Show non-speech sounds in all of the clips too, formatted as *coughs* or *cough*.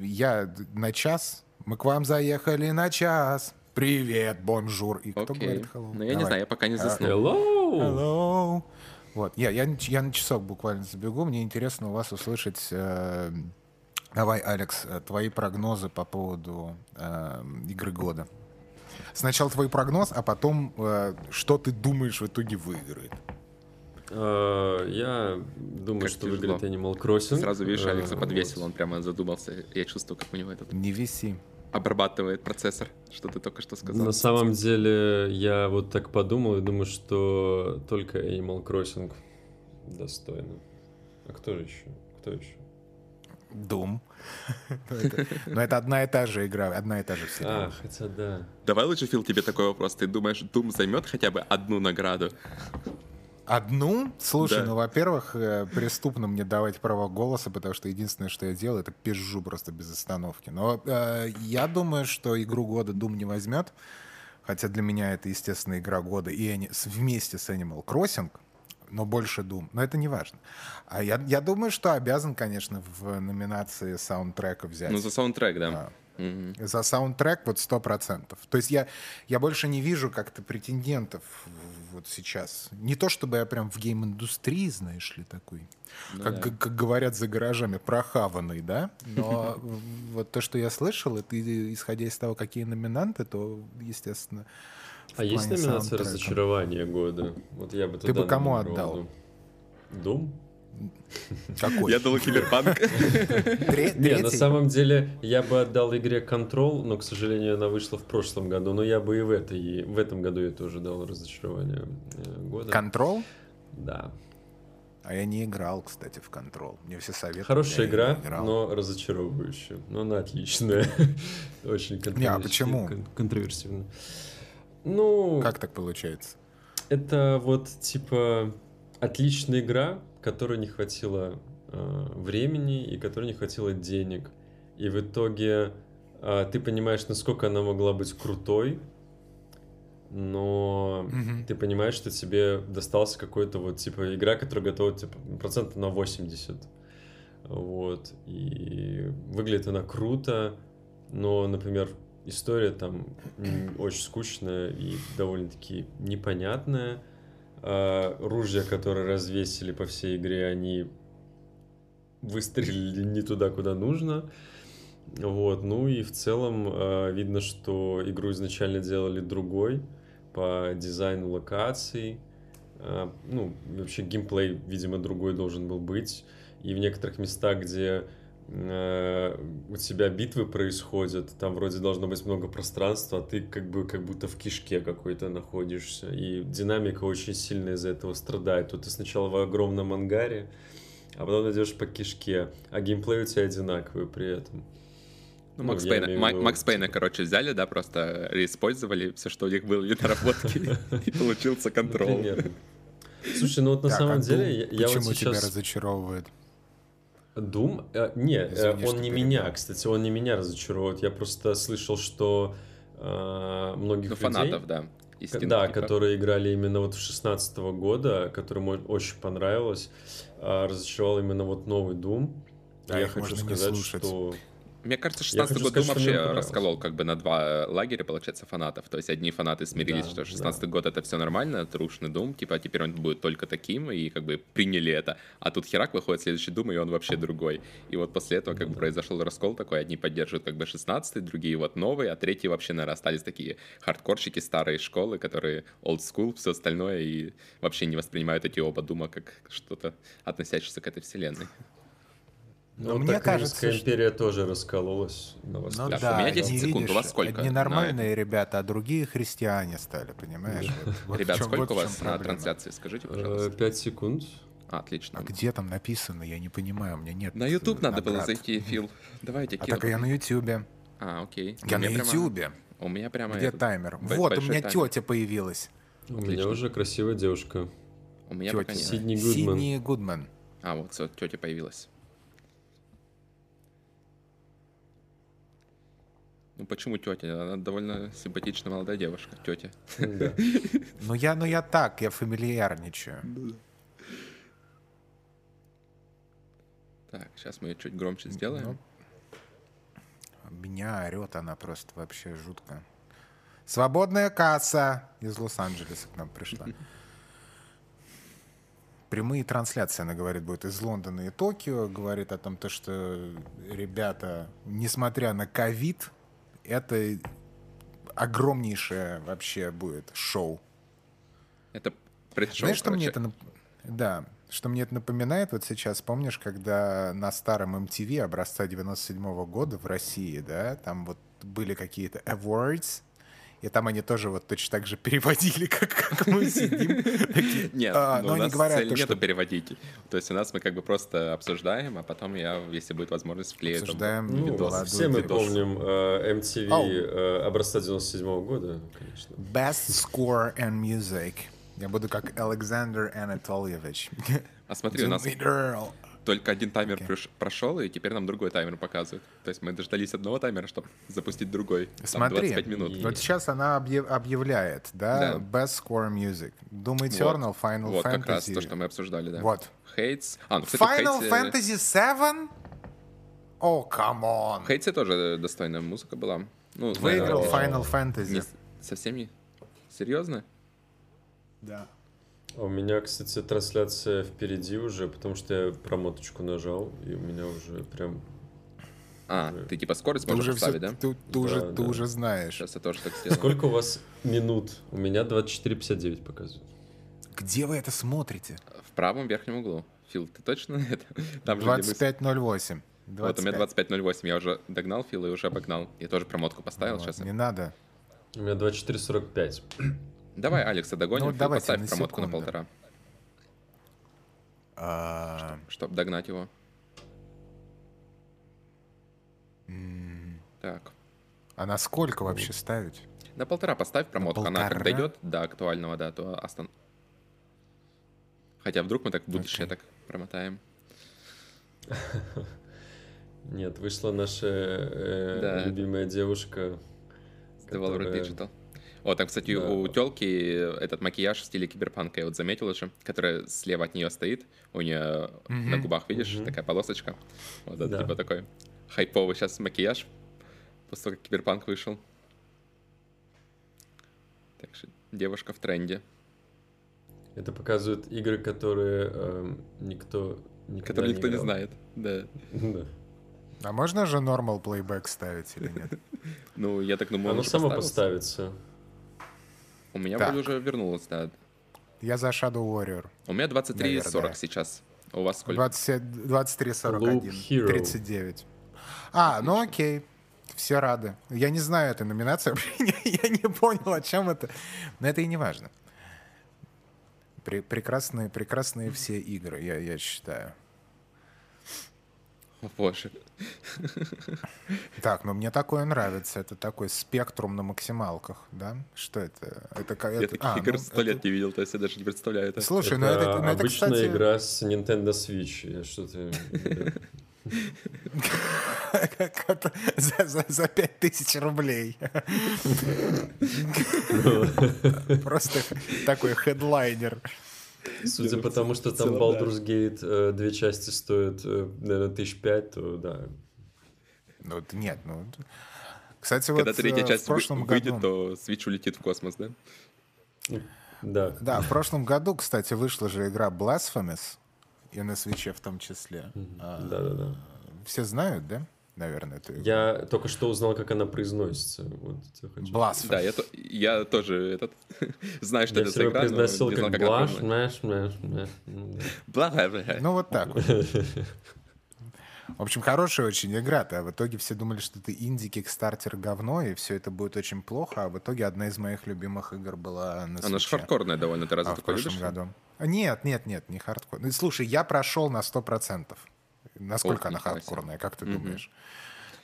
я на час. Мы к вам заехали на час. Привет, бонжур. И кто Окей. говорит hello? Ну, я не Давай. знаю, я пока не заснул. Hello! Hello. Вот, я, я, я на часок буквально забегу. Мне интересно у вас услышать. э, давай, Алекс, э, твои прогнозы по поводу э, игры года. Сначала твой прогноз, а потом э, что ты думаешь в итоге выиграет. А, Я думаю, Как что тяжело. выиграет Animal Crossing. Сразу видишь, А, Алекса подвесил, вот. он прямо задумался. Я чувствую, как у него этот Не виси. обрабатывает процессор, что ты только что сказал. На самом деле, я вот так подумал и думаю, что только Animal Crossing достойно. А кто же еще? Кто еще? Doom. *laughs* Но это- одна и та же игра, одна и та же вселенная. А, хотя да. Давай лучше, Фил, тебе такой вопрос. Ты думаешь, Doom займет хотя бы одну награду? Одну? Слушай, Да. ну, во-первых, э, преступно мне давать право голоса, потому что единственное, что я делаю, это пизжу просто без остановки. Но э, я думаю, что игру года Doom не возьмет, хотя для меня это, естественно, игра года и они, вместе с Animal Crossing, но больше Doom. Но это не важно. А я, я думаю, что обязан, конечно, в номинации саундтрека взять. Ну, за саундтрек, да. А. Мгм. За саундтрек вот сто процентов. То есть я, я больше не вижу как-то претендентов в- вот сейчас. Не то чтобы я прям в гейм-индустрии, знаешь ли, такой, Ну как, да. как- говорят за гаражами, прохаванный, да? Но *laughs* вот то, что я слышал, это исходя из того, какие номинанты, то, естественно, А есть номинация разочарования года? Вот я бы Ты бы кому отдал? Doom. Какой? Я думал, Киберпанк. Не, на самом деле я бы отдал игре Control, но, к сожалению, она вышла в прошлом году. Но я бы и в, этой, в этом году я тоже дал разочарование э, года. Контрол? Да. А я не играл, кстати, в Контрол. Мне все советуют. Хорошая я игра, но разочаровывающая. Но она отличная. *laughs* Очень Не, а почему? кон- контроверсивная. Ну, Как так получается? это вот типа отличная игра, которой не хватило э, времени и которой не хватило денег. И в итоге э, ты понимаешь, насколько она могла быть крутой, но Мгм. ты понимаешь, что тебе достался какой-то вот типа игра, которая готова типа процентов на 80. Вот. И выглядит она круто, но, например, история там очень скучная и довольно-таки непонятная. А, ружья, которые развесили по всей игре, они выстрелили не туда, куда нужно. Вот, ну и в целом э, видно, что игру изначально делали другой по дизайну локаций. Э, ну, вообще геймплей, видимо, другой должен был быть. И в некоторых местах, где у тебя битвы происходят, там вроде должно быть много пространства, а ты как бы как будто в кишке какой-то находишься. И динамика очень сильно из-за этого страдает. То ты сначала в огромном ангаре, а потом идешь по кишке, а геймплей у тебя одинаковый при этом. Ну, Ну, Макс я Пейна, Ма- Макс Пейна, короче, взяли, да, просто реиспользовали все, что у них было в наработке, *laughs* и получился контроль. Например. Слушай, ну вот на самом а деле, Почему тебя разочаровывает? Doom? Э, не, э, Извини, он не перебил. меня, кстати, он не меня разочаровывает. Я просто слышал, что э, многих Ну, людей... фанатов, да. Истинных, Да, типа. которые играли именно вот в 16 года, которым о- очень понравилось, а, разочаровал именно вот новый Doom. А И я хочу сказать, что... Мне кажется, Я 16 хочу год сказать, Doom вообще расколол как бы на два э, лагеря, получается, фанатов. То есть одни фанаты смирились, Да, что 16 год это все нормально, трушный Doom, типа, а теперь он будет только таким, и как бы приняли это. А тут херак выходит следующий Doom, и он вообще другой. И вот после этого как бы произошел раскол такой, одни поддерживают как бы 16 другие вот новые, а третьи вообще, наверное, остались такие хардкорщики старой школы, которые old school, все остальное, и вообще не воспринимают эти оба Дума как что-то относящееся к этой вселенной. Но Ну, мне так кажется, Римская что- империя тоже раскололась на Ну восток. Да, да, у меня 10 не секунд, у вас видишь, сколько Одни на нормальные ребята, а другие христиане стали, понимаешь? Вот- Ребят, сколько вот у вас на трансляции, скажите, Э, пожалуйста. Пять секунд. А, отлично. А где там написано? Я не понимаю, у меня нет На YouTube надо было зайти, Фил. Давайте, А так я на Ютубе. А, окей. Я на Ютубе. У меня прямо... Где таймер? Вот, у меня тетя появилась. У меня уже красивая девушка. У меня пока нет. Сидни Гудман. Сидни Гудман. А, вот, тетя появилась. Ну почему тетя? Она довольно симпатичная молодая девушка. Тетя. Да. Ну я, ну я так, я фамильярничаю. Так, сейчас мы ее чуть громче сделаем. Ну. Меня орет она просто вообще жутко. Свободная касса из Лос-Анджелеса к нам пришла. *laughs* Прямые трансляции, она говорит, будет из Лондона и Токио. Говорит о том, то, что ребята, несмотря на ковид, это огромнейшее вообще будет шоу. Это предшоу, Знаешь, что мне короче. это... Да, что мне это напоминает, вот сейчас, помнишь, когда на старом MTV образца 97 года в России, да, там вот были какие-то awards, и там они тоже вот точно так же *laughs* переводили, как, как мы сидим. *laughs* Нет, «А, ну, но они говорят, цель то, нету что переводить. То есть у нас мы как бы просто обсуждаем, а потом я, если будет возможность, вклею обсуждаем Ну, все мы помним MTV образца 97 года, конечно. Best Score and Music. Я буду как Александр Анатольевич. А смотри, у нас. Только один таймер прош- прошел, и теперь нам другой таймер показывает. То есть мы дождались одного таймера, чтобы запустить другой. Там Смотри, 25 минут. И- вот сейчас она объяв- объявляет, да, Да. Best Score Music. Doom Вот. Eternal, Final Вот, Fantasy. как раз то, что мы обсуждали, да. Вот. Хейтс. А, ну, кстати, Final в Хейтсе- Fantasy 7? О, come on. В Хейтсе тоже достойная музыка была. Ну, Выиграл Final Fantasy. не- совсем не... Серьезно? Да. А у меня, кстати, трансляция впереди уже, потому что я промоточку нажал, и у меня уже прям... А, Уже. ты типа скорость Ты можешь уже, поставить, да? ты, ты уже, Да, ты да. уже знаешь. Сейчас я тоже так *laughs* сделаю. Сколько у вас минут? У меня 24.59 показывает. Где вы это смотрите? В правом верхнем углу. Фил, ты точно *laughs* это? Там же, где мы с- 25.08. Вот у меня 25.08, я уже догнал Фила и уже обогнал. Я тоже промотку поставил Вот, сейчас. Не надо. У меня 24.45. Давай Алекса догоним, Ну, Фил, давайте, поставь на промотку на секунду. полтора, А, чтобы догнать его. м, Так. а на сколько вообще ставить? На полтора поставь промотку. Она как полтора? дойдет до актуального, да, то остан... Хотя вдруг мы так в будущее Окей. так промотаем. *laughs* Нет, вышла наша э, Да. любимая девушка. Valorant которая- Digital. О, там, кстати, Да. у телки этот макияж в стиле киберпанка, я вот заметил уже, которая слева от нее стоит, у нее на Мгм. губах, видишь, Мгм. такая полосочка. Вот это Да. типа такой хайповый сейчас макияж, после того, как киберпанк вышел. Так что девушка в тренде, Это показывает игры, которые эм, никто никогда которую никто не играл. знает. Да. Да. А можно же normal playback ставить или нет? *laughs* Ну, я так думаю, он Оно само поставится. У меня Так. вроде уже вернулось, да. Я за Shadow Warrior. У меня 23.40 Наверное. сейчас. У вас сколько? 27 23.41. Loop Hero. 39. А, ну окей. Все рады. Я не знаю этой номинации. *laughs* Я не понял, о чем это. Но это и не важно. Пре- прекрасные, прекрасные все игры, я, я считаю. О, боже. Так, ну мне такое нравится. Это такой спектрум на максималках, да? Что это? Это, ка- Я это- таких а, игр ну, сто лет это- не видел, то есть я даже не представляю это. Слушай, ну это, это, ну это, обычная кстати, игра с Nintendo Switch. Я что-то... за, за, за 5000 рублей. Просто такой хедлайнер. *laughs* Судя по тому, что там. Baldur's Gate э, две части стоят, э, наверное, тысяч пять, то да. Ну, это нет, ну... Кстати, Когда вот третья э, часть в прошлом вы- выйдет, году... то Switch улетит в космос, да? Да. Да, в прошлом году, кстати, вышла же игра Blasphemous, и на свече в том числе. Да-да-да. Все знают, да? Наверное, игру. Я только что узнал, как она произносится. Вот, я хочу- Blasphemous. Да, я, то- я тоже этот, *laughs* знаю, что Я это за игра, но произносил не знал, как как блаш, мэш, мэш, мэш. Ну, вот так вот. *laughs* В общем, хорошая очень игра-то. А в итоге все думали, что это инди, Kickstarter, говно, и все это будет очень плохо. А в итоге одна из моих любимых игр была на Она же хардкорная довольно, ты разве А, в прошлом любишь? году. А, Нет, нет, нет, не хардкор. Ну, слушай, я прошел на 100%. Насколько она хардкорная, как ты думаешь?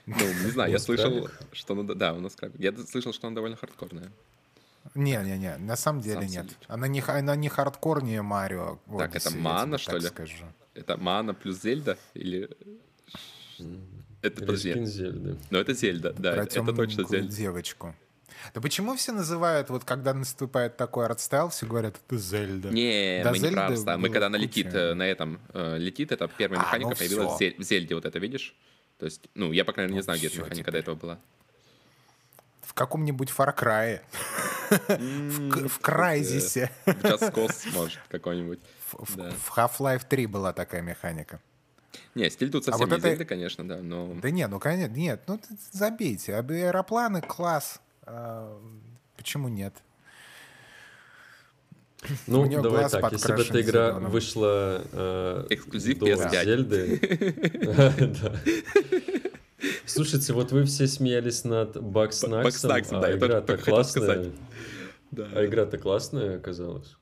Ну, не знаю, я слышал, что она... Да, у нас крабик. Я слышал, что она довольно хардкорная. Не-не-не, на самом деле Сам нет. Она не, она не хардкорнее Марио. Так, это Мана, что ли? скажу. Это Мана плюс Зельда? Или... Это, подожди. скин Зельды. Ну, это Зельда, да, Про это, точно Зельда. девочку. Да почему все называют, вот когда наступает такой артстайл, все говорят, это Зельда. Не, Да, мы не Зельда про Арста. Мы когда она куча. летит э, на этом, э, летит, это первая А, механика ну появилась в всё. Зель- в Зельде, вот это видишь? То есть, ну, я, по крайней мере, не Ну, знаю, где эта механика до этого была. В каком-нибудь Far Cry. В, Крайзисе. В Just Cause, может, какой-нибудь. *laughs* В, Half-Life 3 была такая механика. Не, стиль тут совсем вот не это- Зельда, конечно, да, но... Да нет, ну конечно, нет, ну забейте. Аэропланы класс. А, почему нет? Ну, давай глаз так, если бы эта игра зелёным. вышла э, Эксклюзив до PS5. Зельды... *laughs* Слушайте, вот вы все смеялись над Бакснаксом, а я игра-то классная. Да. А игра-то классная оказалась.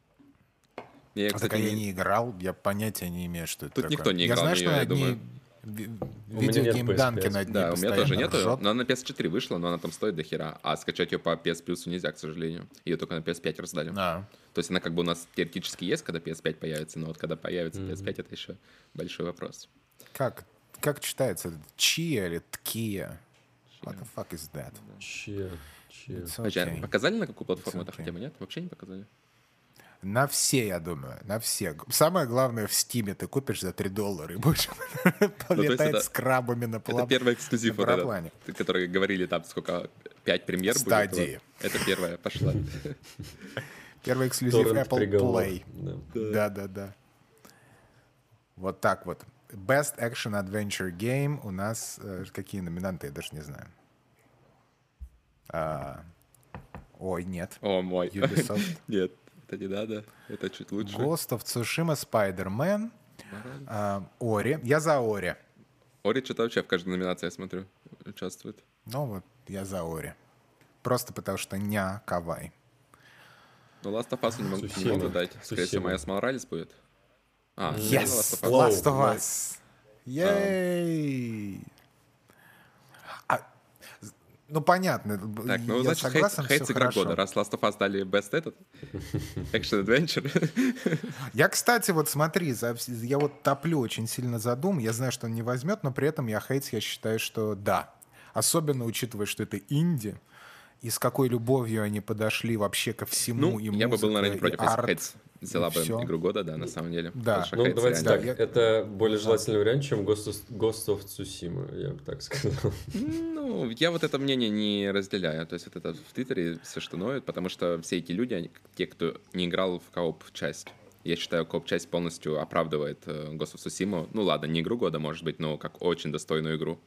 Я, А кстати, так я не- играл, я понятия не имею, что это Тут такое. никто не я играл знаю, в что я одни думаю. Ви- У меня нет видеогеймданки PS5. над ней Да, у меня тоже нету, ржёт. но она на PS4 вышла, но она там стоит до хера. А скачать ее по PS Plus нельзя, к сожалению. Ее только на PS5 раздали. А, То есть она как бы у нас теоретически есть, когда PS5 появится, но вот когда появится PS5, это еще большой вопрос. как, как читается? это? Чия или ткия? What the fuck is that? It's Подожди, а okay. показали на какую платформу это okay. хотя бы, нет? Вообще не показали? На все, я думаю, на все. Самое главное, в Стиме ты купишь за 3 доллара и будешь *laughs* полетать это- с крабами на Это плав- первый эксклюзив, который говорили там сколько, 5 премьер будет. Стадии. Это первая пошла. *laughs* Первый эксклюзив Apple. Play. Да. Да-да-да. Вот так вот. Best Action Adventure Game у нас... э, какие номинанты, я даже не знаю. А, ой, нет. О, мой. Ubisoft. *laughs* Нет, это не надо. Это чуть лучше. Ghost of Tsushima, Spider-Man, а, Ори. Я за Ори. Ори что-то вообще в каждой номинации, я смотрю, участвует. Ну вот, я за Ори. Просто потому что ня кавай. Ну, Last of Us не могу, не могу дать. Скорее всего. Майас Моралес будет. А, ну, Yes! Last of Us. Last of Us. Ей! Ну, понятно. Так, ну, я значит, согласен, хейт, хейт игра года. Раз Last of Us дали Best этот, Action Adventure. Я, кстати, вот смотри, за я вот топлю очень сильно за Doom. Я знаю, что он не возьмет, но при этом я хейтс, я считаю, что да. Особенно учитывая, что это инди, и с какой любовью они подошли вообще ко всему. Ну, и я бы был, наверное, не против, если арт, Хейтс взяла бы всё. игру года, да, на самом деле. Да. Ну, давайте реально- так, я- это более желательный вариант, чем Ghost of, Ghost of Tsushima, я бы так сказал. Ну, я вот это мнение не разделяю. То есть вот это в Твиттере все что ноют, потому что все эти люди, они, те, кто не играл в кооп-часть, я считаю, кооп-часть полностью оправдывает э, Ghost of Tsushima. Ну ладно, не игру года, может быть, но как очень достойную игру.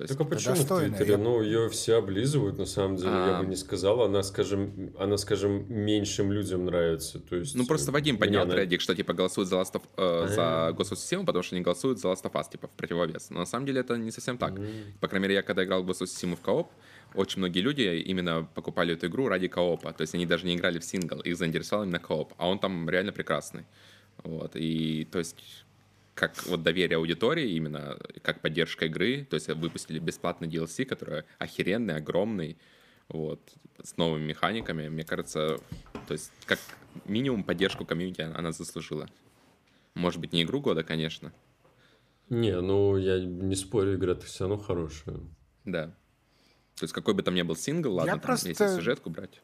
То есть, Так а почему в Твиттере? я- Ну, ее все облизывают, на самом деле, я А. бы не сказал. Она, скажем, она, скажем, меньшим людям нравится. То есть, ну просто э, Вадим поднял она- трейдик, что типа голосуют за, Last of, э, за А. Of Tsushima, потому что не голосуют за Last of Us, типа в противовес. Но на самом деле это не совсем так. По крайней мере, я когда играл в Tsushima в кооп, очень многие люди именно покупали эту игру ради коопа. То есть они даже не играли в сингл, их заинтересовал именно кооп. А он там реально прекрасный. Вот. И то есть как вот доверие аудитории именно, как поддержка игры, то есть выпустили бесплатный DLC, который охеренный, огромный, вот, с новыми механиками, мне кажется, то есть как минимум поддержку комьюнити она заслужила. Может быть, не игру года, конечно, Не, ну, я не спорю, игра-то все равно хорошая. да. То есть какой бы там ни был сингл, ладно, там, просто- если сюжетку брать.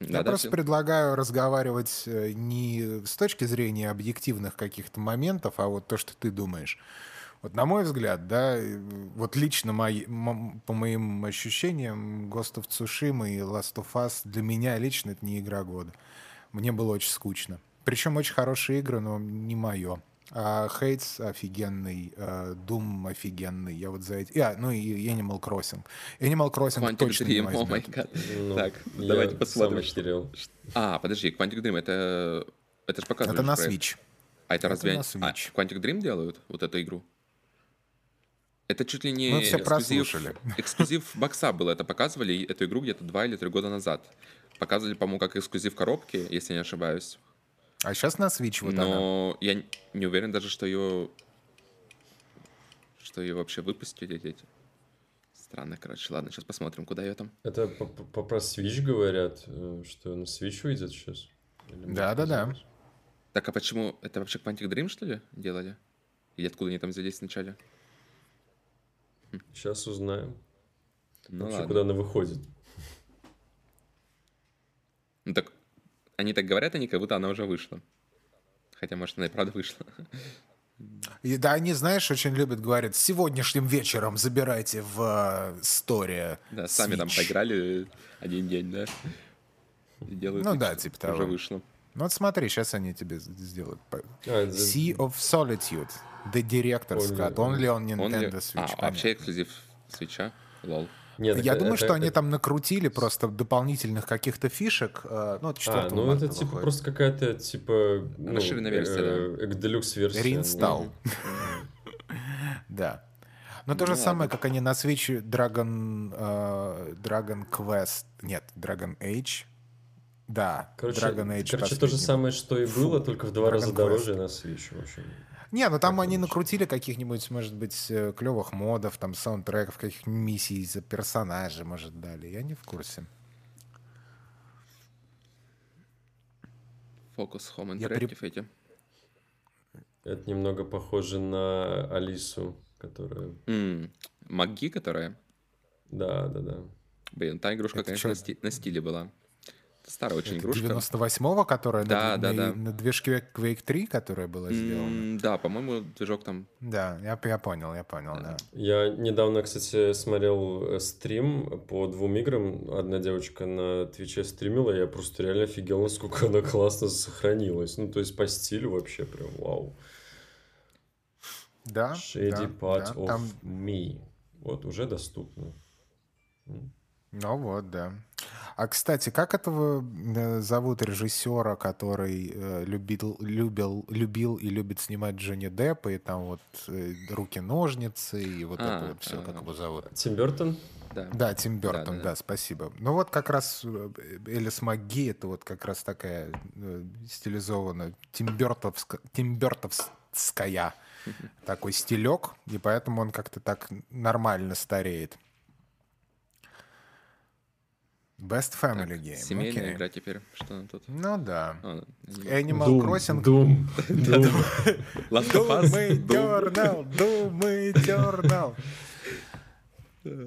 Я просто предлагаю разговаривать э, не с точки зрения объективных каких-то моментов, а вот то, что ты думаешь. Вот на мой взгляд, да, вот лично мои, по моим ощущениям, Ghost of Tsushima и Last of Us для меня лично это не игра года. Мне было очень скучно. Причем очень хорошие игры, но не мое. А Хейтс офигенный, а, Doom офигенный. Я вот за эти... А, ну и Animal Crossing. Animal Crossing Quantic точно не Dream, о май возьмет. гад. Ну, Так, я давайте посмотрим. А, подожди, Quantic Dream, это... Это же показывает. Это на проект. Switch. А это, Это разве... на А, Switch. Quantic Dream делают вот эту игру? Это чуть ли не Мы все эксклюзив, прослушали. эксклюзив бокса был. Это показывали эту игру где-то два или три года назад. Показывали, по-моему, как эксклюзив коробки, если не ошибаюсь. А сейчас на Switch вот она. Но я н- не уверен даже, что ее... Что ее вообще выпустили эти. Странно, короче. Ладно, сейчас посмотрим, куда ее там. Это по- по- про Switch говорят, э, что на Switch выйдет сейчас? Да-да-да. Так, а почему? Это вообще Quantic Dream, что ли, делали? Или откуда они там взялись вначале? Сейчас узнаем. Ну Вообще, ладно. куда она выходит. Ну так, они так говорят, они как будто она уже вышла. Хотя, может, она и правда вышла. И, да, они, знаешь, очень любят, говорят, сегодняшним вечером забирайте в э, Story Да, сами там Switch». поиграли один день, да? И делают Ну да, типа Уже того. вышло. Ну вот смотри, сейчас они тебе сделают. А, Sea of Solitude. The Director's Cut. Only on Он Nintendo Switch. А, вообще эксклюзив свеча? Лол. Нет, Я это- думаю, это- что они это- там накрутили просто дополнительных каких-то фишек. Ну, от 4 А, ну это типа просто какая-то типа ну, Расширенная версия, э, Deluxe версия. Реинсталл. *laughs* Да. Но то Ну же самое, как они на Switch Dragon, э, Dragon Quest... Нет, Dragon Age. Да, Короче, Dragon Age короче то же последний. самое, что и было, только в два Dragon раза Quest. дороже на Switch, в общем. Не, ну там Как они накрутили каких-нибудь, может быть, клевых модов, там саундтреков, каких миссий за персонажей, может, дали. Я не в курсе. Focus Home при- Interactive эти. Это немного похоже на Алису, которая... М, Маги, которая? Да, да, да. Блин, та игрушка, Это конечно, сти- на стиле была. Старая очень Это игрушка. 98-го, которая Да, на, да, на- да. на движке Quake 3, которая была сделана. Да, по-моему, движок там... Да, я, я понял, я понял, да. Я недавно, кстати, смотрел э, стрим по двум играм. Одна девочка на Твиче стримила, я просто реально офигел, насколько она классно сохранилась. Ну, то есть по стилю вообще прям вау. Да, Shady да, Part да, of там- Me. Вот, уже доступно. Ну вот, да. А, кстати, как этого э, зовут режиссера, который э, любил, любил, любил и любит снимать Джонни Деппа, и там вот э, руки-ножницы, и вот А, это вот все, как а. его зовут? Тим Бертон? Да. Да, Тим Бертон, да, Да-да-да. спасибо. Ну вот как раз Элис МакГи, это вот как раз такая стилизованная Тимбертовская, Тимбертовская такой стилек, и поэтому он как-то так нормально стареет. Best Family Game. Семейная окей. игра теперь. Что она тут? Ну да. А, Animal Doom, Crossing. Doom, *laughs* Doom. Last of Us, Doom. Eternal, Doom Eternal. *laughs*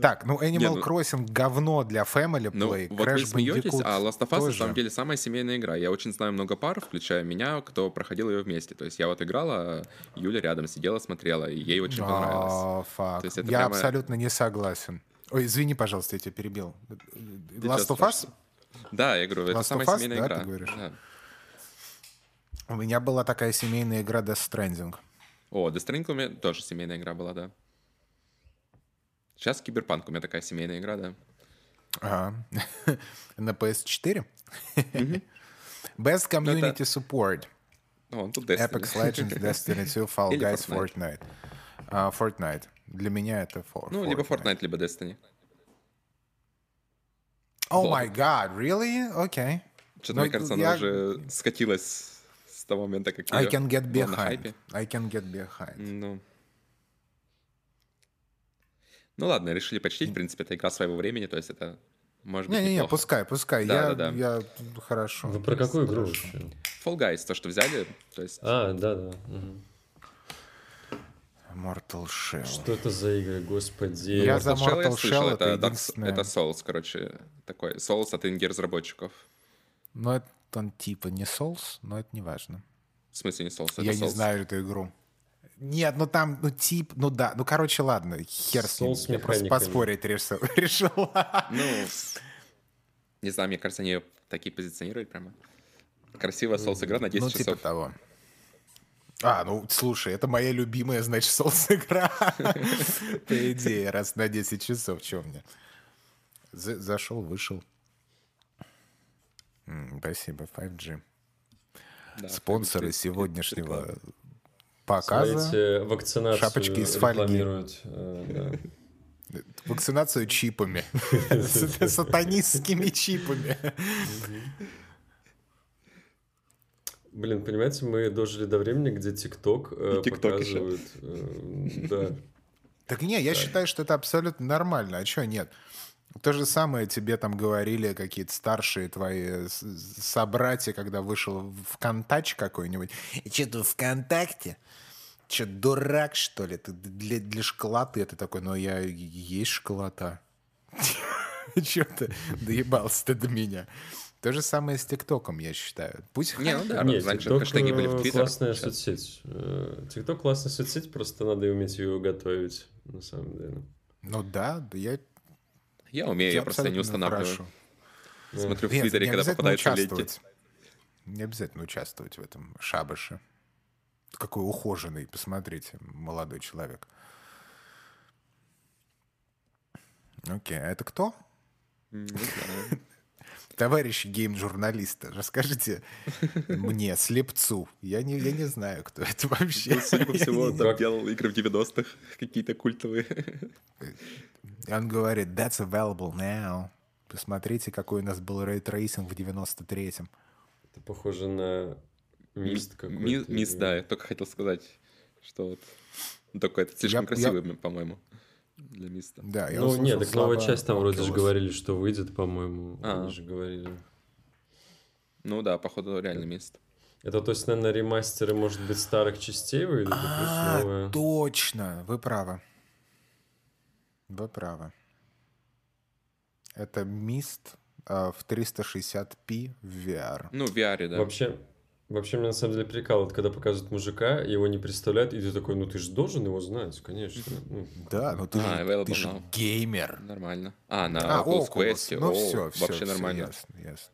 Так, ну Animal ну- Crossing говно для Family Ну, Play. вот вы Crash смеетесь, Bandicoot а Last of Us на тоже. самом деле самая семейная игра. Я очень знаю много пар, включая меня, кто проходил ее вместе. То есть я вот играла, Юля рядом сидела, смотрела, и ей очень понравилось. Фак. То есть это Я прямо- абсолютно не согласен. Ой, извини, пожалуйста, я тебя перебил. Last of Us? Да, я говорю, это Last самая of Us, семейная да, игра. ты говоришь? Да. У меня была такая семейная игра Death Stranding. О, Death Stranding у меня тоже семейная игра была, да. Сейчас Киберпанк у меня такая семейная игра, да. Ага. *laughs* На PS4? *laughs* Best Community Support. О. Apex Legends, *laughs* Destiny 2, Fall Guys, Fortnite. Fortnite. А, Fortnite. Для меня это For- Ну, либо Fortnite, либо Destiny. Oh Вот. my god, really? Окей. Что-то, Ну, мне кажется, я- она уже скатилась с того момента, как I can get behind. I can get behind. Ну. Ну ладно, решили почтить, в принципе, это игра своего времени, то есть это может быть Не-не-не, неплохо. пускай, пускай. Да, я, да, да. я... Хорошо. Вы про какую игру? Fall Guys, то, что взяли, то есть... А, да, да. мгм. Mortal Shell. Что это за игры, господи? Я за Mortal Shell я Mortal слышал, Shell это, это единственное. это Souls, короче, такой Souls от инди-разработчиков. Ну, это он типа не Souls, но это не важно. В смысле не Souls, это Я не Souls. знаю эту игру. Нет, ну там, ну тип, ну да, ну короче, ладно, хер с ним. Я просто поспорить решил. *laughs* решил. Ну, не знаю, мне кажется, они такие позиционируют прямо. Красивая Souls игра на 10 Ну, типа часов. того. А, ну, слушай, это моя любимая, значит, Souls игра. По идее, раз на 10 часов, что мне? За- Зашел, вышел. Спасибо, 5G. Да, Спонсоры сегодняшнего показа. Смотрите, вакцинацию Шапочки из фольги. э, да. Вакцинацию чипами. *laughs* Сатанистскими чипами. Блин, понимаете, мы дожили до времени, где ТикТок э, показывает... э, Да. Так не, я считаю, что это абсолютно нормально. А что нет? То же самое тебе там говорили какие-то старшие твои собратья, когда вышел ВКонтач какой-нибудь. И что ты ВКонтакте? Че, дурак, что ли? Ты для, для школоты. Ты такой, ну я есть школота. *laughs* Чё ты доебался-то до меня? То же самое с ТикТоком, я считаю. Пусть Не, ну да, Нет, раньше TikTok, хэштеги были в э, Твиттер. классная сейчас- соцсеть. Э, TikTok классная соцсеть, просто надо уметь ее готовить, на самом деле. Ну да, да я, Я умею, я просто не устанавливаю. хорошо. Смотрю в Твиттере, не когда ленте. участвовать. Не обязательно участвовать в этом шабаше. Какой ухоженный, посмотрите, молодой человек. Окей, а это кто? Не знаю. *laughs* Товарищи гейм-журналисты, расскажите мне, слепцу. Я не, я не знаю, кто это вообще. Ну, Судя по Я всему, там делал игры в 90-х, какие-то культовые. Он говорит, that's available now. Посмотрите, какой у нас был ray tracing в 93-м. Это похоже на Myst Ми- какой-то. Myst, да, я только хотел сказать, что вот... Ну, Только это слишком Я- красивый, по-моему, для Myst а. Да, я Ну, нет, так новая часть там вроде же говорили, что выйдет, по-моему. А. Они же говорили. Ну да, походу, реально Myst. Это, то есть, наверное, ремастеры, может быть, старых частей выйдут, А, точно, вы правы. Вы правы. Это Мист а, в 360p в VR. Ну, в VR, да. Вообще, вообще, меня на самом деле прикалывает, когда показывают мужика, его не представляют, и ты такой, ну ты же должен его знать, конечно. Ну, Да, ну ты, А, же, available ты же геймер. Нормально. А, на А, Oculus. Quest. Ну О, все, все, Вообще нормально. ясно, ясно.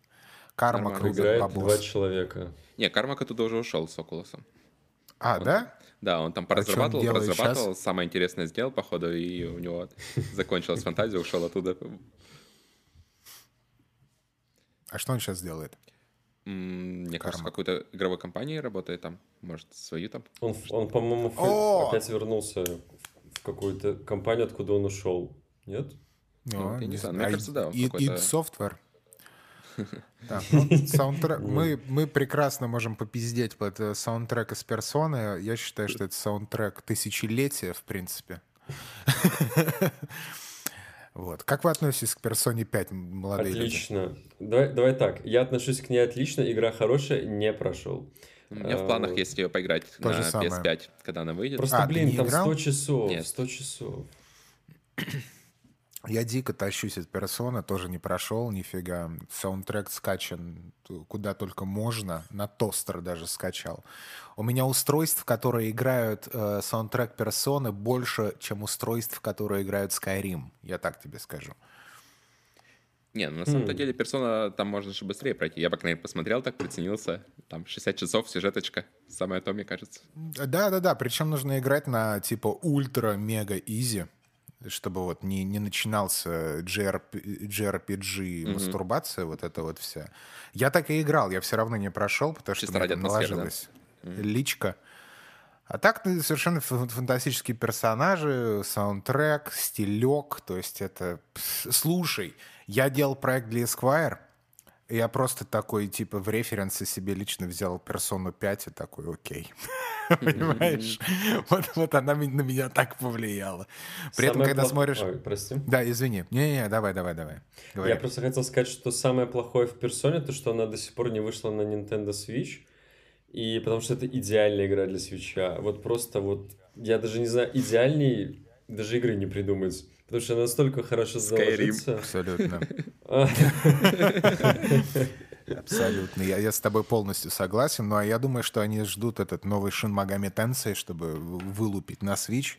Карма крутит играет бабос. два человека. Не, Кармак оттуда уже ушел с Oculus. А, да? Да, он там А поразрабатывал, делает разрабатывал, самое интересное сделал, походу, и у него закончилась фантазия, ушел оттуда. А что он сейчас делает? Мне кажется, в Кармак. какой-то игровой компании работает там, может, свою там. Он, он по-моему, О! опять вернулся в какую-то компанию, откуда он ушел. Нет? Ну, я не знаю, мне А кажется, да, id- Software. *laughs* Так, ну, *laughs* саундтрек. Мы, мы прекрасно можем попиздеть под э, саундтрек из персоны. Я считаю, что это саундтрек тысячелетия, в принципе. *laughs* Вот. Как вы относитесь к персоне 5, молодые люди? Отлично. Давай, давай так. Я отношусь к ней отлично. Игра хорошая, не прошел. У меня в А, планах вот. есть ее поиграть То на же самое. PS5, когда она выйдет. Просто, А, ты блин, не там играл? 100 часов. Нет. 100 часов. Я дико тащусь от персоны, тоже не прошел нифига. Саундтрек скачан куда только можно, на тостер даже скачал. У меня устройств, которые играют э, саундтрек персоны, больше, чем устройств, которые играют Skyrim. Я так тебе скажу. Не, ну на самом-то Хм. деле персона там можно же быстрее пройти. Я, по крайней мере, посмотрел так, приценился. Там 60 часов, сюжеточка. Самое то, мне кажется. Да-да-да, причем нужно играть на типа ультра-мега-изи, чтобы вот не, не начинался JRP, JRPG мастурбация, вот это вот вся. Я так и играл, я все равно не прошел, потому что Чисто мне ради там атмосферы, да? наложилась личка. А так ну, совершенно фа- фантастические персонажи, саундтрек, стилек, то есть это... Слушай, я делал проект для Esquire, я просто такой, типа, в референсы себе лично взял персону 5 и такой, окей. *laughs* Понимаешь? *laughs* Вот, вот она на меня так повлияла. При этом, когда смотришь... Ой, прости. Да, извини. Не-не, давай, давай, давай. Я просто хотел сказать, что самое плохое в персоне, то что она до сих пор не вышла на Nintendo Switch. И потому что это идеальная игра для свеча. Вот просто вот, я даже не знаю, идеальней даже игры не придумать. Потому что настолько хорошо заложится. Абсолютно. *laughs* Абсолютно. Я, я с тобой полностью согласен. Ну, а я думаю, что они ждут этот новый Shin Megami Tensei, чтобы вылупить на Switch.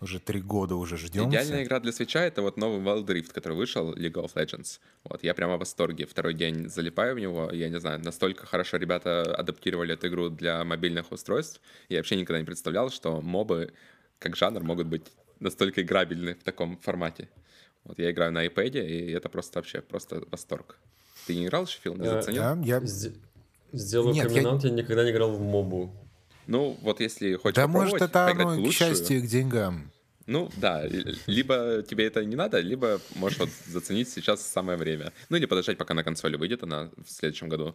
Уже три года уже ждем. Идеальная игра для свеча — это вот новый Wild Rift, который вышел, League of Legends. Вот, я прямо в восторге. Второй день залипаю в него. Я не знаю, настолько хорошо ребята адаптировали эту игру для мобильных устройств. Я вообще никогда не представлял, что мобы как жанр могут быть настолько играбельны в таком формате. Вот я играю на iPad, и это просто вообще просто восторг. Ты не играл Фил, не Э, заценил? Да, я... сде- Сделаю Нет, я- комментант, я никогда не играл в мобу. Ну, вот если хочешь Да может это оно в к счастью к деньгам. Ну, да, либо тебе это не надо, либо можешь вот заценить сейчас самое время. Ну, или подождать, пока на консоли выйдет она в следующем году.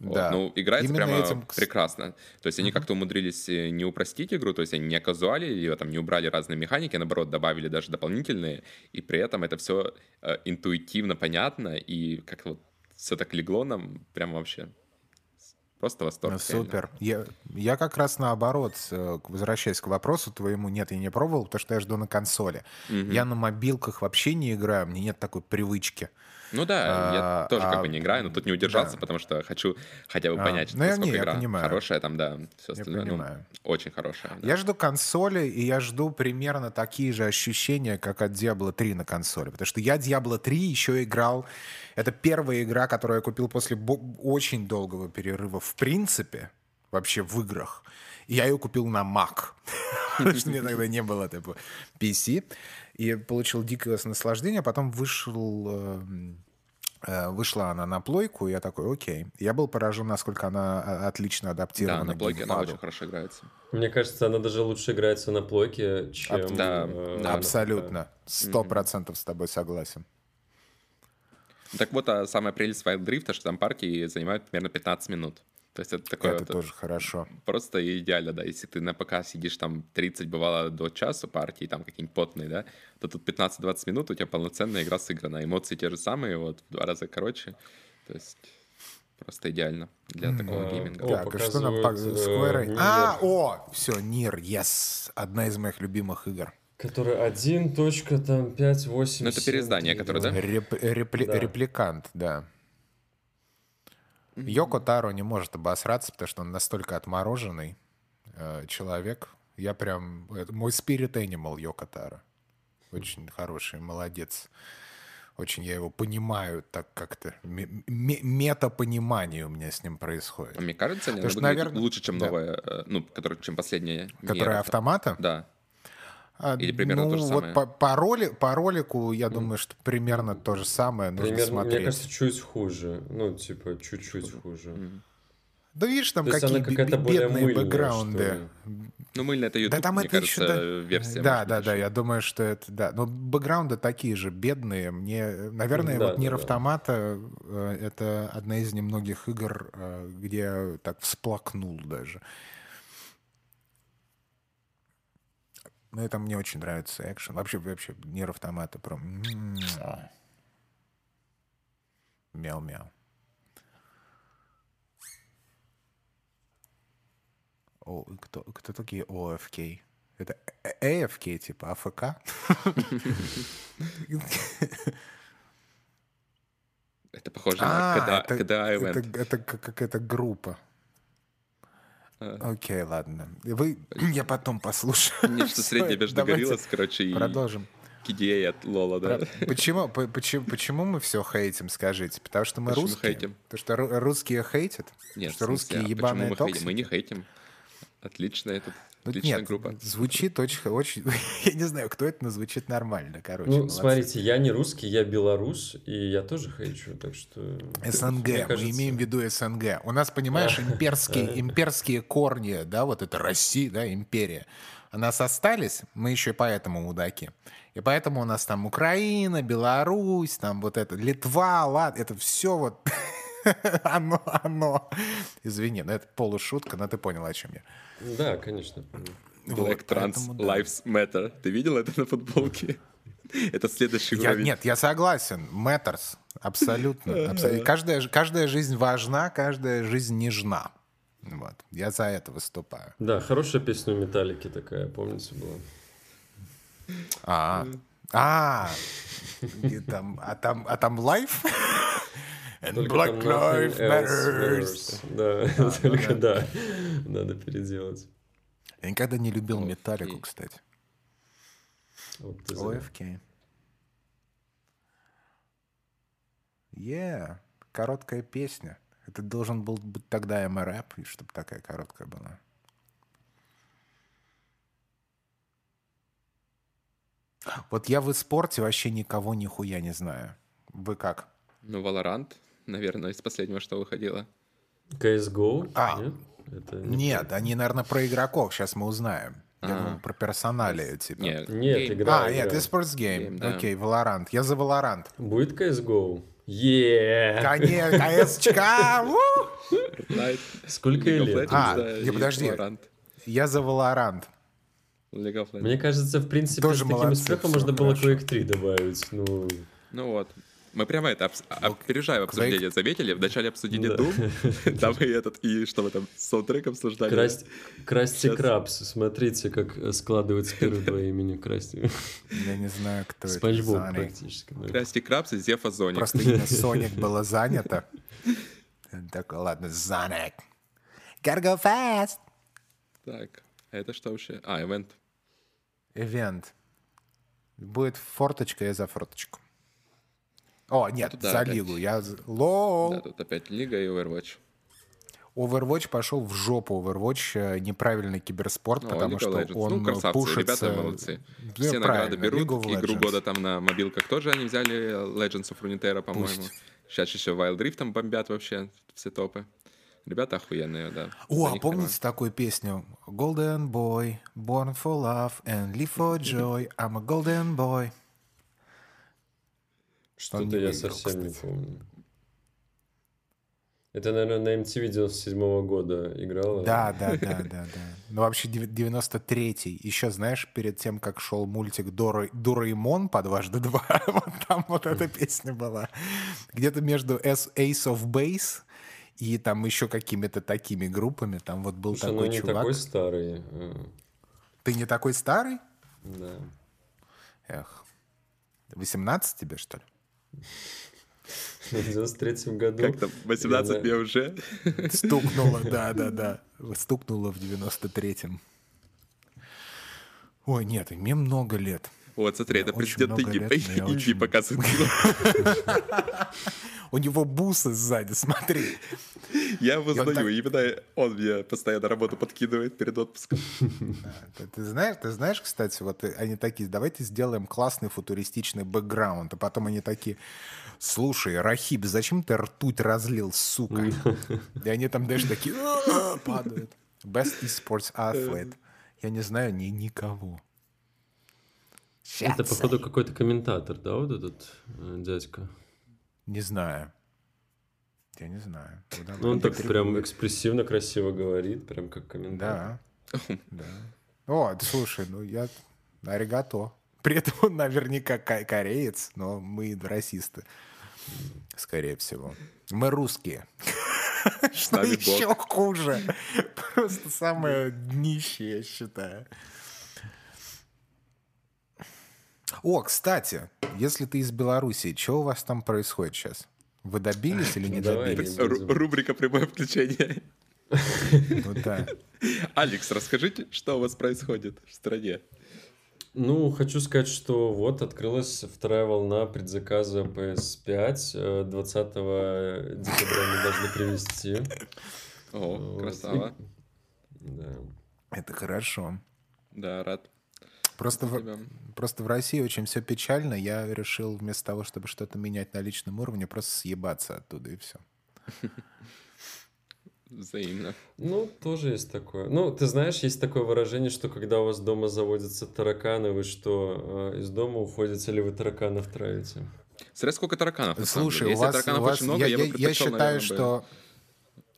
Вот, Да. Ну, играется Именно прямо этим, прекрасно. То есть они как-то умудрились э, не упростить игру, то есть они не оказуалили ее, там, не убрали разные механики, наоборот, добавили даже дополнительные, и при этом это все интуитивно понятно, и как вот все так легло нам, прям вообще Просто восторг. Реально. супер. Я, я как раз наоборот, э, возвращаясь к вопросу твоему, нет, я не пробовал, потому что я жду на консоли. Я на мобилках вообще не играю, мне нет такой привычки. Ну да, я А, тоже как а, бы не играю, но тут не удержался, да. потому что хочу хотя бы А, понять, ну, я- насколько не, я игра понимаю. хорошая там, да, все Я остальное, ну, понимаю. очень хорошая. да. Я жду консоли, и я жду примерно такие же ощущения, как от Diablo 3 на консоли. Потому что я Diablo 3 еще играл... Это первая игра, которую я купил после очень долгого перерыва в принципе, вообще в играх. И я ее купил на Mac. *laughs* Потому что мне *laughs* тогда не было типа PC. И получил дикое наслаждение. а Потом вышел... эм, э, Вышла она на плойку, и я такой, окей. Я был поражен, насколько она а, отлично адаптирована Да, на плойке она очень хорошо играется. Мне кажется, она даже лучше играется на плойке, чем... да, э, да. Абсолютно. Сто процентов с тобой согласен. Так вот, а самая прелесть Wild Drift, что там партии занимают примерно 15 минут. То есть это такое Это вот, тоже хорошо. просто идеально, да. Если ты на ПК сидишь там 30, бывало до часа партии, там какие-нибудь потные, да, то тут 15-20 минут у тебя полноценная игра сыграна. Эмоции те же самые, вот, в два раза короче. То есть просто идеально для такого А, гейминга. О, так, а что нам э, Square? А, о, все, Нир, yes. Одна из моих любимых игр. Который 1.5.8. Ну, это переиздание, которое, да? Реп- репли- Да. Репликант, да. Йоко Таро не может обосраться, потому что он настолько отмороженный э, человек. Я прям... это мой spirit animal Йоко Таро. Очень хороший, молодец. Очень я его понимаю так как-то. Ме- ме- Метапонимание у меня с ним происходит. А Мне кажется, выглядит наверное, лучше, чем да. новая, э, ну, которая, чем последняя. Которая автомата? Да. А, Или примерно ну, то же вот самое? по, по, роли, по ролику, я думаю, что примерно то же самое. Нужно Примерно, мне смотреть. кажется, чуть хуже. Ну, типа, чуть-чуть хуже. Да видишь, там какие бедные мыльная, бэкграунды. Ну, мыльно это YouTube, Да там мне это кажется, еще... Да, версия. да, может да, да, я думаю, что это... Да. Но бэкграунды такие же бедные. Мне, наверное, Да, вот да, Нир да. Автомата э, это одна из немногих игр, э, где я так всплакнул даже. Ну, это мне очень нравится экшен. Вообще, вообще, Нир Автомата прям... Мяу-мяу. О, кто, кто такие ОФК? Это э- AFK, типа АФК? Это похоже А, на это, когда I это, это как- какая-то группа. А. Окей, ладно. Вы, я потом послушаю. *laughs* Нечто среднее между Гориллас, короче, и Продолжим. KDA от Лола, да. Почему, по- почему, почему мы все хейтим, скажите? Потому что мы Почему русские? хейтим? Потому что ру- русские хейтят? Нет, что в смысле, русские а ебаные мы? Мы не хейтим. Отлично, это Ну, отличная нет, группа. звучит очень, очень... *laughs* Я не знаю, кто это, но звучит нормально, короче. Ну, молодцы. смотрите, я не русский, я белорус, и я тоже хейчу, так что... СНГ, мне мы кажется- имеем в виду СНГ. У нас, понимаешь, имперские, *laughs* имперские корни, да, вот это Россия, да, империя. У нас остались, мы еще и поэтому мудаки. И поэтому у нас там Украина, Беларусь, там вот это, Литва, Лад, это все вот *laughs* *laughs* оно, оно. Извини, но это полушутка, но ты понял, о чем я. Да, конечно. Black Вот, Trans поэтому да. Lives Matter. Ты видел это на футболке? *laughs* Это следующий Я- уровень. нет, я согласен. Matters. Абсолютно. *laughs* абсо- Каждая, каждая жизнь важна, каждая жизнь нежна. Вот. Я за это выступаю. Да, хорошая песня у Металлики такая, помните, была? А, а, там, а там, а там лайф? And Только Black Lives else Matters. matters. Да, *laughs* только да, надо переделать. Я никогда не любил металлику, кстати. Вот. ОФК. Yeah, короткая песня. Это должен был быть тогда МРЭП, и чтобы такая короткая была. Вот я в спорте вообще никого нихуя не знаю. Вы как? Ну, Valorant, наверное, из последнего, что выходило. CSGO? А. Нет? Это не- Нет, они, наверное, про игроков. Сейчас мы узнаем. Я А. думал, про персоналию, типа. Нет, Нет, игра. а, нет, игра. это Sports Game. Game, да. Окей, Valorant. Я за Valorant. Будет CSGO? Е! Конечно, КСЧК! Сколько лет? А, да, не, подожди. Valorant. Я за Valorant. Мне кажется, в принципе, Тоже с таким молодцы, успехом можно было. Quake 3 добавить. Ну, Ну вот. Мы прямо это обс- опережаем обсуждение, заметили? Вначале обсудили Да. Doom, *laughs* там и этот, и что вы там с саундтреком обсуждали? Красть, Красти Сейчас. Крабс. Смотрите, как э, складывается первые два имени Красти. Я не знаю, кто это. Спанч Боб практически. да. Красти Крабс и Зефа Зоник. Просто имя *laughs* Соник было занято. Такой, ладно, Соник. Gotta go fast. Так, а это что вообще? А, ивент. Ивент. Будет форточка, я за форточку. О, нет, Туда за опять. лигу. Я... Лол. Да, тут опять Лига и Overwatch. Overwatch пошел в жопу. Overwatch э, неправильный киберспорт, Ну, потому League что Legends. он ну, красавцы, пушится... ребята молодцы. Да, Все награды берут. Игру года там на мобилках тоже они взяли Legends of Runeterra, по-моему. Пусть. Сейчас еще Wild Rift там бомбят вообще все топы. Ребята охуенные, да. О, а помните такую песню? Golden boy, born for love and live for *laughs* joy. I'm a golden boy. Что-то не я выиграл, совсем не кстати. помню. Это, наверное, на MTV 97 года играла. Да, да, да, да, да. Ну, вообще, дев- 93-й. Еще, знаешь, перед тем, как шел мультик Дора... Дораэмон по дважды два, *laughs* вот там вот эта песня была. Где-то между Ace of Base и там еще какими-то такими группами. Там вот был Слушай, ну такой не чувак. такой старый. э, Ты не такой старый? Да. Эх. 18 тебе, что ли? В 93 году. Как там, 18 я на- мне уже? Стукнуло, да, да, да. Стукнуло в 93-м. Ой, нет, мне много лет. Вот, смотри, это президент Инди очень- показывает. *laughs* У него бусы сзади, смотри. Я его И он знаю, так- именно он мне постоянно работу подкидывает перед отпуском. Ты, знаешь, ты знаешь, кстати, вот э, они такие, давайте сделаем классный футуристичный бэкграунд, а потом они такие, слушай, Рахиб, зачем ты ртуть разлил, сука? И они там даже такие «А-а-а», *laughs* падают. Best esports athlete. Я не знаю ни никого. Это, Щас. походу, какой-то комментатор, да, вот этот э, дядька? Не знаю. Я не знаю. Куда Ну, он так интригуете? прям экспрессивно, красиво говорит, прям как комментатор. Да. да. О, слушай, ну я аригато. При этом он наверняка ко- кореец, но мы расисты. Скорее всего. Мы русские. *laughs* Что еще хуже. Просто самое днище, я считаю. О, кстати, если ты из Белоруссии, что у вас там происходит сейчас? Вы добились или не Ну, давай, добились? Рубрика «Прямое включение». Ну да. Алекс, расскажите, что у вас происходит в стране? Ну, хочу сказать, что вот открылась вторая волна предзаказа PS5. э, 20 декабря мы должны привезти. О, Вот. красава. И- Да. Это хорошо. Да, рад. Просто в, просто в России очень все печально. Я решил вместо того, чтобы что-то менять на личном уровне, просто съебаться оттуда и все. Взаимно. Ну, тоже есть такое. Ну, ты знаешь, есть такое выражение, что когда у вас дома заводятся тараканы, вы что, э, из дома уходите или вы тараканов травите? Смотря сколько тараканов. Слушай, у вас, тараканов у вас- очень много, я, я, бы я- я считаю, наверное, бы что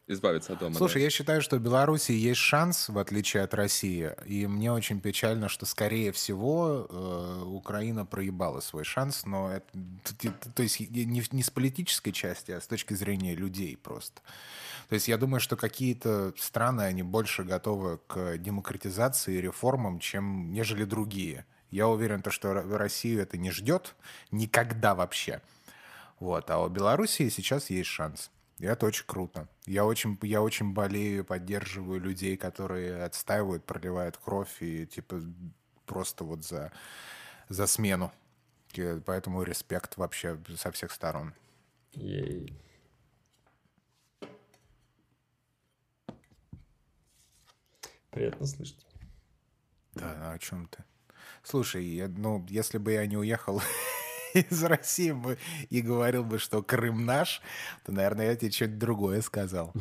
избавиться от дома. Слушай, да. я считаю, что в Беларуси есть шанс, в отличие от России, и мне очень печально, что, скорее всего, э, Украина проебала свой шанс, но это, т- т- то есть не, не с политической части, а с точки зрения людей просто. То есть я думаю, что какие-то страны, они больше готовы к демократизации и реформам, чем нежели другие. Я уверен, то, что Ро- Россию это не ждет никогда вообще. Вот. А у Белоруссии сейчас есть шанс. И это очень круто. Я очень, я очень болею, поддерживаю людей, которые отстаивают, проливают кровь и типа просто вот за, за смену. И поэтому респект вообще со всех сторон. Ей. Приятно слышать. Да, о чем ты? Слушай, я, ну, если бы я не уехал *laughs* *laughs* из России бы и говорил бы, что Крым наш, то, наверное, я тебе что-то другое сказал.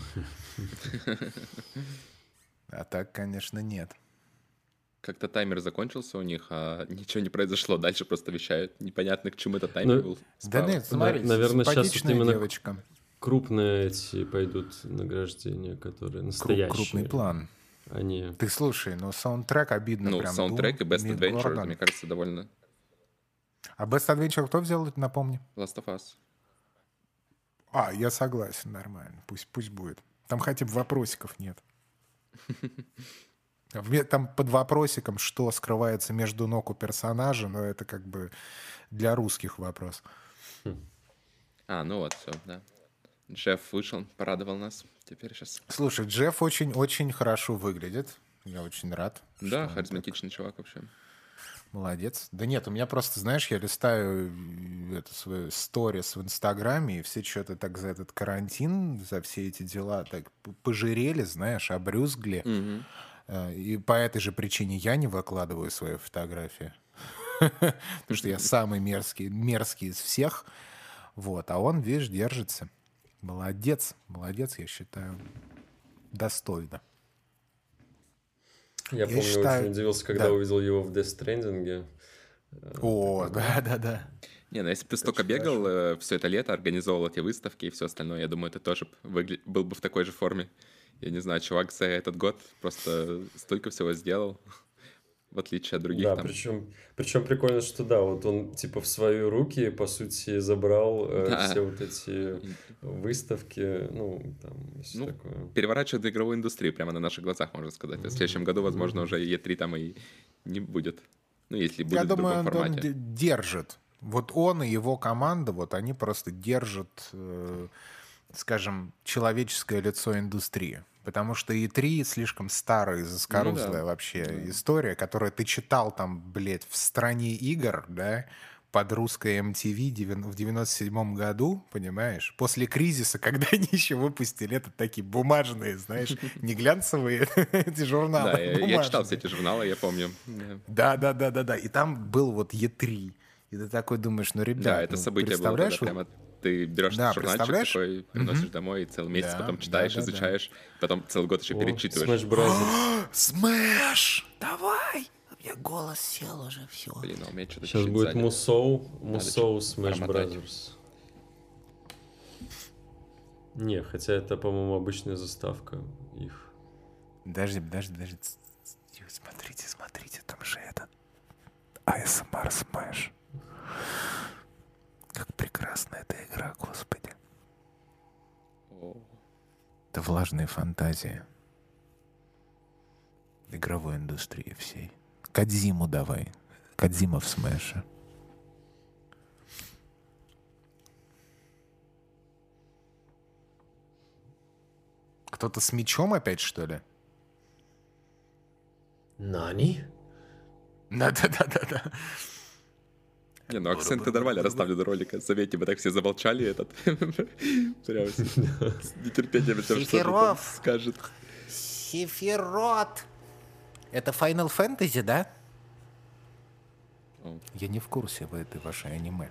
А так, конечно, нет. Как-то таймер закончился у них, а ничего не произошло. Дальше просто вещают. Непонятно, к чему этот таймер Ну, был. Да справа. нет, смотри, наверное, щас вот именно девочка. Крупные эти пойдут награждения, которые настоящие. крупный план. Они... Ты слушай, ну саундтрек обидно Ну, прям. саундтрек и Doom, Best Adventure, Gordon. мне кажется, довольно А Best Adventure кто взял, напомни? Last of Us. А, я согласен, нормально. Пусть, пусть будет. Там хотя бы вопросиков нет. *laughs* Там под вопросиком, что скрывается между ног у персонажа, но это как бы для русских вопрос. А, ну вот, все, да. Джефф вышел, порадовал нас. Теперь сейчас. Слушай, Джефф очень-очень хорошо выглядит. Я очень рад. Да, харизматичный так... чувак вообще. Молодец. Да нет, у меня просто, знаешь, я листаю э, это свою сторис в Инстаграме, и все что-то так за этот карантин, за все эти дела так пожирели, знаешь, обрюзгли. Угу. И по этой же причине я не выкладываю свои фотографии. *laughs* Потому что я самый мерзкий, мерзкий из всех. Вот, а он, видишь, держится. Молодец, молодец, я считаю. Достойно. Я, я помню, считаю... очень удивился, когда да. увидел его в Death Stranding. О, да, да, да. Не, ну если бы ты столько бегал э, все это лето, организовал эти выставки и все остальное, я думаю, ты тоже выгля... был бы в такой же форме. Я не знаю, чувак за этот год просто столько всего сделал в отличие от других. Да, там. причем, причем прикольно, что да, вот он типа в свои руки, по сути, забрал э, да. все вот эти выставки, ну, там, все ну, такое. Переворачивает игровую индустрию прямо на наших глазах, можно сказать. В следующем году, возможно, уже E3 там и не будет. Ну, если будет Я думаю, в формате. он держит. Вот он и его команда, вот они просто держат, э, скажем, человеческое лицо индустрии. Потому что И3 слишком старая, заскорузлая ну, да. вообще да. история, которую ты читал там, блядь, в стране игр, да, под русской MTV в 97 году, понимаешь? После кризиса, *laughs* когда они еще выпустили это такие бумажные, знаешь, *laughs* не глянцевые *laughs* эти журналы. Да, я, читал все эти журналы, я помню. Да, да, да, да, да. И там был вот E3. И ты такой думаешь, ну, ребят, да, это ну, событие представляешь, было, прямо ты берешь да, журнальчик такой, приносишь домой, и целый месяц да, потом читаешь, да, да, изучаешь, да. потом целый год еще О, перечитываешь. Smash Brothers. Smash! *gasps* Давай! У меня голос сел уже, все. Блин, а у меня что-то Сейчас будет Мусоу, Мусоу Smash Brothers. Не, хотя это, по-моему, обычная заставка их. Подожди, подожди, подожди. Смотрите, смотрите, там же этот ASMR Smash. Как прекрасна эта игра, господи. Это влажные фантазии игровой индустрии всей. Кадзиму давай. Кадзима в смэше. Кто-то с мечом опять, что ли? Нани? Да-да-да-да-да. Не, ну акценты нормально расставлены ролика. Заметьте, мы так все замолчали этот. *laughs* Прям с нетерпением ждем, что скажет. Сифирот. Это Final Fantasy, да? Я не в курсе в этой вашей аниме.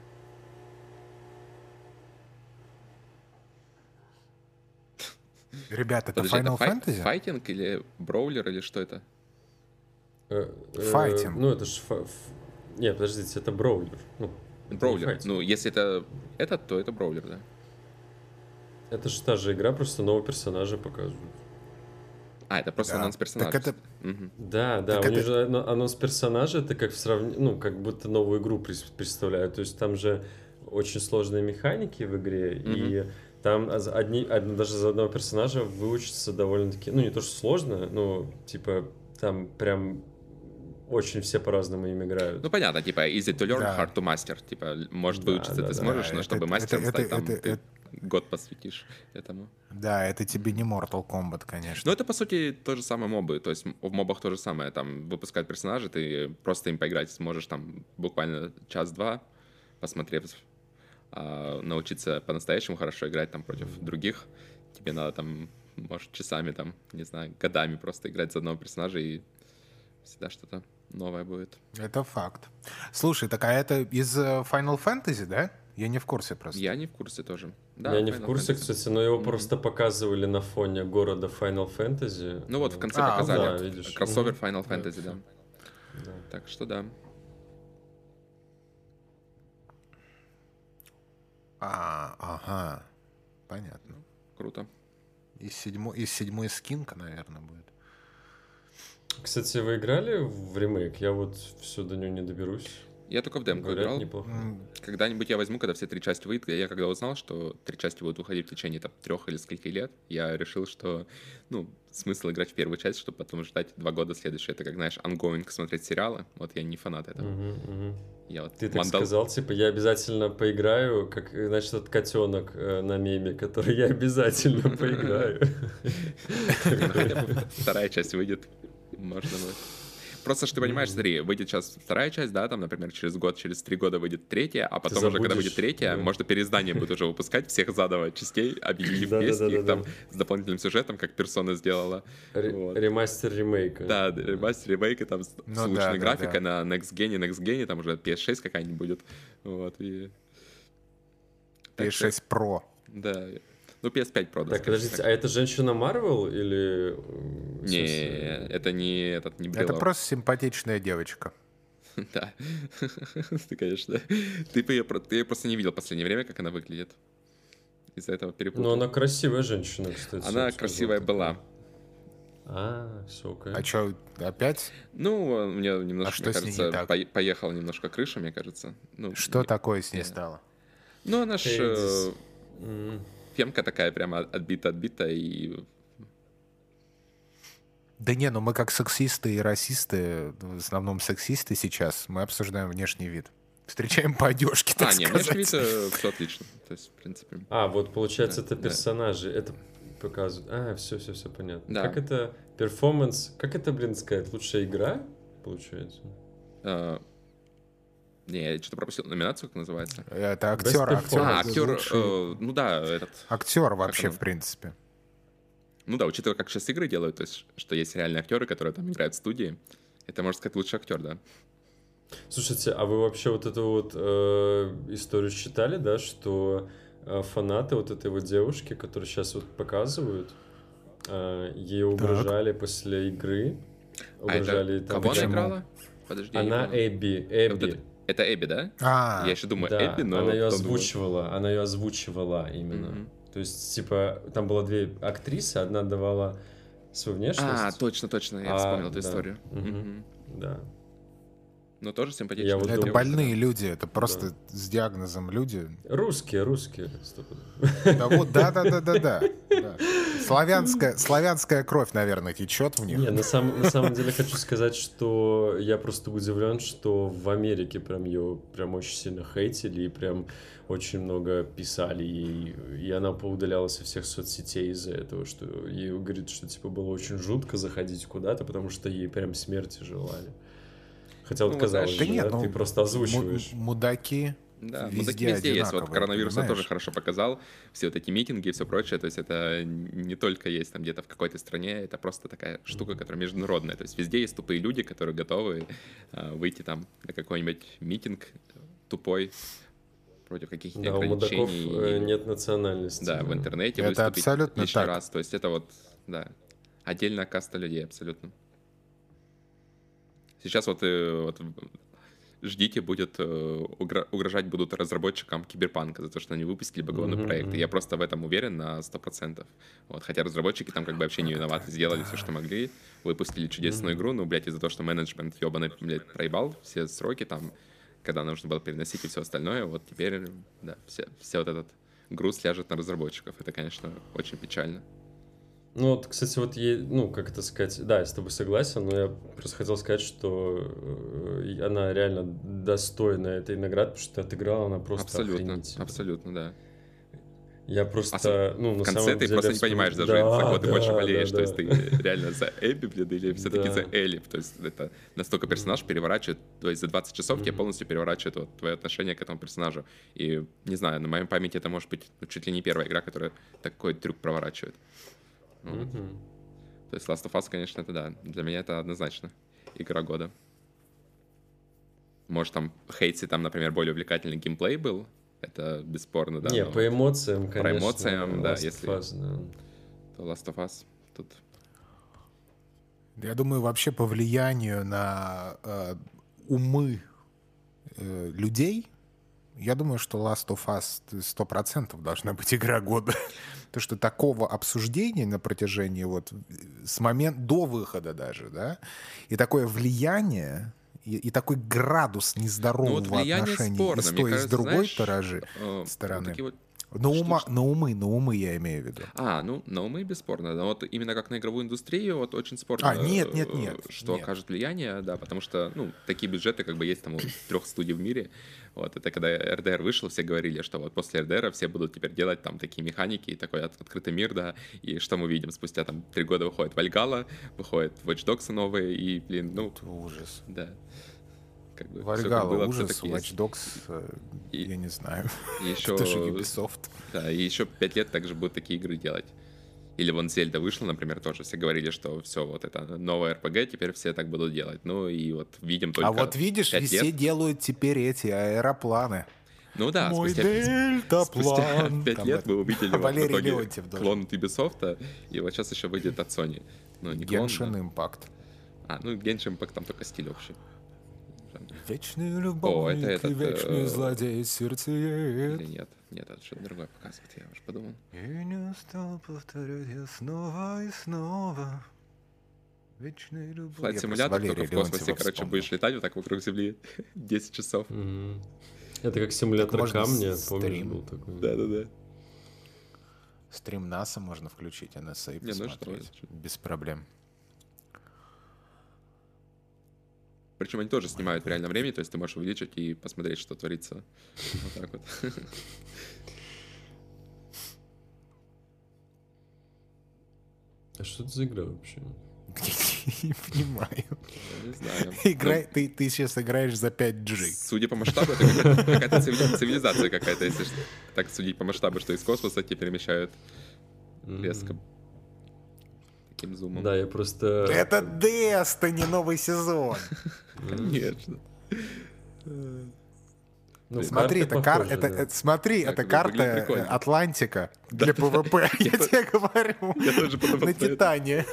Ребята, это Подожди, Final это Fantasy? Файтинг или броулер или что это? Э, э, файтинг. Ну, это же не, подождите, это броулер. Ну, броулер. Ну, если это этот, то это броулер, да. Это же та же игра, просто нового персонажа показывают. А, это просто да. анонс персонажа. Так это... Угу. Да, да, так у это... них же анонс персонажа, это как в сравнении, ну, как будто новую игру представляют. То есть там же очень сложные механики в игре, угу. и там одни, даже за одного персонажа выучиться довольно-таки, ну, не то, что сложно, но, типа, там прям очень все по-разному им играют. Ну, понятно, типа, easy to learn, да. hard to master. Типа, может, да, выучиться да, ты да, сможешь, да. но чтобы это, мастером это, стать, это, там, это, ты это... год посвятишь этому. Да, это тебе не Mortal Kombat, конечно. Ну, это, по сути, то же самое мобы. То есть в мобах то же самое. Там выпускают персонажи, ты просто им поиграть сможешь там буквально час-два, посмотрев, а, научиться по-настоящему хорошо играть там против других. Тебе надо там, может, часами там, не знаю, годами просто играть за одного персонажа и всегда что-то новое будет. Это факт. Слушай, так а это из э, Final Fantasy, да? Я не в курсе просто. Я не в курсе тоже. Да, я не в курсе, Fantasy. кстати, но его mm-hmm. просто показывали на фоне города Final Fantasy. Ну вот в конце а, показали. Да, видишь. Кроссовер Final Fantasy, да. да. Так что да. А, ага. Понятно. Круто. И седьмой, и седьмой скинка, наверное, будет. Кстати, вы играли в ремейк? Я вот все до него не доберусь. Я только в демку Говорят, играл. неплохо. М, Когда-нибудь я возьму, когда все три части выйдут. Я когда узнал, что три части будут выходить в течение там, трех или скольки лет, я решил, что ну, смысл играть в первую часть, чтобы потом ждать два года следующее. Это как, знаешь, ongoing смотреть сериалы. Вот я не фанат этого. Мгм, мгм. Я вот Ты так мандал- сказал, типа, я обязательно поиграю, как, значит, этот котенок э, на меме, который я обязательно поиграю. *laughs* Вторая часть выйдет, можно будет. Просто, что ты понимаешь, смотри, выйдет сейчас вторая часть, да, там, например, через год, через три года выйдет третья, а потом уже, когда выйдет третья, да. может, переиздание будет уже выпускать всех заново частей, объединив Да-да-да-да-да. вместе их там с дополнительным сюжетом, как персона сделала. Ре- Вот. Ремастер ремейка. Да, ремастер, ремейк, и там с Ну с улучшенной да, да, графикой да. на Next Gen, Next Gen, там уже PS6 какая-нибудь будет. Вот, и... Так что, PS6 Pro. Да. Ну, PS5 Pro. да, Так, подождите, так. а это женщина Марвел или... э, Не, это не этот, не Это Брелок. просто симпатичная девочка. *laughs* Да. *laughs* Ты, конечно. Ты её просто не видел в последнее время, как она выглядит. Из-за этого Ну, перепутал. она красивая женщина, кстати. Она красивая была. А, все, окей. А что, опять? Ну, мне немножко, что мне не кажется, так? пое- поехала немножко крыша, мне кажется. Ну, Что не- такое с ней не. стало? Ну, она ж э. Фемка такая прямо отбита-отбита, и Да не, ну мы как сексисты и расисты, в основном сексисты сейчас, мы обсуждаем внешний вид. Встречаем по одежке, так А, не, сказать. внешний вид все отлично. То есть, в принципе. А, вот получается, Да, это да. персонажи, это показывают. А, все, все, все понятно. Да. Как это перформанс? Как это, блин, сказать? Лучшая игра, получается? э, Не, я что-то пропустил. Номинацию, как называется? Это актер, актер. А, актер. э, Ну да, этот. Актер вообще, в принципе. Ну да, учитывая, как сейчас игры делают, то есть, что есть реальные актеры, которые там играют в студии, это, можно сказать, лучший актер, да. Слушайте, а вы вообще вот эту вот э, историю читали, да, что э, фанаты вот этой вот девушки, которую сейчас вот показывают, э, ей угрожали после игры, А это угрожали там кого она играла? Подожди. Она понял. Эбби, Вот Эбби. это- Это Эбби, да? А, Я еще думаю, Да, Эбби, но... она ее озвучивала, она ее озвучивала именно. мгм. То есть, типа, там было две актрисы, одна давала свою внешность. А, точно, точно, я А, вспомнил эту да. историю. Мгм. Мгм. Да. Но тоже симпатично. Я вот это думаю, больные люди, это просто с диагнозом люди. Русские, русские. Да вот, да, да, да, да, да. *laughs* да. Славянская, славянская кровь, наверное, течет в них. Не, на, сам- на самом деле хочу сказать, что я просто удивлен, что в Америке прям ее прям очень сильно хейтили и прям очень много писали ей, и она поудалялась со всех соцсетей из-за этого, что ей говорит, что типа было очень жутко заходить куда-то, потому что ей прям смерти желали. Хотя вот Ну, казалось знаешь, же, Да нет, да, ну, ты просто озвучиваешь. Му- Мудаки. Да, Везде ну такие везде есть. Вот коронавирус это тоже понимаешь? хорошо показал. Все вот эти митинги и все прочее. То есть это не только есть там где-то в какой-то стране, это просто такая штука, которая международная. То есть везде есть тупые люди, которые готовы а, выйти там на какой-нибудь митинг тупой против каких-то Да, у мудаков ограничений. э, и- нет национальности. Да, в интернете Это выступить абсолютно лишний так. раз. То есть это вот, да, отдельная каста людей абсолютно. Сейчас вот, э, вот ждите, будет э, угро- угрожать будут разработчикам Киберпанка за то, что они выпустили багованный Мгм, проект. И я просто в этом уверен на 100%. Вот, хотя разработчики там как бы вообще не виноваты, сделали все, что могли, выпустили чудесную игру, но, блядь, из-за того, что менеджмент ебаный, блядь, проебал все сроки там, когда нужно было переносить и все остальное, вот теперь, да, все, все вот этот груз ляжет на разработчиков. Это, конечно, очень печально. Ну, вот, кстати, вот ей, ну, как это сказать, да, я с тобой согласен, но я просто хотел сказать, что э, она реально достойна этой награды, потому что отыграла она просто абсолютно, охренительно. абсолютно, да. Я просто, Особ- ну, на В конце самом ты деле просто не понимаешь даже, Да, за кого ты да, больше да, болеешь. да. То есть ты реально за Эбби, блин, или *laughs* все-таки Да. за Элли. То есть это настолько персонаж переворачивает, то есть за 20 часов тебе Мгм. полностью переворачивает вот твое отношение к этому персонажу. И, не знаю, на моей памяти это может быть ну, чуть ли не первая игра, которая такой трюк проворачивает. Вот. То есть Last of Us, конечно, это да. Для меня это однозначно игра года. Может, там Хейтси, там, например, более увлекательный геймплей был. Это бесспорно, да. Не, но по эмоциям, конечно. эмоциям, да, если- Us, да. то Last of Us тут... Я думаю, вообще по влиянию на э, умы э, людей, я думаю, что Last of Us 100% должна быть игра года. То, что такого обсуждения на протяжении вот э, с момента до выхода даже, да, и такое влияние и, и такой градус нездорового Ну вот отношения спорно. и с той, и с другой знаешь, стороны. э, вот стороны. такие вот На, Что- ума, что- на умы, на умы я имею в виду. А, ну, на умы бесспорно. Но вот именно как на игровую индустрию, вот очень спорно. А, нет, нет, нет, Что нет. окажет влияние, да, потому что, ну, такие бюджеты как бы есть там у трех студий в мире. Вот, это когда РДР вышел, все говорили, что вот после РДР все будут теперь делать там такие механики и такой от- открытый мир, да. И что мы видим? Спустя там три года выходит Вальгала, выходит Watch Dogs новые, и, блин, ну, Это ужас. да. Как бы Вальгала, было, ужас. Watch Dogs, э, И- я не знаю. И еще, Это же Ubisoft. да, и еще пять лет также будут такие игры делать. Или вон Зельда вышла, например, тоже. Все говорили, что все, вот это новое РПГ, теперь все так будут делать. Ну и вот видим только А вот видишь, пять все лет. делают теперь эти аэропланы. Ну да, Мой спустя, *laughs* спустя дельтаплан. пять Там лет это- мы увидели *laughs* вот в итоге Леонтьев клон от Ubisoft, и вот сейчас еще выйдет от Sony. Ну, не клон, Genshin да. Impact. А, ну Genshin Impact там только стиль общий. Вечный любовник это и этот, вечный э, злодей сердцеед. Или нет? Нет, это что-то другое показывает, я уже подумал. И не устал повторять я снова и снова. Вечный любовь. Флайт симулятор только в космосе, короче, будешь летать вот так вокруг Земли *laughs* 10 часов. Это как симулятор камня, помнишь, был такой? Да-да-да. Стрим НАСА можно включить, NSA Не, ну что, посмотреть. что- Без проблем. Причем они тоже снимают в реальном времени, то есть ты можешь увеличить и посмотреть, что творится. Вот так вот. А что это за игра вообще? Не понимаю. Я Не знаю. Играй, ты, ты сейчас играешь за 5G. Ну, Судя по масштабу, это какая-то какая-то цивили- цивилизация какая-то, если так судить по масштабу, что из космоса тебе перемещают резко. Таким зумом. Да, я просто... Это Destiny новый сезон. Конечно. Ну, Смотри, это, кар... похожа, это, да. это- смотри, Так, это карта э, прикольно. Атлантика для ПВП. *laughs* Я тебе говорю. Я тоже подумал, На Титане.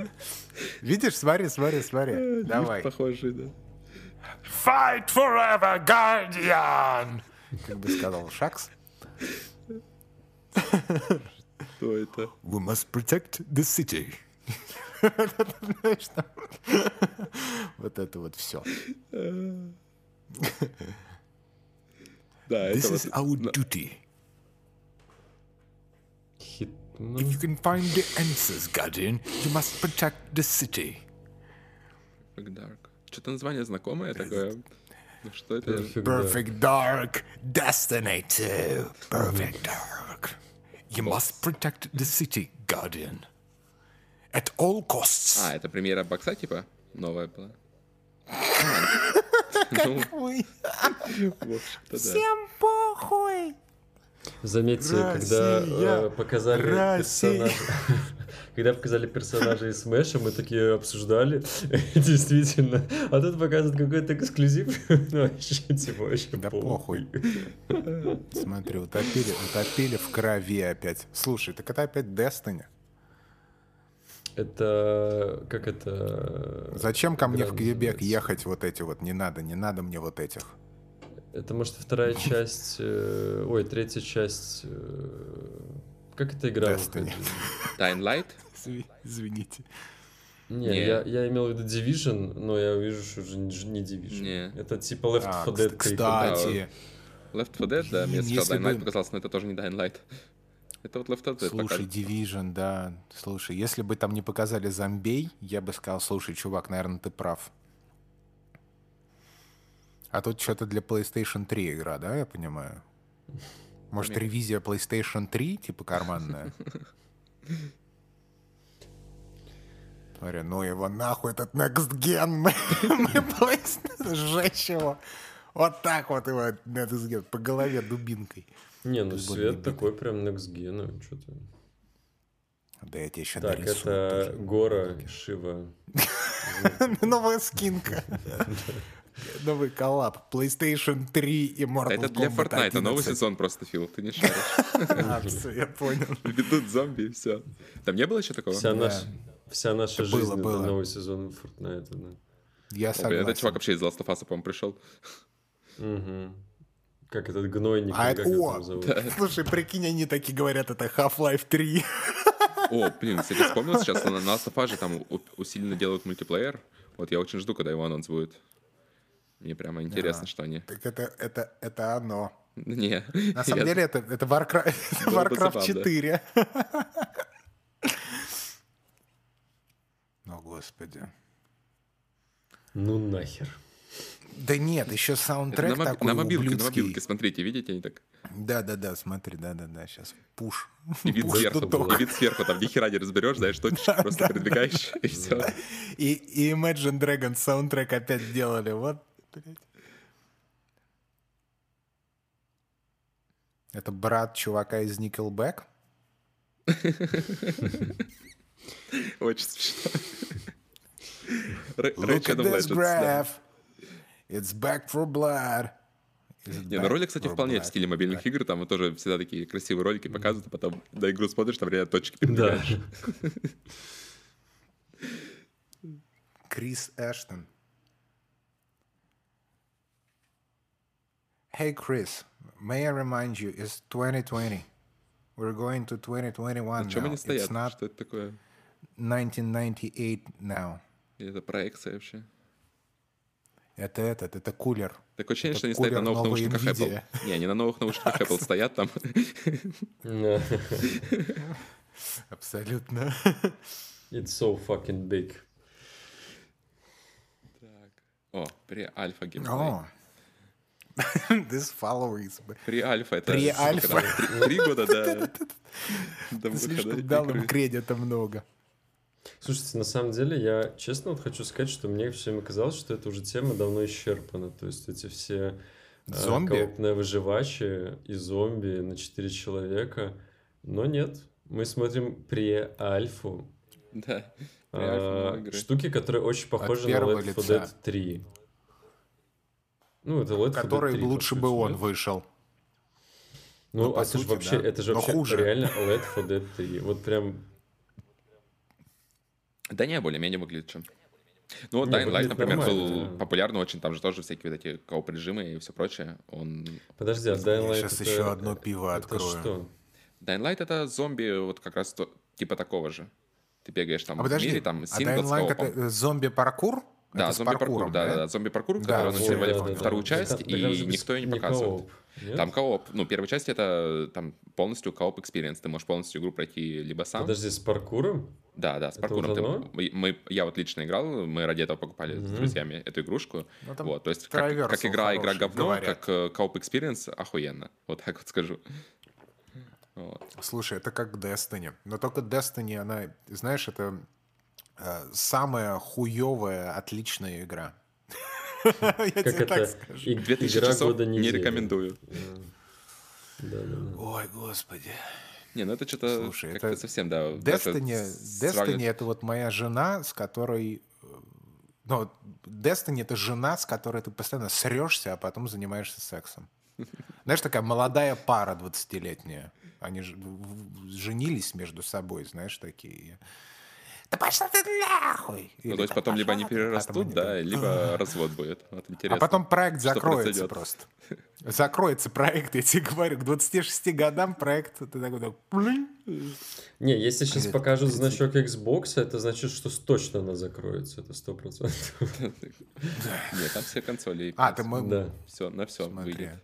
*laughs* Видишь, смотри, смотри, смотри. лифт Давай. похожий, да. Fight forever, Guardian! Как бы сказал Шакс. Что это? We must protect the city. Знаешь, *laughs* там Вот это вот все. Да, This это is вот our на- duty. Хит... ну, If you can find the answers, Guardian, you must protect the city. Perfect Dark. Что-то название знакомое такое. Ну что это? Perfect Dark. Perfect Dark, Destiny 2. Perfect Dark. You must protect the city, Guardian. At all costs. А, это премьера бокса, типа? Новая была? *laughs* Ну, Ой, в общем-то, да. всем похуй. Заметьте, когда э, показали персонажа... *laughs* Когда показали персонажа из Смэша, мы такие обсуждали, *laughs* действительно. А тут показывают какой-то эксклюзив, ну вообще, типа, вообще Да похуй. Смотри, утопили, утопили в крови опять. Слушай, так это опять Destiny. Это, как это... Зачем ко мне в Квебек ехать вот эти вот? Не надо, не надо мне вот этих. Это, может, вторая часть... э, Ой, третья часть... э, Как эта игра Destiny. Изви- Извините. Не, Не. Я, я имел в виду Division, но я вижу, что уже не Division. Не. Это типа Left А, 4 Dead. кс- переход. кстати, Left 4 Dead, да, мне сначала Dying Light бы- показалось, но это тоже не Dying Light. Это вот Left 4 Dead слушай, пока. Division, да. Слушай, если бы там не показали зомбей, я бы сказал, слушай, чувак, наверное, ты прав. А тут что-то для PlayStation 3 игра, да, я понимаю? Может, ревизия PlayStation 3, типа карманная? Смотри, ну его нахуй, этот Next Gen, *laughs* мы, мы *laughs* сжечь его. Вот так вот его Next Gen, по голове дубинкой. Не, ну свет такой прям Next Gen, что то Да я тебе еще Так, нарисую это тоже. Гора Шива. *laughs* Новая скинка. *laughs* Новый коллаб. PlayStation 3 и Mortal Это для Kombat Fortnite, новый 11. сезон просто, Фил, ты не шаришь. *laughs* А, я понял. Ведут зомби и все. Там не было еще такого? Вся наша, вся наша жизнь это новый сезон Fortnite. Да. Я согласен. Этот чувак вообще из Last of Us, по-моему, пришел. Мгм. Как этот гнойник, А это- о, зовут? Слушай, прикинь, они такие говорят, это Half-Life 3. О, блин, кстати, вспомнил сейчас, на Last of Us же там усиленно делают мультиплеер. Вот я очень жду, когда его анонс будет. Мне прямо интересно, Да. что они... Так это, это, это оно. Не. На самом я- деле это, это Warcraft, *laughs* это Warcraft забавно. 4. О, *laughs* господи. Ну нахер. Да нет, еще саундтрек на, такой на мобилке, на ублюдский. мобилке, смотрите, видите, они так Да-да-да, смотри, да-да-да, сейчас пуш. и вид Пуш сверху, туток. и вид сверху, там ни хера не разберешь, знаешь, точечку просто передвигаешь, и все. И, и Imagine Dragons саундтрек опять делали, вот, блядь. Это брат чувака из Nickelback? *laughs* Очень смешно. Look at this graph. It's back for blood. Не, ну ролик, кстати, вполне в стиле мобильных игр, там вот тоже всегда такие красивые ролики показывают, а потом на игру смотришь, там реально точки передвигаешь. *laughs* Крис Эштон. Hey, Chris, may I remind you, it's 2020. We're going to 2021 На чем now. они стоят? It's not Что это такое? 1998 now. Это проекция вообще. Это этот, это кулер. Такое ощущение, Это что они стоят на новых наушниках NVIDIA. Apple. Не, они на новых наушниках Apple стоят там. *laughs* Абсолютно. It's so fucking big. Так. О, при альфа геймплей. О. *laughs* This followers. При альфа это... При альфа. Три- года *laughs* до... до Ты выхода слишком дал им кредита много. Слушайте, на самом деле, я честно вот хочу сказать, что мне все время казалось, что эта уже тема давно исчерпана. То есть эти все э, Зомби? коопные выживачи и зомби на 4 человека. Но нет, мы смотрим пре-альфу. Да. а, штуки, которые очень похожи на Left 4 лица. Dead 3. Ну, это Left 4 Dead Который 3, по лучше бы он нет? вышел. Ну, Ну, по это же сути, вообще, да. это же Но вообще хуже. реально Left 4 Dead 3. Вот прям Да не, более-менее выглядит чем. Ну вот Не, Dying Light, например, был да. популярный очень, там же тоже всякие вот эти кооп-режимы и все прочее. Он... Подожди, а Dying Light щас это- еще одно пиво это открою. что? Dying Light это зомби вот как раз то- типа такого же. Ты бегаешь там А в подожди, мире, там а сингл Dying с Light это зомби-паркур? Да, зомби-паркур, да, да, да, зомби-паркур, Да, который анонсировали да, да, да. вторую Так часть, так и никто ее не не показывал. co-op, нет? Там co-op, ну, первая часть это там полностью co-op experience. Ты можешь полностью игру пройти либо сам. Подожди, с паркуром? Да, да, с Это паркуром. ты- мы, мы- я вот лично играл, мы ради этого покупали с Мгм. друзьями эту игрушку. Ну, вот, то есть как, как игра, игра хороший, говно, говорят. как э, co-op experience охуенно. Вот так вот скажу. Вот. Слушай, это как Destiny. Но только Destiny, она, знаешь, это э, самая хуевая, отличная игра. *laughs* Я Как тебе так это? скажу. И- 2000 Игра часов года не рекомендую. Ой, господи. Не, ну это что-то Слушай, как-то это совсем, да. Destiny, Destiny это вот моя жена, с которой... э, Ну, Destiny это жена, с которой ты постоянно срешься, а потом занимаешься сексом. Знаешь, такая молодая пара 20-летняя. Они женились между собой, знаешь, такие. Да пошла ты нахуй! Ну, Или то есть потом либо «Пошла они ты», перерастут, потом да, либо *laughs* развод будет. Вот интересно. А потом проект закроется произойдет. просто. Закроется проект, я тебе говорю. К 26 годам проект, ты такой, так. Не, если сейчас покажут 30. значок Xbox, это значит, что точно она закроется, это сто процентов. *laughs* Нет, там все консоли. А, ты мы... Да. Все, на все выйдет.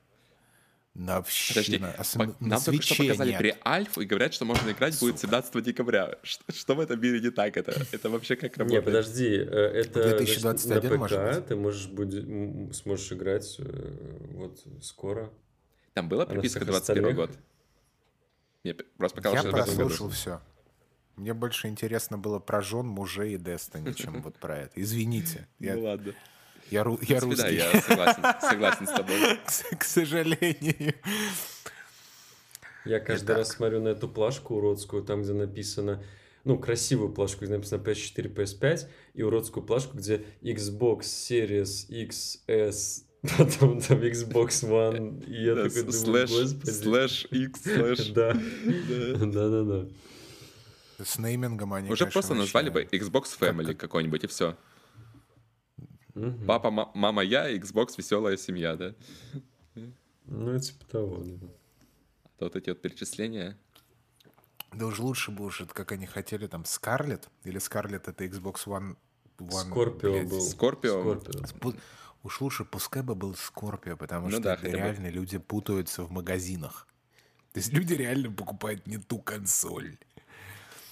На вообще, Подожди, осм- на нам только что показали нет. при Альфу и говорят, что можно играть будет 17 декабря. Что, что в этом мире не так? Это, это вообще как Не, работает? подожди, э, это 2021 значит, на может ПК быть? ты можешь будет, м, сможешь играть э, вот скоро. Там была А приписка всех 21 остальных? год? Мне просто показалось, Я что этом году. прослушал все. Мне больше интересно было про жен, мужей и Destiny, чем *laughs* вот про это. Извините. Ну ладно. Я, ру- я принципе, да, русский. я согласен, согласен с тобой. К- сожалению. Я каждый Итак. раз смотрю на эту плашку уродскую, там, где написано, ну, красивую плашку, где написано PS4, PS5, и уродскую плашку, где Xbox Series XS, потом *laughs* там Xbox One, и я Да, такой думаю, Слэш, господи. слэш, X, слэш. *laughs* Да, Да. да, да. С неймингом они, Уже конечно, просто назвали бы Xbox Family какой-нибудь, и все. Мгм. Папа, ма- мама, я, Xbox, веселая семья, да? Ну, типа того, да. А то вот эти вот перечисления. Да уж лучше бы уж, это как они хотели, там, Скарлет? Или Скарлет это Xbox One... One Скорпио блядь, был. Скорпио. Скорпио. Спу- Уж лучше пускай бы был Скорпио, потому Ну что да, это хотя бы. реально люди путаются в магазинах. То есть люди реально покупают не ту консоль.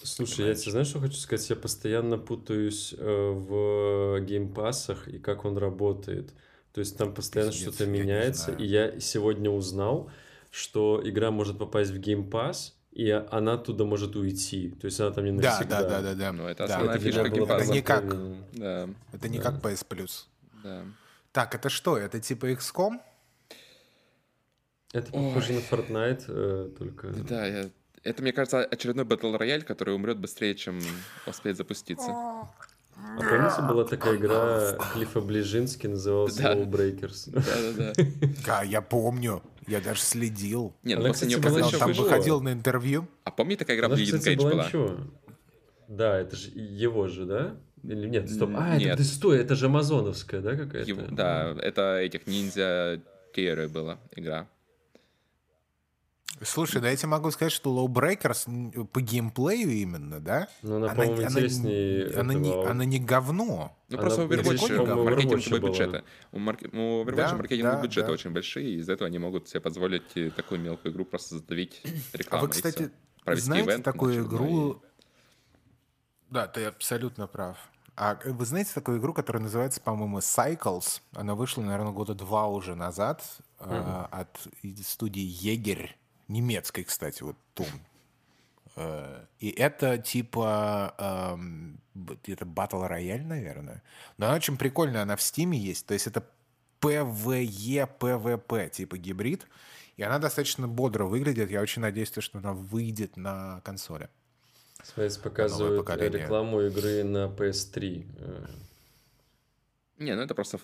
Слушай, я тебе знаешь, что хочу сказать? Я постоянно путаюсь э, в геймпассах и как он работает. То есть там постоянно Пиздец, что-то я меняется. знаю. И я сегодня узнал, что игра может попасть в геймпасс, и она оттуда может уйти. То есть она там не Да, навсегда. да, да, да, да. Ну, это Да, основная Это фишка. Это не как-. Да, Это не Да. как PS Plus. да. Так, это что? Это типа XCOM? Это похоже на Fortnite, э, только... Да, я... Это, мне кажется, очередной батл рояль, который умрет быстрее, чем успеет запуститься. А помните, была такая игра Клиффа Ближински, называлась Да. Low Breakers? Да-да-да. Да, я помню. Я даже следил. Не, ну Она, после кстати, нее была еще там выжила. выходил на интервью. А помни, такая игра Bleeding Cage была была? ничего. Да, это же его же, да? Или нет, стоп. А, Нет. это, стой, это же амазоновская, да, какая-то? Его- Да, это этих ниндзя Терры была игра. Слушай, да я тебе могу сказать, что Low Breakers по геймплею именно, да? Ну, она, по-моему, интереснее она, не, этого. она не говно. Ну, Она просто у Overwatch маркетинговые бюджеты. У, Overwatch Да, маркетинговые да, бюджеты да. очень большие, и из-за этого они могут себе позволить э, такую мелкую игру просто задавить *clears throat* А рекламой. вы, и кстати, знаете ивент такую очередной игру... Да, ты абсолютно прав. А вы знаете такую игру, которая называется, по-моему, Cycles? Она вышла, наверное, года два уже назад э, от и- студии Егерь. Немецкой, кстати, вот Тум. Э, И это типа эм, это батл рояль, наверное. Но она очень прикольная, она в Стиме есть. То есть это PvE, PvP, типа гибрид. И она достаточно бодро выглядит. Я очень надеюсь, то, что она выйдет на консоли. Смотрите, показывают поколение. рекламу игры на PS3. Э, Не, ну это просто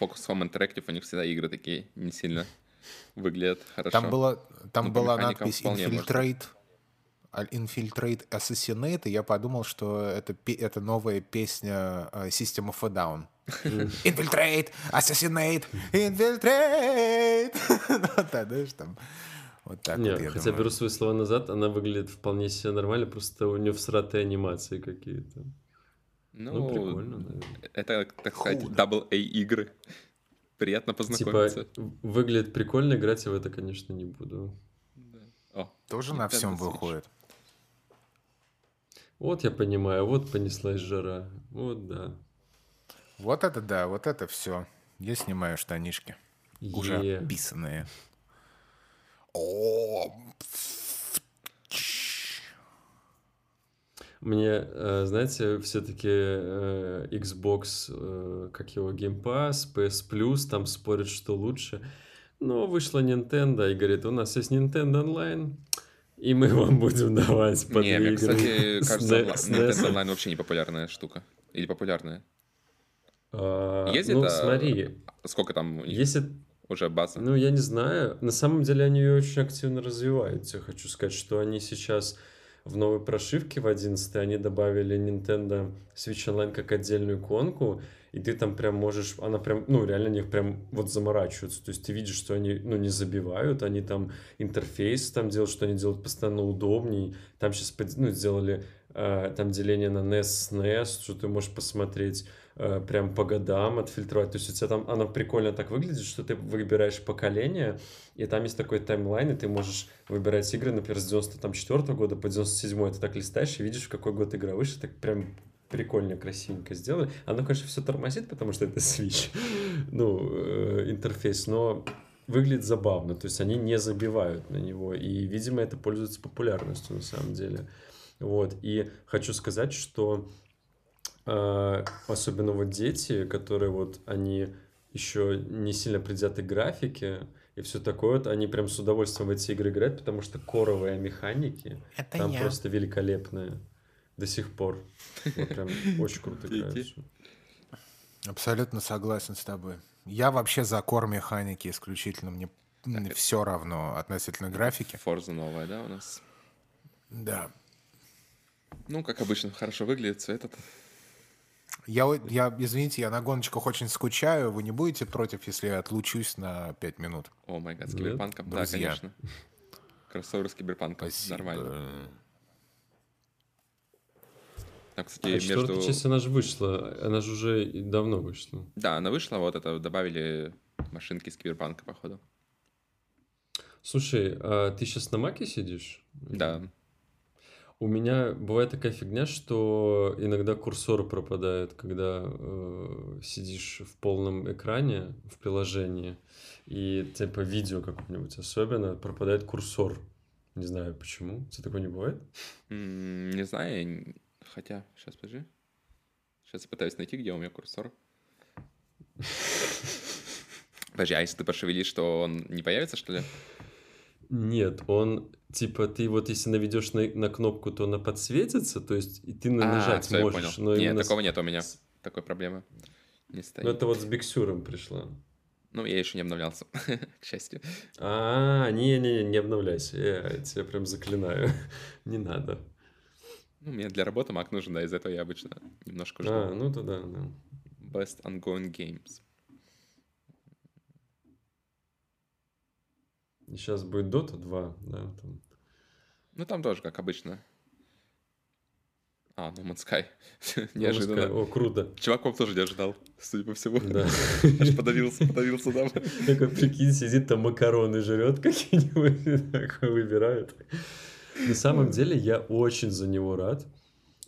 Focus Home Interactive, у них всегда игры такие не сильно выглядят хорошо. Там, была, там Ну, была надпись. Infiltrate, а, Infiltrate Assassinate, и я подумал, что это, это новая песня э, System of a Down. *laughs* Infiltrate, Assassinate, Infiltrate. *laughs* Ну, да, знаешь, там вот так Не, вот, я хотя думаю. беру свои слова назад, она выглядит вполне себе нормально, просто у нее всратые анимации какие-то. Ну, Ну, прикольно, наверное. это, так сказать, Худо. double A игры. Приятно Типа, познакомиться. выглядит прикольно, играть я в это, конечно, не буду. О, Тоже на всем Switch. выходит. Вот я понимаю, вот понеслась жара. Вот да. Вот это да, вот это все. Я снимаю штанишки. Уже Е. описанные. О, Мне, э, знаете, все-таки Xbox, э, как его, Game Pass, PS Plus, там спорят, что лучше. Но вышла Nintendo и говорит, у нас есть Nintendo Online, и мы вам будем давать по не, мне, кстати, *laughs* кажется, Nintendo NES. Online вообще не популярная штука. Или популярная. А, Есть ну, смотри, Сколько там у них если уже база? Ну, я не знаю. На самом деле они ее очень активно развивают. Я хочу сказать, что они сейчас в новой прошивке в 11 они добавили Nintendo Switch Online как отдельную иконку, и ты там прям можешь, она прям, ну, реально они прям вот заморачиваются. То есть ты видишь, что они, ну, не забивают, они там интерфейс там делают, что они делают постоянно удобней. Там сейчас, ну, сделали э, там деление на NES NES, что ты можешь посмотреть прям по годам отфильтровать. То есть у тебя там оно прикольно так выглядит, что ты выбираешь поколение, и там есть такой таймлайн, и ты можешь выбирать игры, например, с 94 года по 97 ты так листаешь и видишь, в какой год игра вышла, так прям прикольно, красивенько сделали. Оно, конечно, все тормозит, потому что это Switch, *laughs* ну, э, интерфейс, но выглядит забавно, то есть они не забивают на него, и, видимо, это пользуется популярностью на самом деле. Вот, и хочу сказать, что э, особенно вот дети, которые вот они еще не сильно предвзяты к графике и все такое, вот, они прям с удовольствием в эти игры играют, потому что коровые механики Это там я. просто великолепные до сих пор. Вот прям очень круто Дети. играются. Абсолютно согласен с тобой. Я вообще за кор механики исключительно. Мне все равно относительно графики. Forza новая, да, у нас? Да. Ну, как обычно, хорошо выглядит, все этот. Я, я, извините, я на гоночках очень скучаю. Вы не будете против, если я отлучусь на 5 минут? О май гад, с Нет, киберпанком, да, друзья. конечно. Кроссовер с киберпанком, Спасибо. нормально. Там, кстати, А четвертая между... часть, она же вышла. Она же уже давно вышла. Да, она вышла, вот это добавили машинки с киберпанка, походу. Слушай, а ты сейчас на маке сидишь? Да. У меня бывает такая фигня, что иногда курсор пропадает, когда э, сидишь в полном экране в приложении, и типа видео какое-нибудь особенно, пропадает курсор. Не знаю почему. Тебя такое не бывает? Не знаю, хотя, сейчас, подожди. Сейчас я пытаюсь найти, где у меня курсор. *laughs* Подожди, а если ты пошевелишь, то он не появится, что ли? Нет, он типа ты вот если наведешь на, на кнопку, то она подсветится, то есть и ты на- А, нажать я можешь, но Нет, именно такого нет у меня. Такой проблемы не стоит. Ну это вот с Биксюром пришла. Ну, я еще не обновлялся, *laughs* к счастью. А, не-не-не, не обновляйся, я тебя прям заклинаю, *laughs* не надо. Ну, мне для работы Mac нужен, да, из этого я обычно немножко жду. А, ну то да, да. Best ongoing games. Сейчас будет Dota 2, да, там. Ну, там тоже, как обычно. А, No Man's Sky. Неожиданно. О, круто. Чувак вам тоже не ожидал, судя по всему. Да. *laughs* Аж подавился, подавился, да. *laughs* Такой, прикинь, сидит там макароны жрет какие-нибудь, *laughs* такой выбирает. На самом деле я очень за него рад,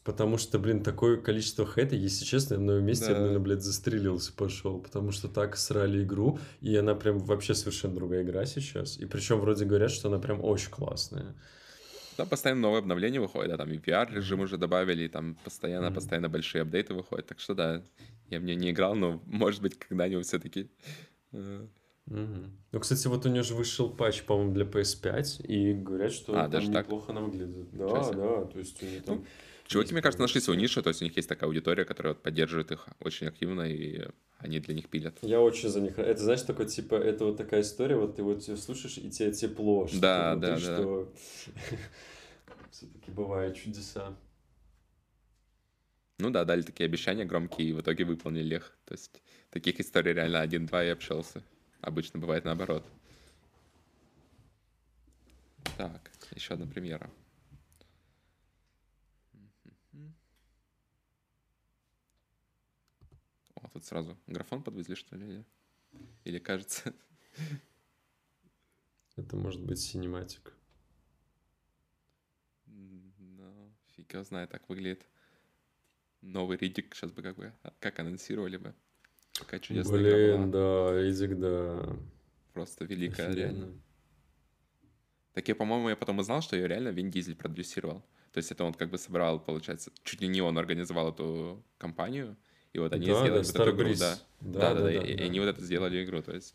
потому что, блин, такое количество хейта, если честно, я на моем месте, я Да. наверное, блядь, застрелился, пошел, потому что так срали игру, и она прям вообще совершенно другая игра сейчас. И причем вроде говорят, что она прям очень классная. Там постоянно новые обновления выходят, да, там и VR-режим уже добавили, и там постоянно, Мгм. постоянно большие апдейты выходят. Так что да, я в нее не играл, но, может быть, когда-нибудь все-таки... Мгм. Ну, кстати, вот у нее же вышел патч, по-моему, для PS5, и говорят, что А, даже так? неплохо она выглядит. Да, да, то есть у нее там... Чуваки, мне кажется, нашли свою нишу, то есть у них есть такая аудитория, которая поддерживает их очень активно, и они для них пилят. Я очень за них. Это, знаешь, такой, типа, это вот такая история, вот ты вот слушаешь, и тебе тепло. что Да, ты да, внутри, да. что *laughs* все-таки бывают чудеса. Ну да, дали такие обещания громкие, и в итоге выполнили их. То есть таких историй реально один-два и общался. Обычно бывает наоборот. Так, еще одна премьера. Тут сразу графон подвезли, что ли? Или, кажется... Это может быть синематик. Ну, фиг его знает, так выглядит. Новый Ридик сейчас бы как бы, а, как анонсировали бы. Какая чудесная игра Блин, была. да, Эдик, да. Просто великая, Офигенно. реально. Так я, по-моему, я потом узнал, что ее реально Вин Дизель продюсировал. То есть это он как бы собрал, получается, чуть ли не он организовал эту компанию, и вот они Да, сделали да, вот эту игру, да. Да, Да, да, да, да, да, и, они вот это сделали игру, то есть,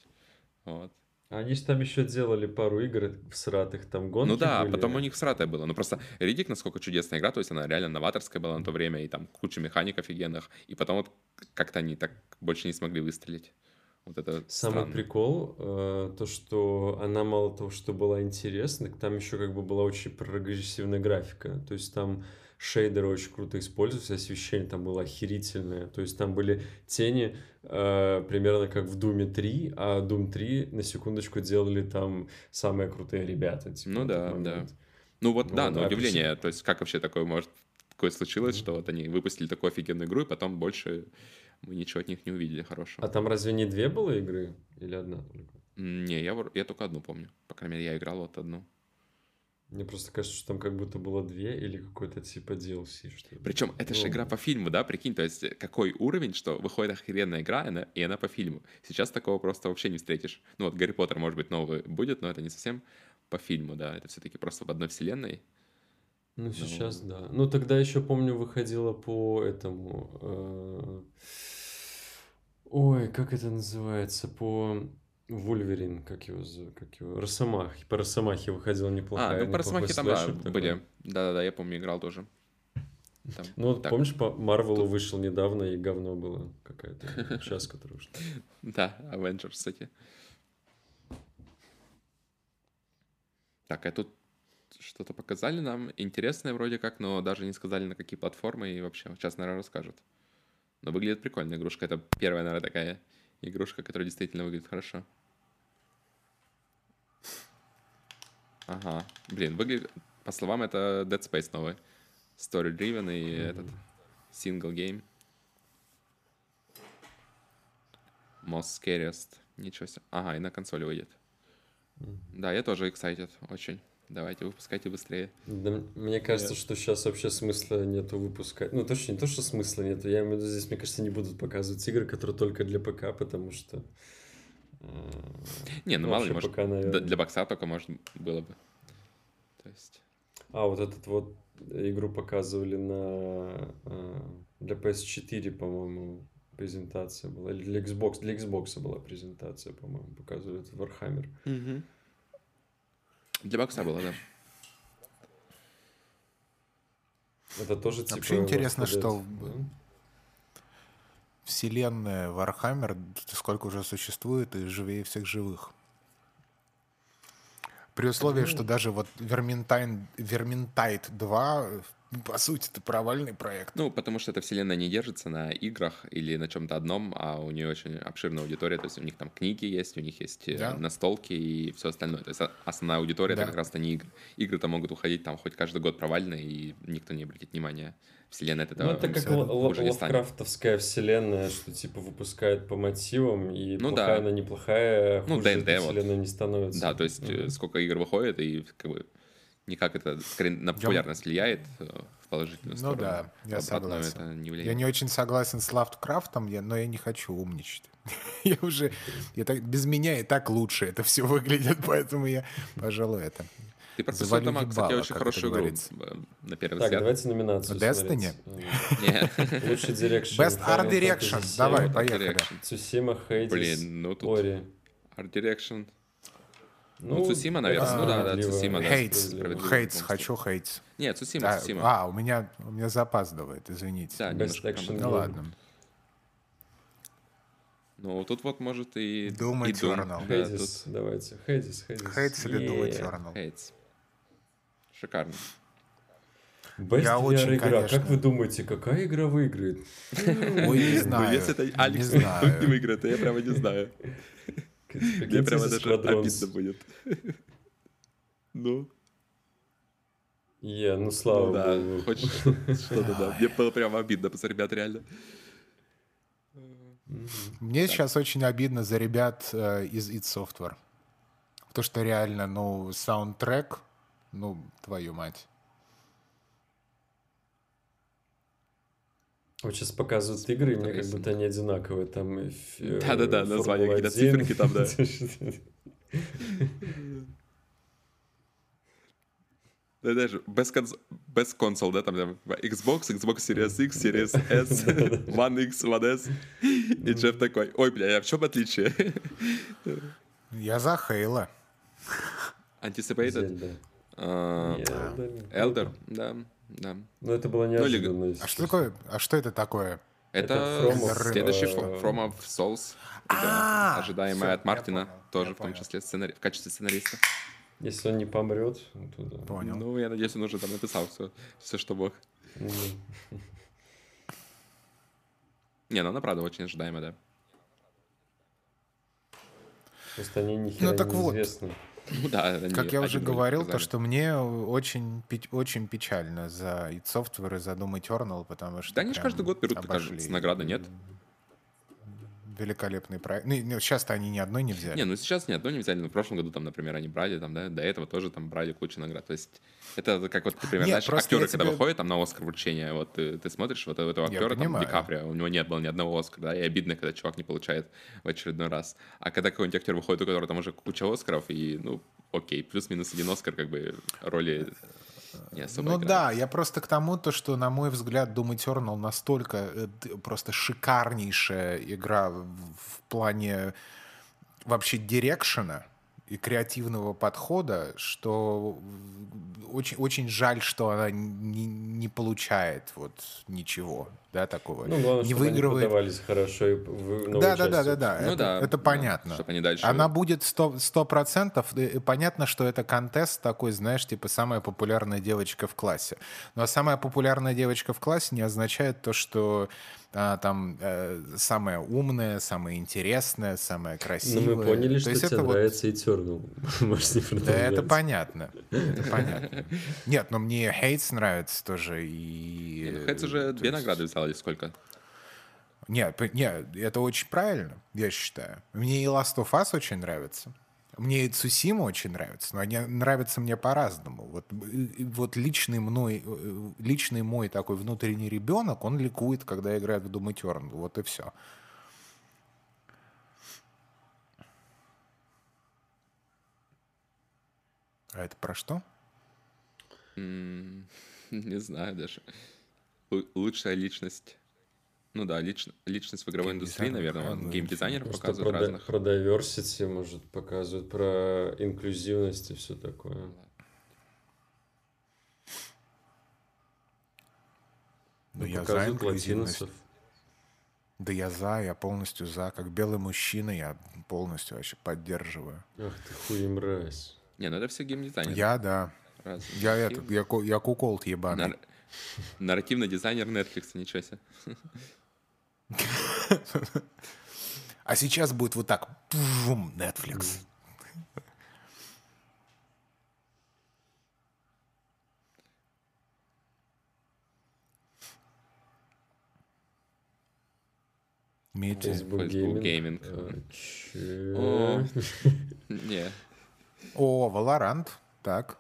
вот. Они же там еще делали пару игр в сратых, там гонки Ну да, были. потом у них сратая было. Ну просто Ридик, насколько чудесная игра, то есть она реально новаторская была на то время, и там куча механик офигенных, и потом вот как-то они так больше не смогли выстрелить. Вот это Самый странно. прикол, э, то, что она мало того, что была интересна, там еще как бы была очень прогрессивная графика. То есть там шейдеры очень круто используются, освещение там было охерительное. То есть там были тени э, примерно как в Думе 3, а Doom 3, на секундочку, делали там самые крутые ребята. Типа, Ну да, да. Ну вот, да, Вот, на удивление, то есть как вообще такое может такое случилось, Мгм. что вот они выпустили такую офигенную игру, и потом больше мы ничего от них не увидели хорошего. А там разве не две было игры? Или одна только? Не, я, я только одну помню. По крайней мере, я играл вот одну. Мне просто кажется, что там как будто было две или какой-то типа DLC, что. Причем это же Ну, игра по фильму, да, прикинь, то есть э, какой уровень, что выходит охеренная игра, и она, и она по фильму. Сейчас такого просто вообще не встретишь. Ну вот Гарри Поттер, может быть, новый будет, но это не совсем по фильму, да, это все-таки просто в одной вселенной. Ну, сейчас да. Ну, тогда еще помню, выходила по этому. э, Ой, как это называется? По Вульверин, как его, как его, Росомах. По Росомахе выходила неплохая. а, ну по Росомахе там, да, такой. были. Да-да-да, я помню, играл тоже. Там, Ну, вот так, помнишь, по Марвелу вышел недавно, и говно было какая-то. Сейчас, которая ушла. *laughs* Да, Avengers, кстати. Так, а тут что-то показали нам интересное вроде как, но даже не сказали, на какие платформы и вообще. Сейчас, наверное, расскажут. Но выглядит прикольно игрушка. Это первая, наверное, такая игрушка, которая действительно выглядит хорошо. Ага. Блин, выглядит... По словам, это Dead Space новый. Story-driven и Мгм. этот... Single game. Most scariest. Ничего себе. Ага, и на консоли выйдет. Да, я тоже excited очень. Давайте, выпускайте быстрее. Да, мне кажется, что сейчас вообще смысла нету выпускать. Ну, точно не то, что смысла нету. Я имею в виду, здесь, мне кажется, не будут показывать игры, которые только для ПК, потому что... Не, ну мало ли, может, пока, наверное. для бокса только, может, было бы. То есть... А, вот этот вот игру показывали на... э, Для PS4, по-моему, презентация была. Или для Xbox. Для Xbox была презентация, по-моему, показывали этот Warhammer. Для бокса было, да. Это тоже типа... Вообще интересно, что? Вселенная Warhammer сколько уже существует и живее всех живых. При условии, что даже вот Vermintide, Vermintide 2, по сути, это провальный проект. Ну, потому что эта вселенная не держится на играх или на чем-то одном, а у нее очень обширная аудитория, то есть у них там книги есть, у них есть э, Да. настолки и все остальное. То есть основная аудитория Да. это как раз-то не игры. Игры-то могут уходить там хоть каждый год провальные, и никто не обратит внимания. Вселенная от Ну, это как лавкрафтовская вселенная, что типа выпускает по мотивам, и Ну плохая да. она неплохая, Ну, хуже эта вот. вселенная не становится. Да, то есть Мгм. сколько игр выходит, и как бы никак это скорее на популярность влияет э, в положительную Ну сторону. да, я В обратную согласен. это не Я не очень согласен с Лавкрафтом, я- но я не хочу умничать. *laughs* Я уже... Я так, без меня и так лучше это все выглядит, *laughs* поэтому я, пожалуй, это... Ты пропустил там, кстати, очень хорошую игру э, на первый Так, взгляд. давайте номинацию Destiny? Не. Лучший direction. Best Art Direction. Давай, поехали. Цусима, Hades, Блин, ну тут Ori. Art Direction. Ну, Цусима, наверное. Ну да, да. Цусима. Hades, Hades, хочу Hades. Нет, Цусима, А, Цусима. а, у меня, у меня запаздывает, извините. Да, немножко Ну ладно. Ну, тут вот может и... Doom и Doom. Eternal. Да, Hades, давайте. Хейдис, Хейдис. Хейтс или Doom. Eternal? Хейтс. Шикарно. Best Я VR очень, игра. конечно. Как вы думаете, какая игра выиграет? Ой, не знаю. Ну, если это Алекс *laughs* не выиграет, то я прямо не знаю. *laughs* Мне прямо даже обидно будет. *laughs* Ну, Е, ну ну слава да, богу. хоть *laughs* что-то, да. Мне было прямо обидно за ребят, реально. Мне сейчас очень обидно за ребят э, из id Software. Потому что реально, ну, саундтрек, ну, твою мать. Вот сейчас показывают игры, и мне как будто они одинаковые. Там ф- э, Да-да-да, названия, Формула какие-то 1. циферки там, да. *laughs* Да, даже без, конс... без консол, да, там, там Xbox, Xbox Series X, Series *laughs* S, One X, One S. И Джефф такой, ой, бля, а в чем отличие? *laughs* Я за Хейла. Anticipated? Зельда. А. Elder, да, да. Ну, это было или- неожиданно. если А что такое? А что это такое? Это From of, следующий Fro- From of Souls, А, да, ожидаемая от Мартина, понял, тоже в том числе сценари... в качестве сценариста. Если он не помрет, ну, то да. Понял. Ну, я надеюсь, он уже там написал все, все что. Ну, Не, ну она правда очень ожидаемая, да. Просто они ни хера так не вот. известны. Ну да, они Как я уже говорил, то что мне очень, очень печально за id Software и за Doom Eternal, потому что Да они же каждый год берут, обошли. кажется, награды, нет? Великолепный проект. Ну, и сейчас-то они ни одной не взяли. Не, ну сейчас ни одной не взяли, но в прошлом году там, например, они брали, там, да, до этого тоже там брали кучу наград. То есть это как вот, например, Нет, знаешь, актеры, когда тебе- выходят там на Оскар вручение, вот ты, ты смотришь вот этого актера, там. Ди Каприо, у него нет было ни одного Оскара, да, и обидно, когда чувак не получает в очередной раз. А когда какой-нибудь актер выходит, у которого там уже куча Оскаров, и, ну, окей, плюс-минус один Оскар, как бы, роли не особо Ну играют. да, я просто к тому, то, что, на мой взгляд, Doom Eternal настолько э, просто шикарнейшая игра в, в плане вообще дирекшена и креативного подхода, что очень, очень жаль, что она не, не получает вот ничего, да, такого. Ну, главное, не чтобы они выигрывает продавались хорошо и в да, да, да, да, да. Ну это, да, это да, понятно. чтоб они дальше- Она будет сто процентов. Понятно, что это контест такой, знаешь, типа самая популярная девочка в классе. Но самая популярная девочка в классе не означает то, что а, там э, самая умная, самая интересная, самая Ну, красивая. мы поняли, То что есть тебе это вот- нравится Eternal. Returnal. *laughs* Можешь не Да это понятно. Это понятно. *laughs* Нет, но мне Хейтс нравится тоже. И... Ну, Хэтс уже две награды или сколько? Нет, п- нет, это очень правильно, я считаю. Мне и Last of Us очень нравится. Мне и Цусима очень нравится, но они нравятся мне по-разному. Вот, э, вот личный, мной, э, личный мой такой внутренний ребенок, он ликует, когда играет в Doom Eternal. Вот и все. А это про что? *laughs* Не знаю даже. Лу- Лучшая личность. Ну да, лич- личность в игровой индустрии, Геймдизайнер, наверное, ну, геймдизайнеров Просто показывают про, разных. про diversity, может, показывают, про инклюзивность и все такое. Ну, я за инклюзивность. латиносов. Да я за, я полностью за. Как белый мужчина я полностью вообще поддерживаю. Ах ты хуй мразь. Не, ну это все геймдизайнеры. Я, да. разные. Я этот, я, я куколт ебаный. Нар- Нарративный дизайнер Netflix, ничего себе. А сейчас будет вот так. Пум, Netflix. Имеете? Facebook Facebook Gaming. О. *laughs* Не, О, Valorant. Так.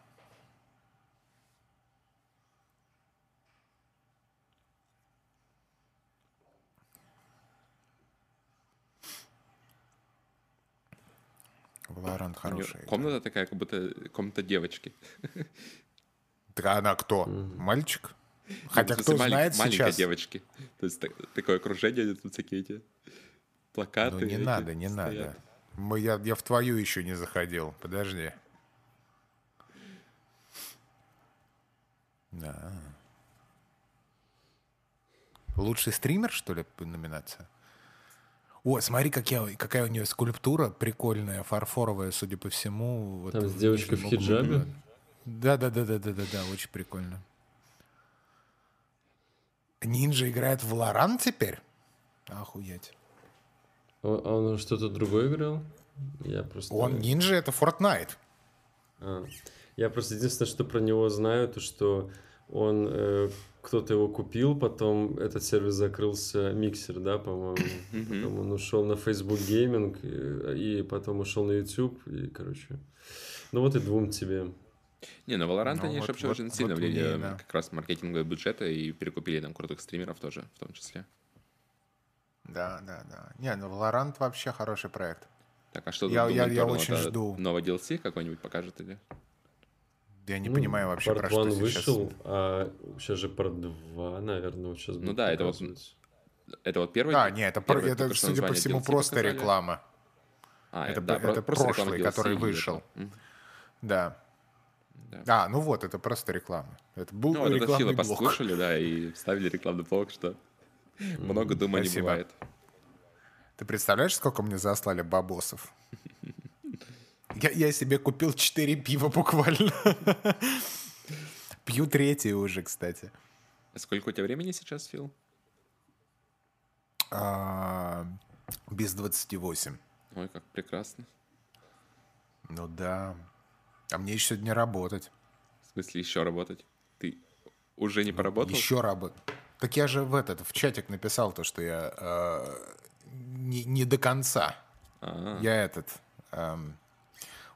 Неё хорошая. игра. комната такая, как будто комната девочки. Так а она кто? Мальчик? Хотя Ну, в кто малень- знает маленькой сейчас? девочки. То есть так- такое окружение, тут всякие эти плакаты. Ну не эти надо, не стоят. надо. Мы, я, я в твою еще не заходил. Подожди. Да. Лучший стример, что ли, номинация? О, смотри, как я, какая у нее скульптура прикольная, фарфоровая, судя по всему. Вот Там с девочкой в хиджабе? Да, да, да, да, да, да, да, очень прикольно. Нинджа играет в Лоран теперь? Охуеть. А он что-то другое играл? Я просто... Он нинджа это Fortnite. А, Я просто единственное, что про него знаю, то что он э, кто-то его купил, потом этот сервис закрылся, миксер, да, по-моему. *coughs* Потом он ушел на Facebook Gaming, и, и потом ушел на YouTube, и, короче. Ну вот и двум тебе. Не, на Valorant Ну, они вот- же вообще вот- очень вот сильно мне, влияли да. как раз маркетинговые бюджеты и перекупили там крутых стримеров тоже, в том числе. Да, да, да. Не, ну Valorant вообще хороший проект. Так, а что Я- я- Doom я Eternal? очень жду. Новый DLC какой-нибудь покажет или? Я не Ну, понимаю вообще, Part про что сейчас. вышел, а сейчас же Part 2, наверное, вот сейчас Ну да, это вот. Это вот первый? А, не, это, про- первый это судя по всему, DLC просто показали? реклама. А, это да, про- про- это просто прошлый, DLC который вышел. Да. Да. А, ну вот, это просто реклама. Это был Ну, вот это рекламный Фила блок. послушали, да, и вставили рекламный блок, что много дума не бывает. Ты представляешь, сколько мне заслали бабосов? *laughs* Я, я себе купил 4 пива буквально. *laughs* Пью третье уже, кстати. Сколько у тебя времени сейчас, Фил? А, без 28. Ой, как прекрасно. Ну да. А мне еще сегодня работать. В смысле, еще работать? Ты уже не поработал? Еще работать. Так я же в этот, в чатик написал то, что я э, не, не до конца. А, Я этот... эм,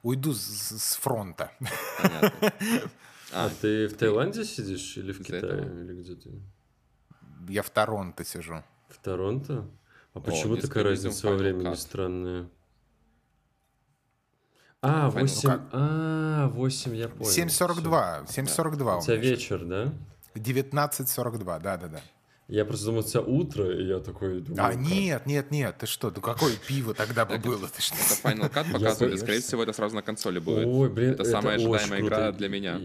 уйду с, с фронта. понятно. *laughs* А, ты в Таиланде сидишь или в Китае? этого? Или где ты? Я в Торонто сижу. В Торонто? А почему такая разница во времени странная? А, Final 8... Cut. А, 8, я понял. 7.42. 7.42 У тебя вечер, да? щас. 19.42, да-да-да. Я просто думал, тебя утро, и я такой думаю... А, нет, нет, нет, ты что? Ну какое пиво тогда бы было? Ты что? Это Final Cut показывали, Я скорее всего, это сразу на консоли будет. Ой, блин, это самая ожидаемая игра для меня.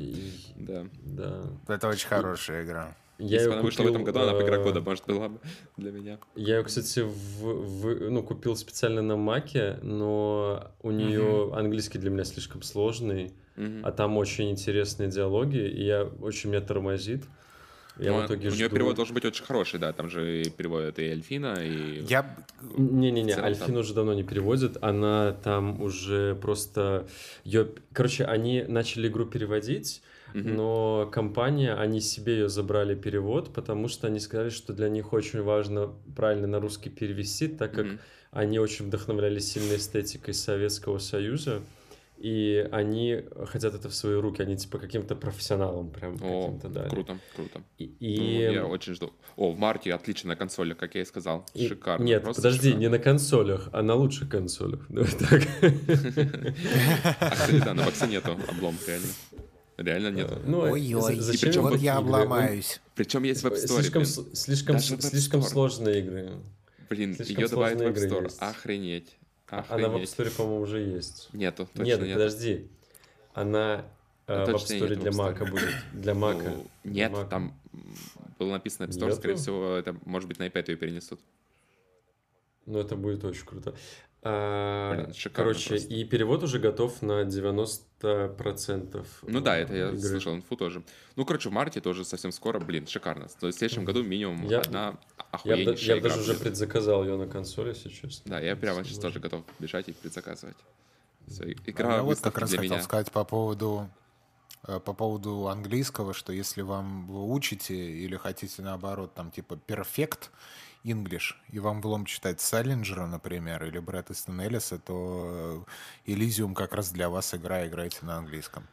Да. Да. Это очень хорошая игра. Я Если бы она вышла в этом году, она бы игра э, года, может, была бы для меня. Я ее, кстати, в, в- ну, купил специально на Маке, но у нее английский для меня слишком сложный, а там очень интересные диалоги, и я очень меня тормозит. Я Ну, в итоге у нее жду... перевод должен быть очень хороший, да, там же и переводят и Эльфина, и... Я... Не-не-не, В целом Альфин там- уже давно не переводит, она там уже просто... Ее... Короче, они начали игру переводить, Мгм. но компания, они себе ее забрали перевод, потому что они сказали, что для них очень важно правильно на русский перевести, так как Мгм. они очень вдохновлялись сильной эстетикой Советского Союза, и они хотят это в свои руки, они типа каким-то профессионалам прям О, каким-то дали. круто, круто. И, Ну, и- я очень жду. О, в марте отлично на консолях, как я и сказал. и- Шикарно. Нет, просто подожди, шикарно. не на консолях, а на лучших консолях. *laughs* Давай так. А, кстати, да, на боксе нету облом, реально. Реально нету. Ну, а Ой-ой, за- зачем причем вот я обломаюсь. Причем есть в App Store, Слишком, сложные игры. Блин, слишком ее добавят в App Store. есть. Охренеть. Она в App. Store, по-моему, уже есть. Нету, точно Нет, нет. подожди. Она э, в App Store для. Мака будет. Для Мака. Ну, нет, Mac. там было написано App Store, Нету? скорее всего, это, может быть, на iPad ее перенесут. Ну, это будет очень круто. А, Блин, короче, просто. и перевод уже готов на 90%. Ну да, это я игры. слышал инфу тоже. Ну, короче, в марте тоже совсем скоро, блин, шикарно. То есть в следующем году минимум Я- одна Я, охуеннейшая я игра даже уже будет. предзаказал ее на консоли, если честно. Да, я прямо сейчас тоже готов бежать и предзаказывать. Всё, А игра я вот как раз для хотел меня. сказать по поводу э, по поводу английского, что если вам вы учите или хотите наоборот там типа perfect English, и вам влом читать Саллинджера, например, или Брэда Эстон Эллиса, то э, Elysium как раз для вас игра, играйте на английском.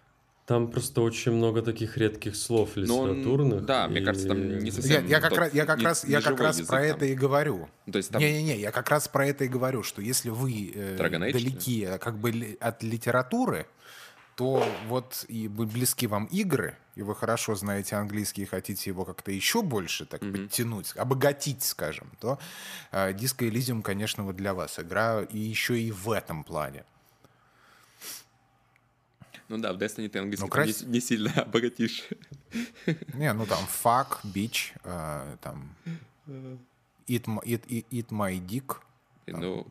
Там просто очень много таких редких слов он- литературных. да, мне и- кажется, там не Я, совсем я как тот раз, я как не- раз, не я как раз про там. это и говорю. То есть там Не-не-не, я как раз про это и говорю, что если вы э, далеки э, как бы от литературы, то вот и вы- близки вам игры, и вы хорошо знаете английский и хотите его как-то еще больше так подтянуть, обогатить, скажем, то э, Disco Elysium, конечно, вот для вас игра и еще и в этом плане. Ну да, в Destiny ты английский Ну, там не, крас- не сильно *laughs* обогатишь. Не, ну там fuck, bitch, э, там eat, m- eat, eat, my dick, И, Ну,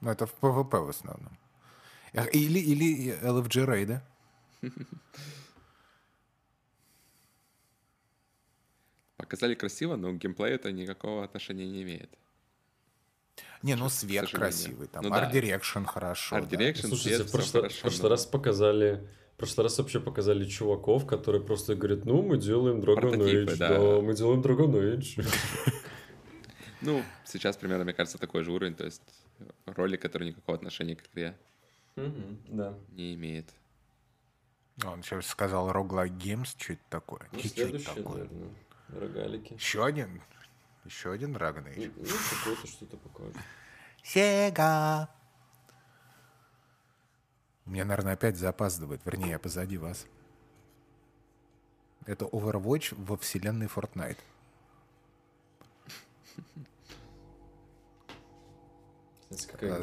ну это в PvP в основном. Э, Или, или LFG рейды. *laughs* показали красиво, но к геймплею это никакого отношения не имеет. Не, ну свет красивый, там Ну да. Art Direction хорошо. Art да. Direction, Слушайте, свет, в всё прошлый, хорошо, прошлый но- раз показали... В прошлый раз вообще показали чуваков, которые просто говорят, ну, мы делаем Dragon Age, да. да. мы делаем Dragon Age. *laughs* Ну, сейчас примерно, мне кажется, такой же уровень, то есть ролик, который никакого отношения к игре Да. не имеет. Он сейчас сказал Roguelike Games, что это такое? Ну, Чуть-чуть следующее, такое. наверное, рогалики. Еще один? Еще один Dragon Age. Ну, какое-то что-то покажет. Сега! У меня, наверное, опять запаздывает. Вернее, я позади вас. Это Overwatch во вселенной Fortnite. Э,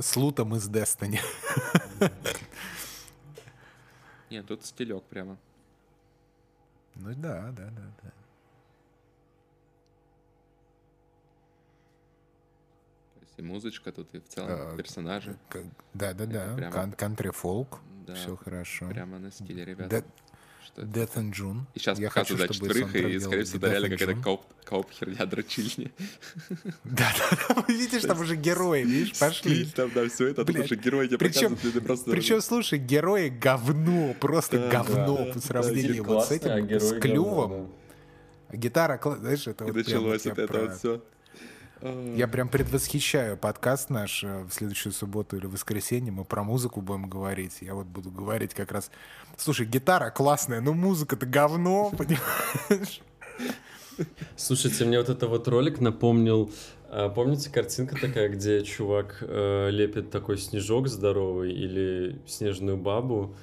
С, лутом из Destiny. *laughs* Нет, тут стилек прямо. Ну да, да, да, да. То есть и музычка тут, и в целом Э, персонажи. К- Да, да, да. прямо- Кан- Country folk. Да, Все хорошо. Прямо на стиле, ребята. Де- Что это? Death and June. И сейчас Я хочу, чтобы четверых, и, скорее всего, да, реально какая-то коп, коп херня дрочильня. *laughs* Да, да, видишь, там уже герои, видишь, пошли. Там, да, все это, Блядь, уже герои тебе причем- показывают, просто... Причем, слушай, герои говно, просто говно по сравнению вот с а этим, герой с клювом. Гитара, знаешь, это вот началось это про- вот все. Я прям предвосхищаю подкаст наш э, в следующую субботу или воскресенье. Мы про музыку будем говорить. Я вот буду говорить как раз... Слушай, гитара классная, но музыка-то говно, *laughs* понимаешь? Слушайте, мне вот это вот ролик напомнил. а, Помните, картинка такая, где чувак э, лепит такой снежок здоровый или снежную бабу,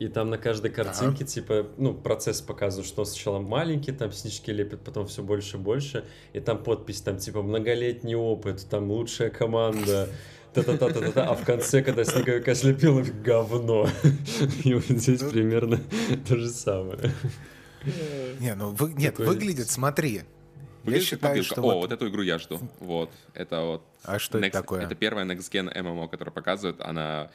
и там на каждой картинке, типа, ну, процесс показывает, что он сначала маленький, там снежки лепит, потом все больше и больше, и там подпись, там, типа, многолетний опыт, там, лучшая команда, та-та-та-та-та, а в конце, когда снеговика слепил, говно. *laughs* И вот здесь примерно то же самое. Не, ну вы- нет, выглядит, смотри. Я Выглядит как считаю, мобилка. что О, вот... вот эту игру я жду. Вот. Это вот А что это такое? Это первая Next Gen MMO, которую показывают. Она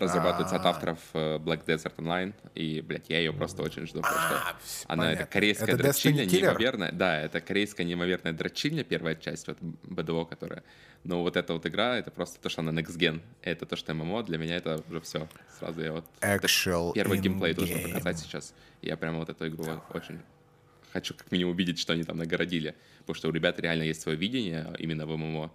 разрабатывается от авторов э, Black Desert Online, и, блядь, я ее просто очень жду, потому что А, она это корейская дрочильня, неимоверная. Да, это корейская неимоверная дрочильня, первая часть, вот БДО, которая. Но вот эта вот игра, это просто то, что она next gen. Это то, что ММО, для меня это уже все. Сразу я вот... Actual Первый геймплей должен показать сейчас. Я прямо вот эту игру очень хочу как минимум увидеть, что они там нагородили. Потому что у ребят реально есть свое видение именно в ММО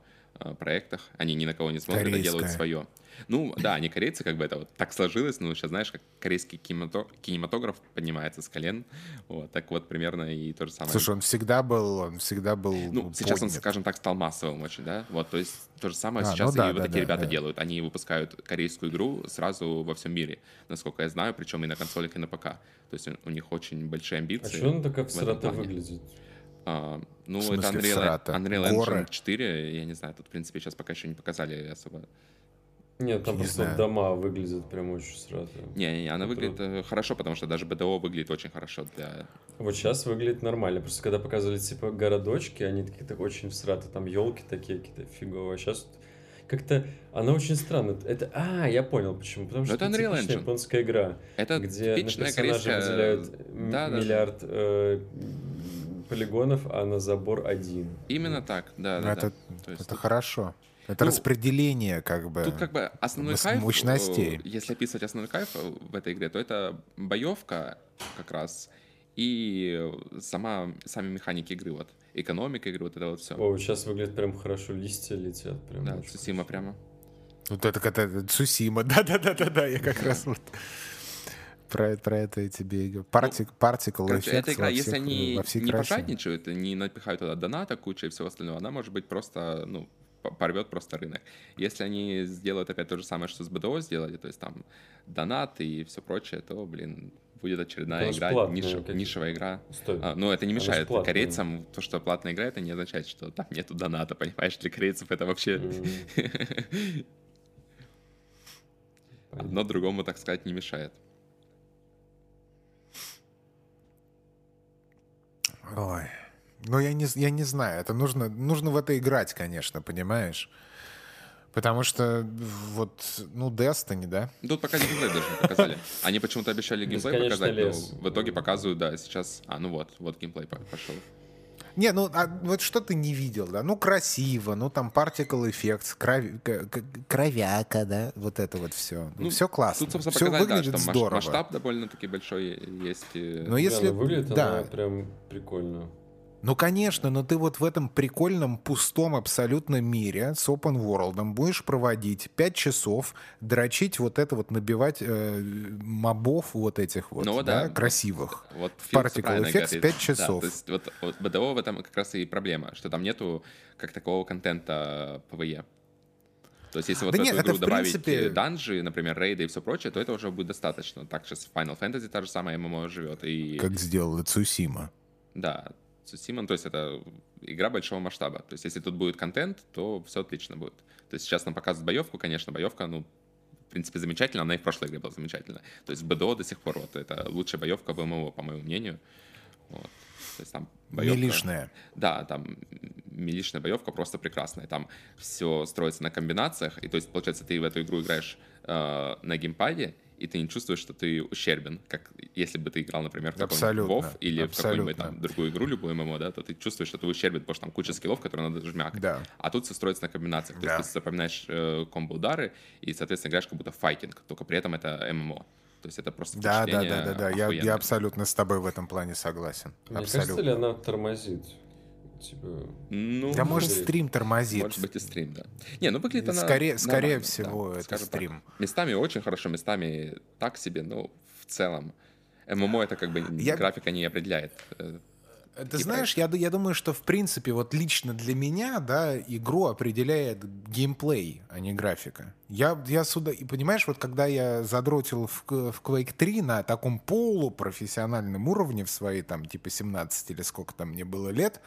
проектах. Они ни на кого не смотрят, а делают свое. Ну, да, они корейцы, как бы это вот так сложилось, но сейчас знаешь, как корейский кинемато- кинематограф поднимается с колен. Вот, так вот примерно и то же самое. Слушай, он всегда был, он всегда был Ну, сейчас он, поднят. скажем так, стал массовым очень, да? Вот, то есть то же самое А, сейчас ну да, и вот да, эти да, ребята да. делают. Они выпускают корейскую игру сразу во всем мире, насколько я знаю, причем и на консолях, и на ПК. То есть у- них очень большие А амбиции. что она такая в выглядит? А, ну, В это Unreal, всрата? Unreal Engine Горы? 4, я не знаю, тут, в принципе, сейчас пока еще не показали особо. Нет, там Не просто знаю. дома выглядят прям очень срато. Не-не-не, она Это выглядит э, хорошо, потому что даже БДО выглядит очень хорошо для... Вот сейчас выглядит нормально. Просто когда показывали типа городочки, они такие так очень всраты, там елки такие какие-то фиговые. А сейчас как-то она очень странная. Это, а, я понял почему. Потому что это это Unreal Engine. японская игра, Это где на персонажа корейская... выделяют Да, миллиард э, м, полигонов, а на забор один. Именно так, да, Ну, да, это, да. То есть это тут- хорошо. Это Ну, распределение, как бы. Тут как бы основной кайф, мощностей. э, если описывать основной кайф э, в этой игре, то это боевка как раз и сама, сами механики игры, вот, экономика игры, вот это вот все. О, сейчас выглядит прям хорошо, листья летят. Прям Да, Цусима прямо. Вот это как это Цусима. *laughs* Да-да-да-да-да, я как раз вот про, про это и тебе и говорю. Партик, Ну, Короче, Effects эта игра, во если всех- они во всей не красе. пожадничают, не напихают туда доната куча и всего остального, она может быть просто, ну, по- порвет просто рынок. Если они сделают опять то же самое, что с БДО сделали, то есть там донат и все прочее, то, блин, будет очередная игра, платная, ниш- как- нишевая игра. Стой. А, но это не мешает платная. корейцам. То, что платная игра, это не означает, что там нету доната, понимаешь? Для корейцев это вообще М. *laughs* одно другому, так сказать, не мешает. Ой. Ну, я не, я не знаю. Это нужно, нужно в это играть, конечно, понимаешь? Потому что вот, ну, Destiny, да? Тут пока геймплей даже не показали. *laughs* Они почему-то обещали геймплей показать, но в итоге показывают, да, сейчас... А, ну вот, вот геймплей по- пошел. Не, ну, а вот что ты не видел, да? Ну, красиво, ну, там Particle Effects, крови- кровяка, да? Вот это вот все. Ну, все классно. Тут, все да, выглядит маш- здорово. масштаб довольно-таки большой есть. и- Но Да, если... она выглядит да, она прям прикольно. Ну, конечно, но ты вот в этом прикольном, пустом абсолютно мире с open world будешь проводить 5 часов, дрочить вот это вот, набивать э, мобов вот этих вот, Ну да, да. красивых. Вот Particle Effects говорит. 5 Да, часов. то есть вот, вот БДО в этом как раз и проблема, что там нету как такого контента ПВЕ. То есть, если вот Да в нет, эту это игру в добавить принципе- э, данжи, например, рейды и все прочее, то это уже будет достаточно. Так сейчас Final Fantasy та же самая ММО живет. И Как сделала Цусима. да, Симон, то есть это игра большого масштаба. То есть, если тут будет контент, то все отлично будет. То есть сейчас нам показывают боевку, конечно, боевка, ну, в принципе, замечательно, она и в прошлой игре была замечательна. То есть БДО до сих пор вот это лучшая боевка в ММО, по моему мнению. Вот. То есть там боевка... Милишная. Да, там милишная боевка просто прекрасная. Там все строится на комбинациях. И то есть, получается, ты в эту игру играешь э, на геймпаде, и ты не чувствуешь, что ты ущербен. Как если бы ты играл, например, в какой-нибудь Абсолютно, WoW или в какую-нибудь абсолютно. там другую игру, любую ММО, да, то ты чувствуешь, что ты ущербен, потому что там куча скиллов, которые надо жмякать. Да. А тут все строится на комбинациях. То Да. есть ты запоминаешь э, комбо-удары и, соответственно, играешь как будто файтинг, только при этом это ММО. То есть это просто Да, да, да, да, да. Я, я абсолютно с тобой в этом плане согласен. Мне абсолютно. кажется ли она тормозит? Типа, Ну, Да может стрим тормозит. Может быть и стрим, да. Не, ну выглядит она Скорее, скорее нормально, всего, да, это скажем так. стрим. Местами очень хорошо, местами так себе, но в целом. ММО это как бы Я- графика не определяет. Ты И знаешь, я, я думаю, что в принципе вот лично для меня, да, игру определяет геймплей, а не графика. Я, я сюда, и понимаешь, вот когда я задротил в, в Quake 3 на таком полупрофессиональном уровне в свои там типа 17 или сколько там мне было лет,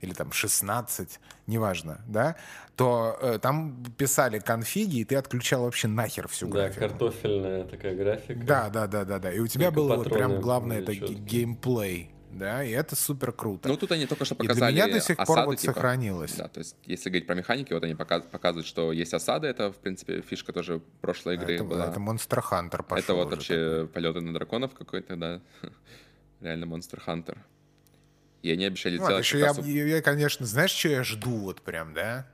или там 16, неважно, да, то э, там писали конфиги, и ты отключал вообще нахер всю да, графику. картофельная такая графика. Да, да, да, да, да. И у тебя Только было вот прям главное это чёткие. геймплей. Да, и это супер круто. Ну, тут они только что И для показали меня до сих пор осаду, вот типа. сохранилось. Да, то есть, если говорить про механики, вот они пока- показывают, что есть осада, это, в принципе, фишка тоже прошлой игры это, была. это Monster Hunter пошел Это вот уже вообще полеты на драконов какой-то, да. *laughs* Реально Monster Hunter. И они обещали Ну, сделать еще как я, раз я, я, конечно, знаешь, что я жду вот прям, да?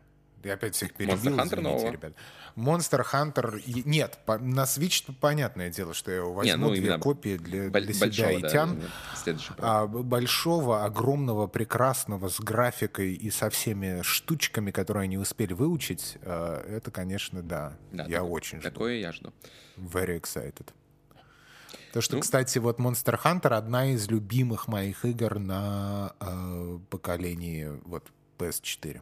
Я опять всех перебил, Monster Hunter извините, нового? ребят. Monster Hunter... Нет, по- на Switch понятное дело, что я его возьму, Не, ну, две копии для, Боль- для себя большого, и да, тян. А большого, огромного, прекрасного, с графикой и со всеми штучками, которые они успели выучить, э, это, конечно, да. Да, я так- очень жду. Такое я жду. Very excited. То, что, Ну. кстати, вот Monster Hunter одна из любимых моих игр на э, поколении вот PS4.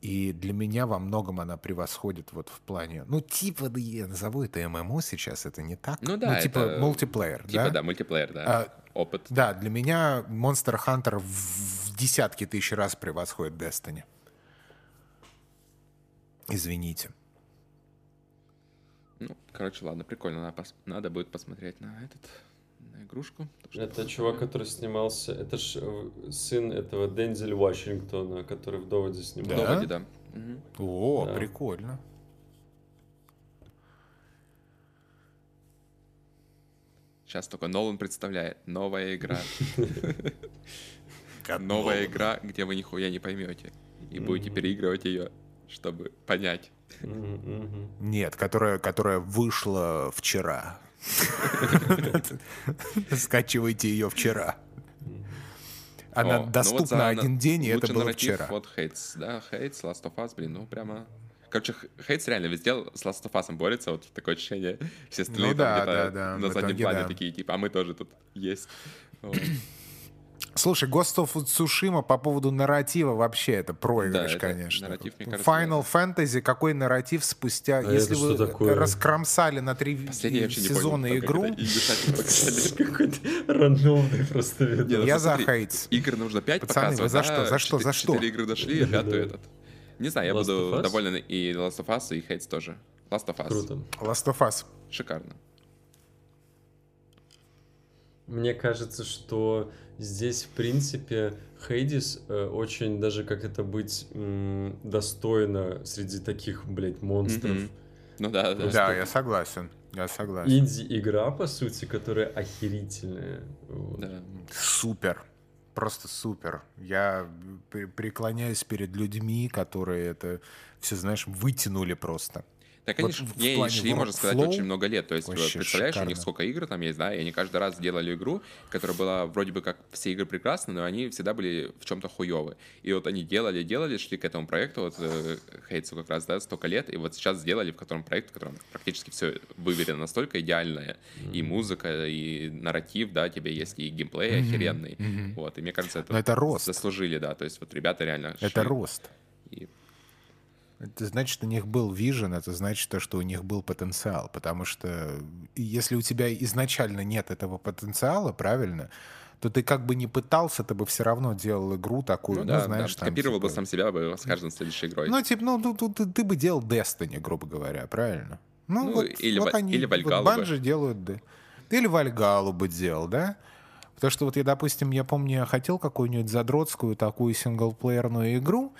И для меня во многом она превосходит вот в плане... Ну, типа, да я назову это ММО сейчас, это не так. Ну да, типа это мультиплеер, Типа, да? да, мультиплеер, да. А, Опыт. Да, для меня Monster Hunter в, десятки тысяч раз превосходит Destiny. Извините. Ну, короче, ладно, прикольно. Надо, надо будет посмотреть на этот, на игрушку. Это чувак, который снимался, это ж э, сын этого Дензель Вашингтона, который в Доводе Ну, снимал. Да? вроде да. Мгм. О, Да. прикольно. Сейчас только Нолан представляет. Новая игра. *laughs* Новая игра, где вы нихуя не поймете. И будете переигрывать ее, чтобы понять. Нет, которая, которая вышла вчера. *laughs* Скачивайте ее вчера. Она О, ну вот доступна за на- один день, и это было вчера. Вот Хейтс, да, Хейтс, Last of Us, блин, ну прямо... Короче, Хейтс реально везде с Last of Us борется, вот такое ощущение. *laughs* Все остальные Ну там да, где-то да, да, на заднем итоге плане да. такие, типа, а мы тоже тут есть. *clears throat* Слушай, Ghost of Tsushima по поводу нарратива вообще это проигрыш, Да, это конечно. нарратив, мне кажется, Final Fantasy, какой нарратив спустя... А если вы такое? раскромсали на три Последний понял, сезона игру. *laughs* Какой-то рандомный просто ну я за Хейтс. Игр нужно 5 Пацаны, вы за да, что, за что, за что? Четыре игры дошли, а пятую Да. этот. Не знаю, я буду доволен и Last of Us, и Хейтс тоже. Last of Us. Круто. Last of Us. Шикарно. Мне кажется, что здесь, в принципе, Хейдис э, очень даже как это быть достойно среди таких, блядь, монстров. Мгм. Ну да, да. Да, я согласен. Я согласен. Инди-игра, по сути, которая охерительная. Вот. да. Супер. Просто супер. Я пре- преклоняюсь перед людьми, которые это все, знаешь, вытянули просто. Да, Вот конечно, в к ней плане шли, можно сказать, очень много лет. То есть, вообще представляешь, у них шикарно. сколько игр там есть, да, и они каждый раз делали игру, которая была вроде бы как все игры прекрасны, но они всегда были в чем-то хуевы. И вот они делали, делали, шли к этому проекту, вот э, Хейтсу как раз, да, столько лет, и вот сейчас сделали в котором проект, в котором практически все выверено настолько идеальное, и музыка, и нарратив, да, тебе есть, и геймплей охеренный. Вот, и мне кажется, это, Но это рост. заслужили, да, то есть вот ребята реально Это шли рост. Это значит, у них был вижен, это значит, то, что у них был потенциал. Потому что если у тебя изначально нет этого потенциала, правильно, то ты как бы не пытался, ты бы все равно делал игру такую, Ну ну, да, знаешь, да, там, копировал бы типа- сам себя бы с каждой следующей игрой. Ну, типа, ну, ну, ты, ты бы делал Destiny, грубо говоря, правильно? Ну, Ну, вот, или вот они, или вот Вальгаллу бы. Делают, да. Или Вальгалу бы делал, да? Потому что вот я, допустим, я помню, я хотел какую-нибудь задротскую такую синглплеерную игру,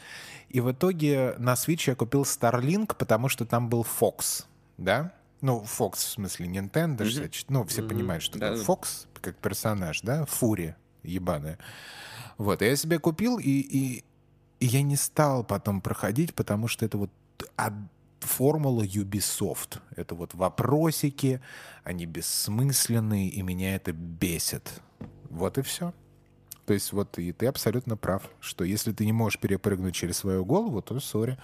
и в итоге на Switch я купил Starlink, потому что там был Fox, да? Ну, Fox, в смысле, Nintendo, 64, ну, все понимают, что такое Да-да. Fox, как персонаж, да? Фури ебаная. Вот, я себе купил, и, и, и я не стал потом проходить, потому что это вот формула Ubisoft. Это вот вопросики, они бессмысленные, и меня это бесит. Вот и все. То есть вот и ты абсолютно прав, что если ты не можешь перепрыгнуть через свою голову, то сори,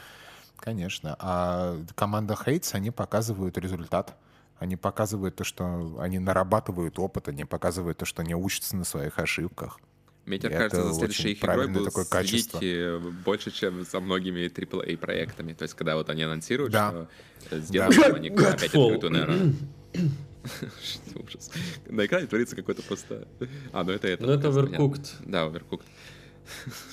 конечно. А команда Хейтс, они показывают результат. Они показывают то, что они нарабатывают опыт, они показывают то, что они учатся на своих ошибках. Мне теперь кажется, это за следующей очень их игрой правильное будут такое качество. э, больше, чем за многими AAA проектами. То есть, когда вот они анонсируют, Да. что э, сделают Да. там они опять открытую, наверное. *clears throat* *laughs* Ужас. На экране творится какой-то просто... А, ну это это. Ну, это раз, понятно. Overcooked. Да, Overcooked.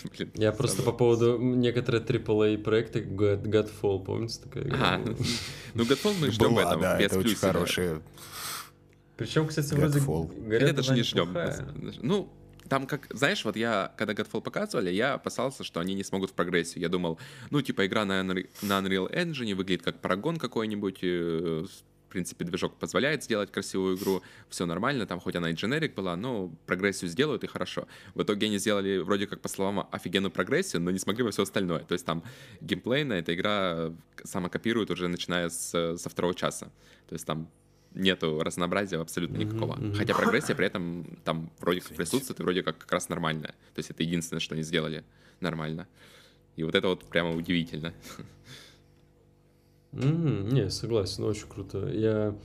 *laughs* Блин, Я просто по самое- поводу некоторые AAA проекты, God- Godfall, помните такая игра? А, ну Godfall мы ждем Была, этого. да, без это очень да. хорошая. Причем, кстати, вроде Godfall. говорят, Я даже не ждем. Ну, там как, знаешь, вот я, когда Godfall показывали, я опасался, что они не смогут в прогрессию. Я думал, ну, типа, игра на, на Unreal Engine выглядит как Paragon какой-нибудь, э, в принципе, движок позволяет сделать красивую игру, все нормально, там хоть она и дженерик была, но прогрессию сделают и хорошо. В итоге они сделали, вроде как по словам, офигенную прогрессию, но не смогли во все остальное. То есть там геймплейно эта игра самокопирует уже начиная с, со второго часа. То есть там нету разнообразия абсолютно никакого. мгм. Хотя прогрессия при этом там вроде как присутствует и вроде как как раз нормальная. То есть это единственное, что они сделали нормально. И вот это вот прямо удивительно. *laughs* Мгм, не, согласен, очень круто. Я,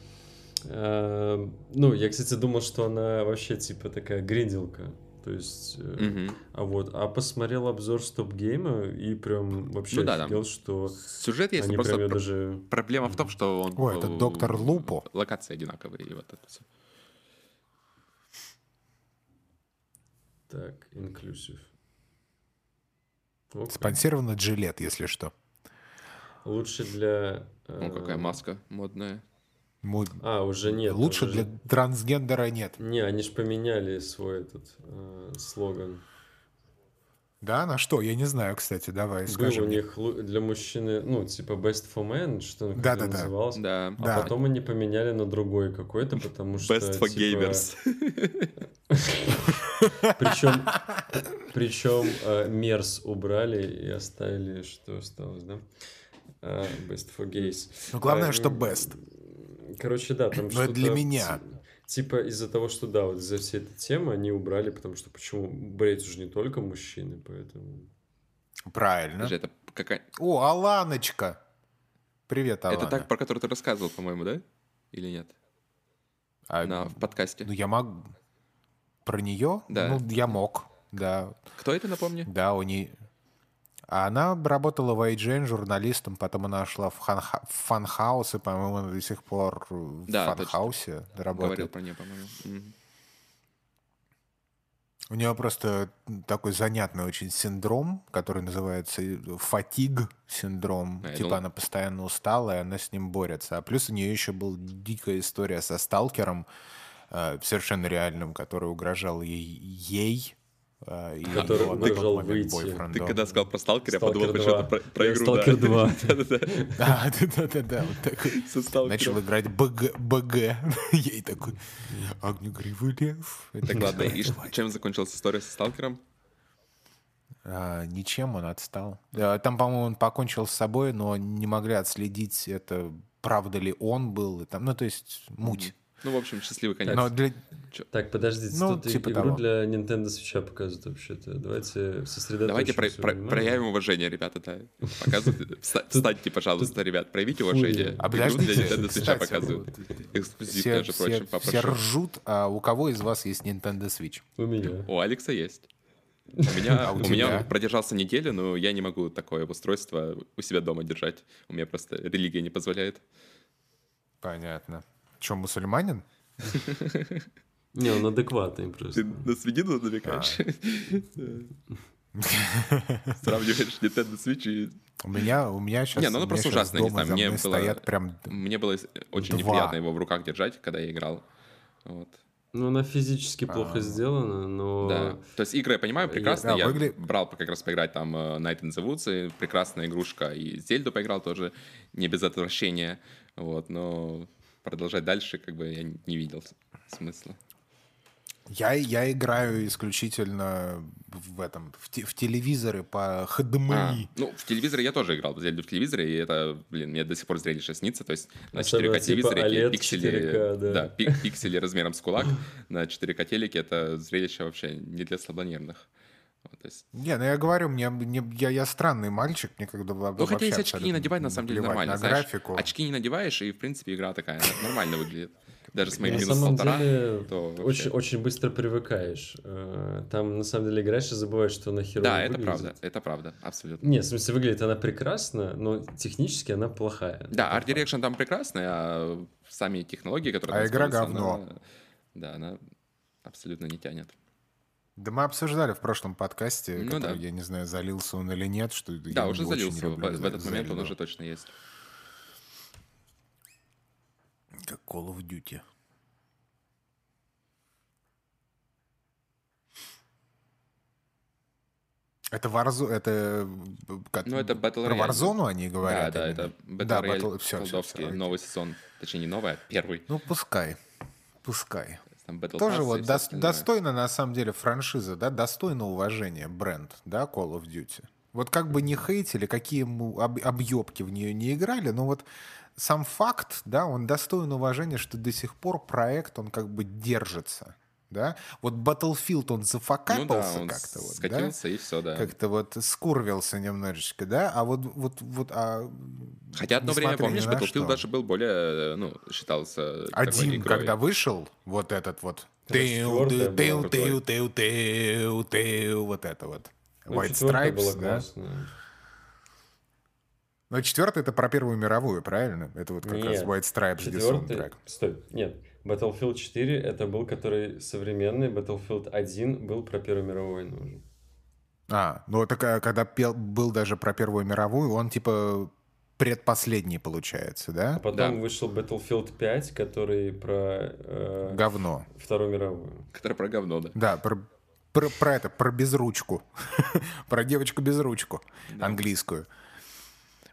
э, ну, я, кстати, думал, что она вообще типа такая гринделка. То есть, э, Мгм. а вот, а посмотрел обзор стоп-гейма и прям вообще Ну да, офигел, там что Сюжет есть, они просто пр- даже... проблема в том, что он... Ой, это доктор Лупо. Локации одинаковые и вот это все. Так, inclusive. Окей. Спонсировано Джилет, если что. Лучше для... Ну, какая э, маска модная. Му- А, уже нет. Лучше уже для трансгендера нет. Не, они же поменяли свой этот э, слоган. Да, на что? Я не знаю, кстати, давай, Был скажи у мне. них для мужчины, ну, типа Best for Men, что он как Да-да-да. назывался. Да. А Да. потом они поменяли на другой какой-то, потому что... Best for типа, gamers. *laughs* Причем, причем э, мерс убрали и оставили, что осталось, да? А, Best for gays. Ну, главное, А, что best. Короче, да, там Но что-то... для меня. ти- Типа из-за того, что, да, вот из-за всей этой темы они убрали, потому что почему? Бреются же не только мужчины, поэтому... Правильно. Подожди, это какая... О, Аланочка. Привет, Алана. Это так, про который ты рассказывал, по-моему, да? Или нет? А, На, в подкасте. Ну, я могу... Про нее? Да. Ну, я мог, да. Кто это, напомни? Да, у нее... А она работала в IGN журналистом, потом она шла в, Ханха... в Funhaus, и, по-моему, она до сих пор в Да, точно. Funhaus е Говорил работает. про нее, по-моему. У нее просто такой занятный очень синдром, который называется fatigue синдром. Я типа думал- она постоянно устала, и она с ним борется. А плюс у нее еще была дикая история со сталкером, э, совершенно реальным, который угрожал ей, ей и Который момент выйти. Ты когда сказал про Сталкера, я подумал почему-то 2. про, про игру, Сталкер да. 2. *laughs* Да-да-да. *laughs* Да, да, да, да. *laughs* Начал играть БГ, БГ. Ей такой, огнегривый лев. Так, ладно, и чем закончилась история со Сталкером? А, ничем он отстал. А, Там, по-моему, он покончил с собой, но не могли отследить, это правда ли он был. И там, ну, то есть, муть. Ну, в общем, счастливый конец. Но для... Так, подождите, Ну, тут типа игру того. для Nintendo Switch показывают вообще-то. Давайте сосредоточимся. Давайте про- про- внимание. проявим уважение, ребята, да. Показывайте. *laughs* Вста- Встаньте, пожалуйста, ребят, проявите уважение. А Игру для Nintendo Switch показывают. Эксклюзив, все, между прочим, все- все попрошу. ржут, а у кого из вас есть Nintendo Switch? У меня. У Алекса есть. *laughs* У меня, А у у меня продержался неделю, но я не могу такое устройство у себя дома держать. У меня просто религия не позволяет. Понятно. Че, мусульманин? *laughs* Не, он адекватный Ты просто. на свинину намекаешь? Сравниваешь Nintendo Switch и... У меня, у меня сейчас, Не, ну оно просто ужасно, не знаю, мне было- стоят прям... Мне было очень неприятно его в руках держать, когда я играл. Вот. Ну, она физически плохо А. сделана, но... Да. То есть игры я понимаю прекрасно. Я выгля- брал как раз поиграть там э, Night in the Woods, и прекрасная игрушка. И Зельду поиграл тоже не без отвращения. Вот, но продолжать дальше как бы я не видел смысла. Я, я играю исключительно в этом, в, те- в телевизоры по HDMI. А, ну, в телевизоре я тоже играл в телевизоре, и это, блин, мне до сих пор зрелище снится. То есть на Особенно 4К типа телевизоре OLED пиксели, 4K, да. пи- пиксели размером с кулак *laughs* на 4К телеке, это зрелище вообще не для слабонервных. Вот, то есть Не, ну я говорю, мне, мне- я, я странный мальчик, мне когда во- Ну, хотя если очки не надевать, на самом деле нормально. На знаешь. графику. Очки не надеваешь, и, в принципе, игра такая нормально выглядит. Даже с моим На минус самом полтора, деле, то очень, очень быстро привыкаешь. Э, Там, на самом деле, играешь и забываешь, что она херово Да, это выглядит. правда, это правда, абсолютно. Не, в смысле, выглядит она прекрасно, но технически она плохая. Да, Это Art Direction там прекрасная, а сами технологии, которые А игра говно. она- Да, она абсолютно не тянет. Да мы обсуждали в прошлом подкасте, Ну который, да. я не знаю, залился он или нет, что Да, я уже залился, в, люблю в этот момент он уже точно есть. Как Call of Duty. Это Warzone, это... как- Ну, это Battle Про Royale. Warzone они Да, говорят? да, именно? это Battle Да, Royale Battle- колдовский, всё, окей. новый сезон. Точнее, не новый, а первый. Ну, пускай. Пускай. Там Battle Тоже Pass вот остальное. достойно, на самом деле, франшиза, да, достойно уважения бренд, да, Call of Duty. Вот как бы не хейтили, какие ему об- объебки в нее не играли, но вот сам факт, да, он достоин уважения, что до сих пор проект, он как бы держится, да. Вот Battlefield, он Ну зафакапался да, он как-то вот, да? скатился и все, да. Как-то вот скурвился немножечко, да, а вот, вот, вот, а... Хотя одно время, помнишь, Battlefield что. даже был более, ну, считался Один, игрой. когда вышел, вот этот вот. Это Тыу, тыу, тыу, тыу, тыу, тыу, вот это вот. Ну, White Stripes, да? Но четвертый это про Первую мировую, правильно? Это вот как раз Нет, White Stripes, где Четвертый... саундтрек. Стой, нет. Battlefield 4 это был, который современный. Battlefield 1 был про Первую мировую войну уже. А, ну это ка- когда пел, был даже про Первую мировую, он типа предпоследний получается, А да? потом Да. вышел Battlefield 5, который про э, Говно. Вторую мировую. Который про говно, да. Да, про, про, про это, про безручку. *laughs* про девочку безручку английскую.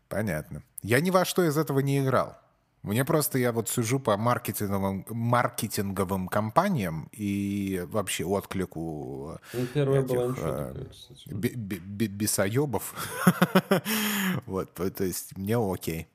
Понятно. Я ни во что из этого не играл. Мне просто, я вот сужу по маркетинговым, маркетинговым компаниям и вообще отклику Ну, первая Этих, э, бесоебов. *laughs* вот, то есть мне окей.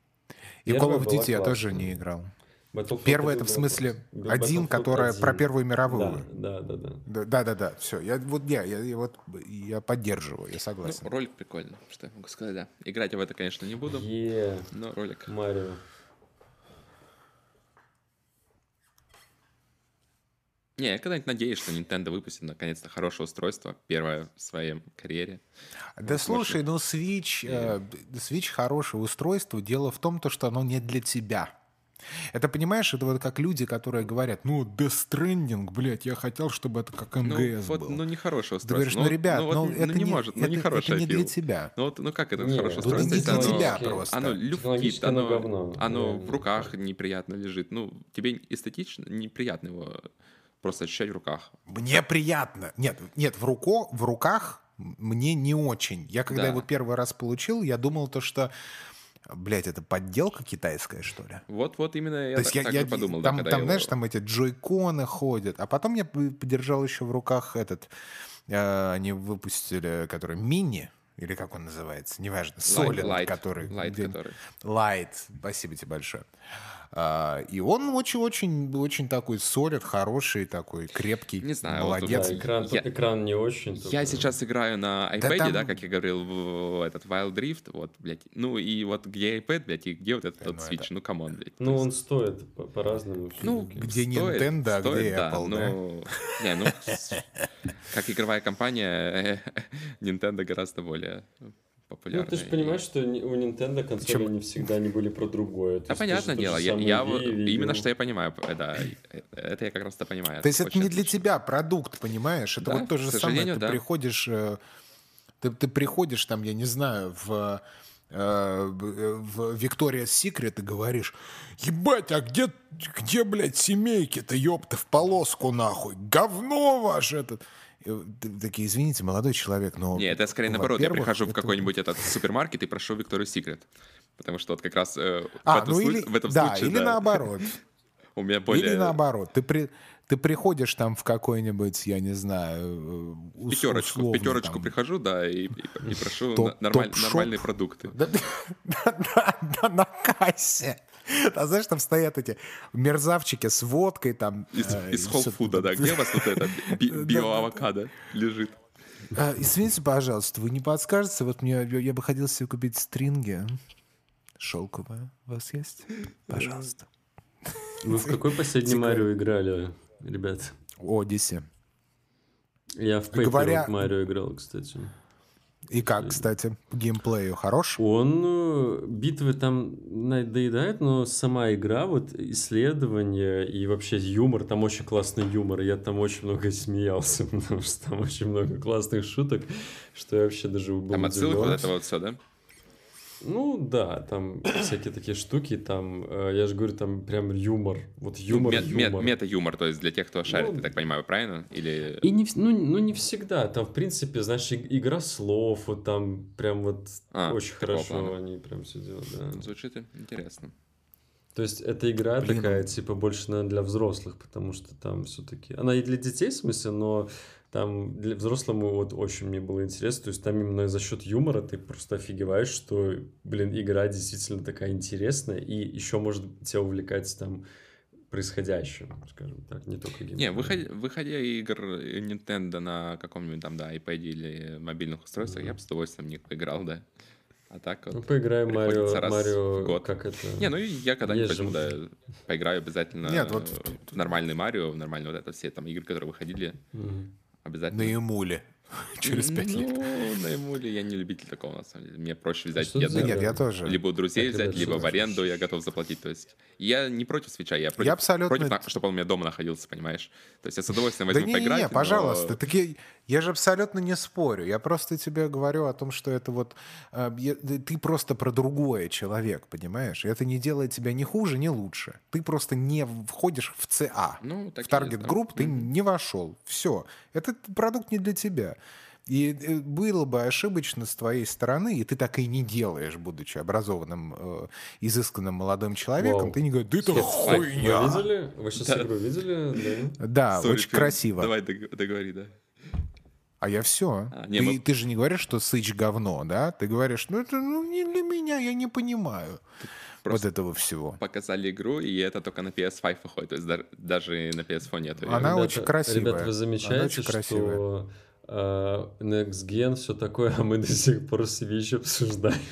И Call of Duty я тоже не играл. Battlefield Первый это в смысле один, которая про 1. Первую мировую. Да, да, да. да. Да, да, да, все. Я вот я, я, я вот я поддерживаю, я Ну, согласен. ролик прикольный, что я могу сказать, да. Играть я в это, конечно, не буду, Е, но ролик. Марио. Не, я когда-нибудь надеюсь, что Nintendo выпустит наконец-то хорошее устройство, первое в своей карьере. Да слушай, ну Switch, э, Switch хорошее устройство. Дело в том, то, что оно не для тебя. Это, понимаешь, это вот как люди, которые говорят, ну, Death Stranding, блядь, я хотел, чтобы это как Ну, МГС вот, был. ну, нехорошее Ты устройство. говоришь, ну, ребят, вот, ну, ну, это не, не, может, ну, это, нехорошее это не для тебя. Ну, вот, ну как это Не, хорошее ну, это устройство, не для оно- тебя просто. Оно люфтит, оно оно, говно, оно реально. в руках неприятно лежит. Ну, тебе эстетично неприятно его просто ощущать в руках. Мне приятно. Нет, нет, в, руко, в руках мне не очень. Я когда Да. его первый раз получил, я думал то, что, блядь, это подделка китайская, что ли? Вот, вот именно я То есть так, я, я- подумал, там, да, там я знаешь, его- там эти джойконы ходят. А потом я подержал еще в руках этот, э, они выпустили, который мини, или как он называется, неважно, Light, который... Где- который. Light, спасибо тебе большое. А, и он очень-очень очень такой solid, хороший такой, крепкий, Не знаю, вот молодец. Да, экран, Я- тут экран не очень. Я только- сейчас играю на iPad, да, там- как я говорил, в, этот Wild Rift, вот, блядь. Ну и вот где iPad, блядь, и где вот этот вот Switch, ну come on, блядь. Ну, он есть, стоит по- по-разному. ну. Где Nintendo, а где да, Apple, да? ну, Не, ну, *laughs* как игровая компания, *laughs* Nintendo гораздо более Ну, популярная. ты же и- понимаешь, что ни- у Nintendo консоли Чем- не всегда не были про другое. Да, понятное тоже дело, я, я Wii, именно что я понимаю, э, да, это я как раз-то понимаю. То есть это не для тебя продукт, понимаешь? Это Да, вот то же самое. Ты да. приходишь, э, ты, ты приходишь там, я не знаю, в э, в Victoria's Secret и говоришь, ебать, а где, где, блядь, семейки-то, ёпта, в полоску нахуй, говно ваш этот. Ты такие, извините, молодой человек, но... Не, это скорее наоборот. Я прихожу в это- какой-нибудь этот супермаркет и прошу Викторию Секрет. Потому что вот как раз э, в, А, этом, ну или, в этом да, случае, или да, наоборот. *laughs* у меня более... Или наоборот. Ты, при, ты приходишь там в какой-нибудь, я не знаю, э, ус- Пятерочку, в условный пятерочку там, прихожу, да, и, и- и прошу Топ- нормаль- нормальные продукты. Да, *laughs* да, да, да, на кассе. *laughs* А знаешь, там стоят эти мерзавчики с водкой там. Из, э, из Food, да. Где у вас вот это *laughs* биоавокадо лежит? А, Извините, пожалуйста, вы не подскажете? Вот мне, я, бы хотел себе купить стринги. Шелковые у вас есть? Пожалуйста. Вы в какой последний Марио играли, ребят? Одиссе. Я в Paper Говоря- Марио играл, кстати. И как, кстати, по геймплею хорош? Он э, битвы там надоедает, но сама игра, вот исследование и вообще юмор, там очень классный юмор. Я там очень много *laughs* смеялся, потому что там очень много классных шуток, что я вообще даже был Там отсылок вот этого вот все, да? Ну да, там всякие такие штуки, там, э, я же говорю, там прям юмор, вот юмор, ну, мет, юмор. Мета-юмор, то есть для тех, кто шарит, Ну, я так понимаю, правильно? Или... И не, ну, ну не всегда, там в принципе, знаешь, игра слов, вот там прям вот А, очень хорошо плана. они прям все делают, да. Звучит интересно. То есть эта игра Блин. такая, типа, больше, наверное, для взрослых, потому что там все-таки... Она и для детей, в смысле, но там для взрослому вот очень мне было интересно. То есть там именно за счет юмора ты просто офигеваешь, что, блин, игра действительно такая интересная и еще может тебя увлекать там происходящим, скажем так, не только геймплей. Не, выходя, выходя игр Nintendo на каком-нибудь там, да, iPad или мобильных устройствах, я бы с удовольствием в них поиграл, да. А так вот... Ну, поиграем Марио, раз Марио, в год. как это... Не, ну и я когда-нибудь возьму, да, поиграю обязательно Нет, вот в нормальный Марио, в нормальный вот это все там игры, которые выходили, Мгм. Обязательно. На эмуле *laughs* через пять лет. Ну, на эмуле я не любитель такого, на самом деле. Мне проще взять что за Нет, я тоже. либо у друзей взять, либо в аренду я готов заплатить. То есть я не против свеча, я против, абсолютно- против на- чтобы он у меня дома находился, понимаешь? То есть я с удовольствием Да возьму не, поиграть. не, но- пожалуйста. Так я, я же абсолютно не спорю. Я просто тебе говорю о том, что это вот э, я- ты просто про другое человек, понимаешь? И это не делает тебя ни хуже, ни лучше. Ты просто не входишь в ЦА. Ну, в и таргет есть, да. групп ты не вошел. Все. Этот продукт не для тебя. И э, было бы ошибочно с твоей стороны, и ты так и не делаешь, будучи образованным, э, изысканным молодым человеком, Вау. ты не говоришь, да это Вы хуйня. видели? Вы сейчас Да. игру видели? Да? Да, Sorry, очень Фил, красиво. Давай дог- договори, да. А я все. А, не, ты, мы- ты же не говоришь, что сыч говно, да? Ты говоришь, ну это ну, не для меня, я не понимаю Просто вот этого всего. показали игру, и это только на PS5 выходит. То есть даже на PS4 нету. её. Она очень красивая. Ребята, вы Она замечаете, очень красивая. что Next Gen все такое, а мы до сих пор Switch обсуждаем. *laughs*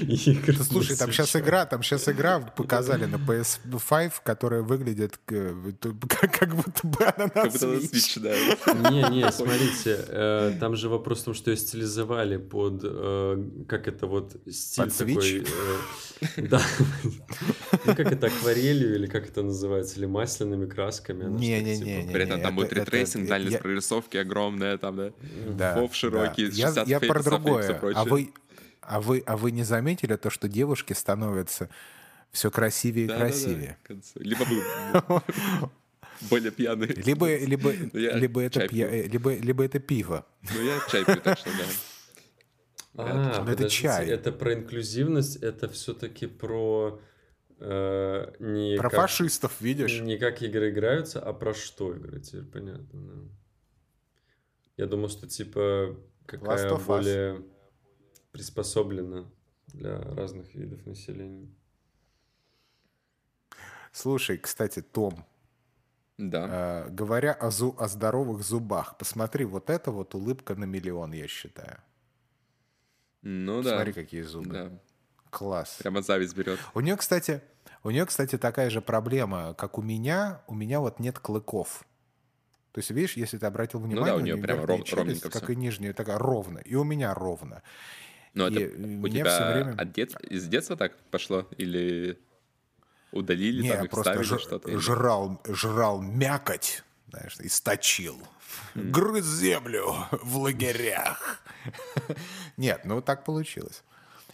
игры Ты слушай, там сейчас Switch. игра, там сейчас игра показали на PS5, которая выглядит э, как, как будто бы она на Как будто на Switch. Switch, да. Не-не, смотрите, э, там же вопрос в том, что ее стилизовали под, э, как это вот, стиль Под такой... Switch? э, Да. Ну, как это, акварелью, или как это называется, или масляными красками. Не-не-не. типа, При этом там будет ray tracing, дальность я- прорисовки огромная, там, да. Да, Вов широкий, да. Я, 60 я про и всё другое. А вы, а, вы, а вы не заметили то, что девушки становятся все красивее и Да-да-да, красивее? к концу. Либо вы более пьяные. Либо, либо, *laughs* Ну, я либо, это пья- либо, либо это пиво. Ну, я чай пью, так что да. *laughs* А, Ну, это подождите, чай. Это про инклюзивность, это все-таки про э, не Про как, фашистов, видишь? не как игры играются, а про что игры, теперь понятно. да. Я думал, что типа какая более приспособлена для разных видов населения. Слушай, кстати, Том, Да. э, говоря о, зу- о здоровых зубах, посмотри, вот это вот улыбка на миллион, я считаю. Ну да. Смотри, какие зубы. Да. Класс. Прямо зависть берет. У нее, кстати, у нее, кстати, такая же проблема, как у меня. У меня вот нет клыков. То есть, видишь, если ты обратил внимание, Ну у неё неё прямо верхняя ров- челюсть, как всё. и нижняя, такая ровно. И у меня ровно. Но И это у тебя время- от дет... из детства так пошло? Или удалили Не, там я просто жр- что-то? жрал, жрал мякоть, знаешь, источил. Грыз землю в лагерях. Нет, ну так получилось.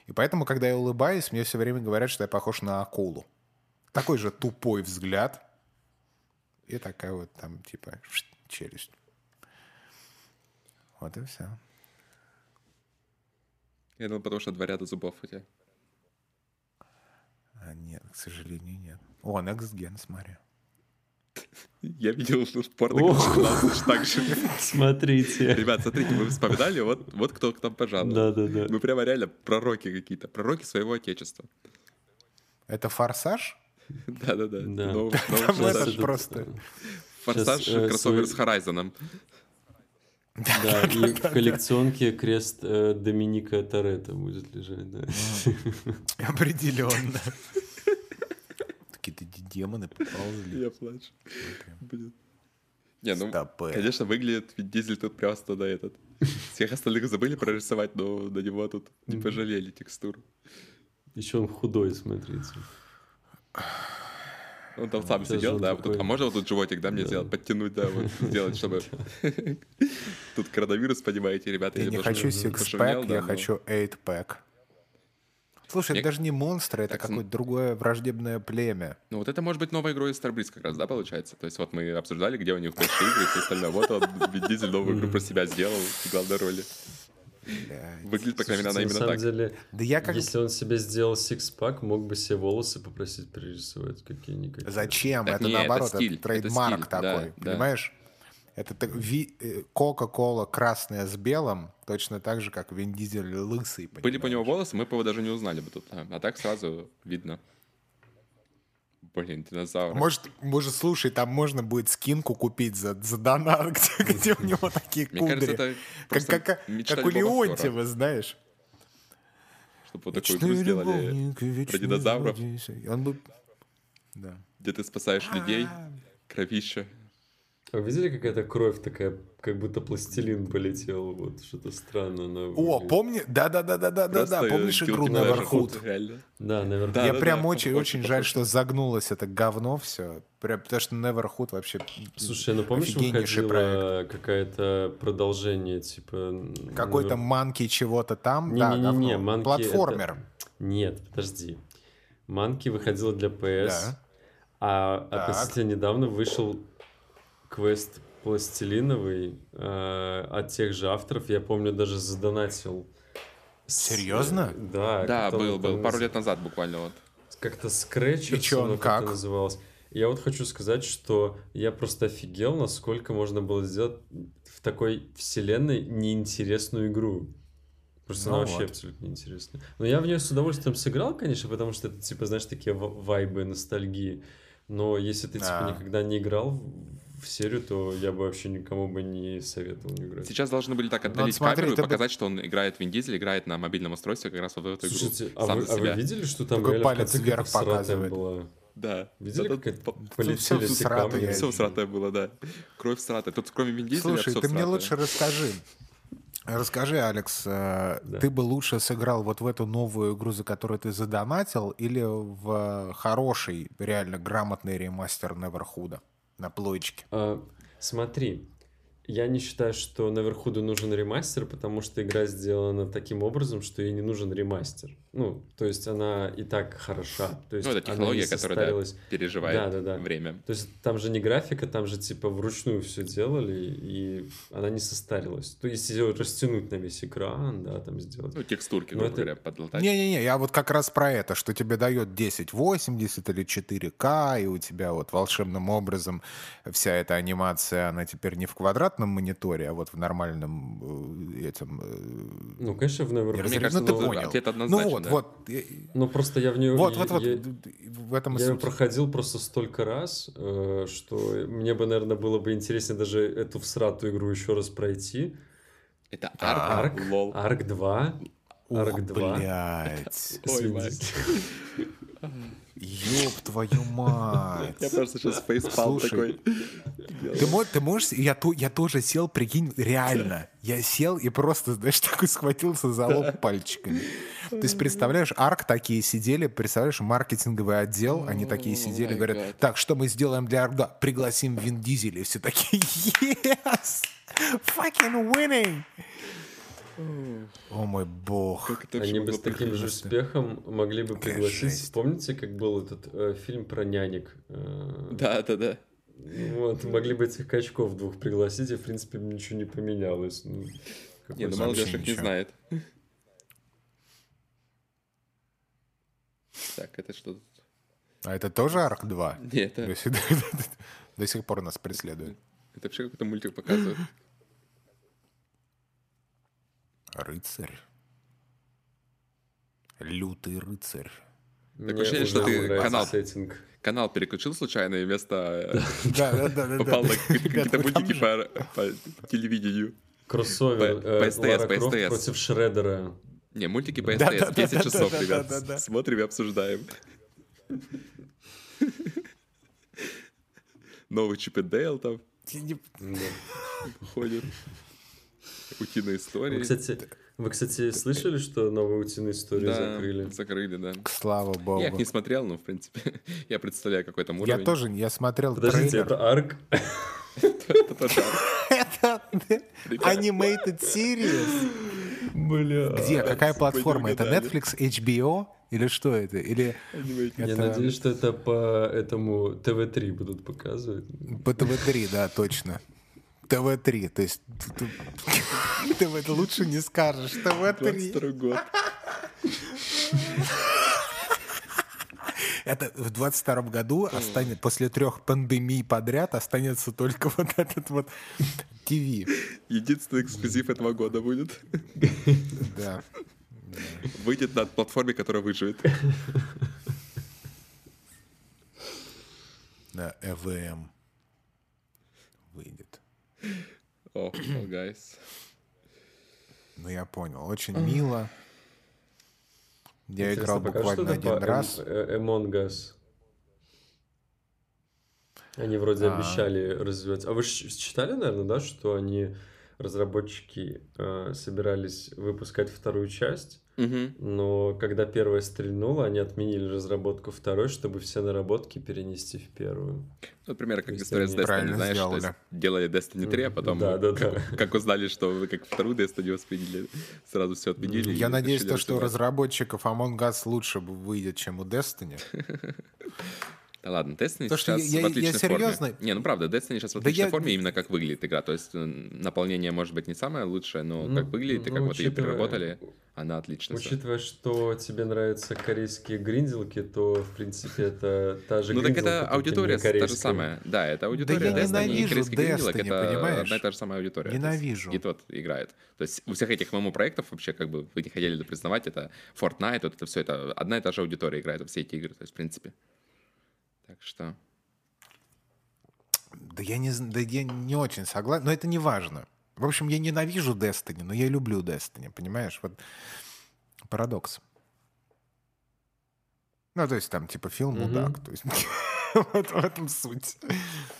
И поэтому, когда я улыбаюсь, мне все время говорят, что я похож на акулу. Такой же тупой взгляд. И такая вот там, типа, челюсть. Вот и все. Я думал, потому что два ряда зубов у тебя. А нет, к сожалению, нет. О, Next Gen, смотри. *laughs* Я видел что порно, так же. *laughs* Смотрите. Ребят, смотрите, мы вспоминали, вот, вот кто к нам пожаловал. Да-да-да. Мы прямо реально пророки какие-то, пророки своего отечества. Это «Форсаж»? *laughs* Да-да-да. Там форсаж. это просто- Форсаж, э, кроссовер с Хорайзоном. Да, *laughs* и в коллекционке крест э, Доминика Торетто будет лежать, да. *laughs* Определенно. Какие-то демоны поползли. Я плачу. Блин. Не, ну, Стопэ. конечно, выглядит Вин Дизель тут просто на этот. Всех остальных забыли прорисовать, но на него тут не пожалели текстуру. Еще он худой, смотрите. Он там сам сидел, да, вот тут, такой- а можно вот тут животик, да, мне Да. сделать, подтянуть, да, вот, *laughs* сделать, чтобы... *laughs* Тут коронавирус, понимаете, ребята. Я не хочу сикспэк, я хочу эйтпэк. Слушай, Мне- это даже не монстры, это Так, какое-то другое враждебное племя. Ну вот это может быть новая игра из Starbreeze как раз, да, получается? То есть вот мы обсуждали, где у них большие игры и все остальное. Вот он, Вин Дизель новую игру про себя сделал в главной роли. Блядь. Выглядит, по крайней мере, она именно так. деле, Да я как... если он себе сделал six-pack, мог бы себе волосы попросить перерисовать какие-никакие. Зачем? Так это не, это наоборот, это, стиль, это trademark стиль, да, такой, да. понимаешь? Это так- ви- э, Кока-кола красная с белым, точно так же, как Вин Дизель лысый, Были бы у него понимаешь? волосы, мы бы его даже не узнали бы тут. А, а так сразу видно. Блин, динозавр. Может, может, слушай, там можно будет скинку купить за, за донат, *laughs* где, где у него такие Мне кажется, кудри. это Как, как, как у Леонтьева, знаешь. Чтобы вот такую игру сделали, про динозавров. динозавров. Он бы... Да. где ты спасаешь людей, А. кровища. А вы видели, какая-то кровь такая, как будто пластилин полетел, вот что-то странно. она О, помни, да-да-да-да-да-да, Просто, э, помнишь игру guilty pleasure, Neverhood? Реально. Да, наверное. Да, Я да, прям да, очень, очень очень жаль, что загнулось это говно все. Прям, потому что Neverhood вообще Слушай, ну помнишь, выходило какое-то продолжение, типа... какой-то навер- манки чего-то там. да, Не-не-не, говно. манки Платформер. это- Нет, подожди. Манки выходила для PS, Да. а относительно недавно вышел квест пластилиновый э, от тех же авторов. Я помню, даже задонатил. с- Серьезно? Да. Да, он был, был. там Пару лет назад буквально вот. Как-то Scratchers, И чё он, как? называлось. Я вот хочу сказать, что я просто офигел, насколько можно было сделать в такой вселенной неинтересную игру. Просто Ну она вообще вот. абсолютно неинтересная. Но я в нее с удовольствием сыграл, конечно, потому что это, типа, знаешь, такие вайбы, ностальгии. Но если ты, типа, Да. никогда не играл в- в серию, то я бы вообще никому бы не советовал не играть. Сейчас должны были так отдалить Ну, смотри, камеру и ты бы- показать, что он играет Вин Дизель, играет на мобильном устройстве как раз вот в эту игру. Слушайте, а Сам вы, а вы видели, что там Такой в палец вверх сратая показывает. была? Да. Видели, Да, как тут полетели все я Все вижу. всратое было, да. Кровь всратая. Тут кроме Вин Дизеля Слушай, ты мне лучше расскажи. Расскажи, Алекс, э, Да. ты бы лучше сыграл вот в эту новую игру, за которую ты задонатил, или в хороший, реально грамотный ремастер Неверхуда на плойчике? А, смотри, я не считаю, что Неверхуду нужен ремастер, потому что игра сделана таким образом, что ей не нужен ремастер. Ну, то есть она и так хороша. То есть Ну, это она технология, которая да, переживает Да-да-да. время. То есть там же не графика, там же типа вручную все делали, и она не состарилась. То есть ее растянуть на весь экран, да, там сделать. Ну, текстурки, Ну, грубо это- говоря, подлатать. Не-не-не, я вот как раз про это, что тебе дает 1080 или 4К, и у тебя вот волшебным образом вся эта анимация, она теперь не в квадратном мониторе, а вот в нормальном э, этим... э, Ну, конечно, в разрез- кажется, ну, ты ну, понял. ответ Ну однозначен, вот, да. вот. Ну, просто я в нее... Вот, вот, вот. я- В этом Я ее проходил просто столько раз, э, что мне бы, наверное, было бы интереснее даже эту всратую игру еще раз пройти. Это арк, Арк, лол. Арк 2, Ух, Арк 2. блядь. Ой. *laughs* Ёб твою мать. Я просто сейчас фейспал такой. Ты, мо- ты можешь... Я, ту- я тоже сел, прикинь, реально. Я сел и просто, знаешь, такой схватился за лоб пальчиками. То есть, представляешь, Арк такие сидели, представляешь, маркетинговый отдел, они такие сидели, говорят, так, что мы сделаем для Арк? Да, пригласим Вин Дизеля. И все такие, *laughs* yes! Fucking winning! О мой бог. Как это вообще Они бы с таким же успехом могли бы пригласить... жесть. Помните, как был этот э, фильм про нянек? Э, Да, да, да. Вот, могли бы этих качков двух пригласить, и, в принципе, ничего не поменялось. Ну, Не, ну молодежь их не знает. Так, это что тут? А это тоже Арк 2? Нет, До это, сих, *laughs* до сих пор нас преследует. это вообще какой-то мультик показывают. Рыцарь. Лютый рыцарь. Мне ощущение, что ты канал- сеттинг. Канал переключил случайно и вместо... э. Попал на какие-то мультики по телевидению. Кроссовер. По- по СТС, по СТС. против Шреддера. Не, мультики по СТС. да, 10 да, часов, ребят. Смотрим и обсуждаем. Новый Чип и Дейл там ходит. *laughs* Утиные истории. Вы, кстати, вы, кстати, слышали, что новые утиные истории да, закрыли? закрыли, да. Слава богу. Я их не смотрел, но, в принципе, *laughs* я представляю, какой там уровень. Я тоже, я смотрел Подождите, трейлер. это арк? *laughs* Это тоже Это Ребят. animated series. Бля. Где? Какая платформа? Это. Netflix, HBO? Или что это? Или Я это надеюсь, что это по этому ТВ-3 будут показывать. по ТВ-3, да, точно. ТВ-3, то есть ТВ лучше не скажешь. ТВ-3. 22 год. Это в 22 году останет, после трех пандемий подряд останется только вот этот вот ТВ. Единственный эксклюзив этого года будет. Да. Выйдет на платформе, которая выживет. Да, ЭВМ выйдет. О, Fall Guys. *coughs* Ну, я понял. Очень мило. Я Интересно, играл буквально один по раз. Э, Among Us? Они вроде А. обещали развивать. А вы читали, наверное, да, что они, разработчики, э, собирались выпускать вторую часть, Мгм. но когда первая стрельнула, они отменили разработку второй, чтобы все наработки перенести в первую. Ну, Например, как То история с Destiny, знаешь, то сделали. есть делали Destiny 3, а потом, Да, да, как, да. как узнали, что вы как вторую Destiny восприняли, *laughs* сразу все отменили. Я надеюсь, решили то, что у разработчиков Among Us лучше выйдет, чем у Destiny. *laughs* Да ладно, Destiny То, сейчас я- в я отличной серьезно- форме. Не, ну правда, Destiny сейчас в Да отличной я- форме именно как выглядит игра. То есть э, наполнение может быть не самое лучшее, но Ну, как выглядит, и ну, как вот ее учитывая- переработали, она отлично. Учитывая, что тебе нравятся корейские гринделки, то, в принципе, это та же Ну так это аудитория та же самая. Да, это аудитория я Destiny и ненавижу корейский гринделок, это одна и та же самая аудитория. Ненавижу. И тот играет. То есть у всех этих ММО-проектов вообще, как бы вы не хотели это признавать, это Fortnite, вот это все, это одна и та же аудитория играет во все эти игры, то есть в принципе. Так что... Да я не, да я не очень согласен, но это не важно. В общем, я ненавижу Destiny, но я люблю Destiny, понимаешь? Вот парадокс. Ну, то есть там типа фильм мудак. То есть *laughs* вот в этом суть.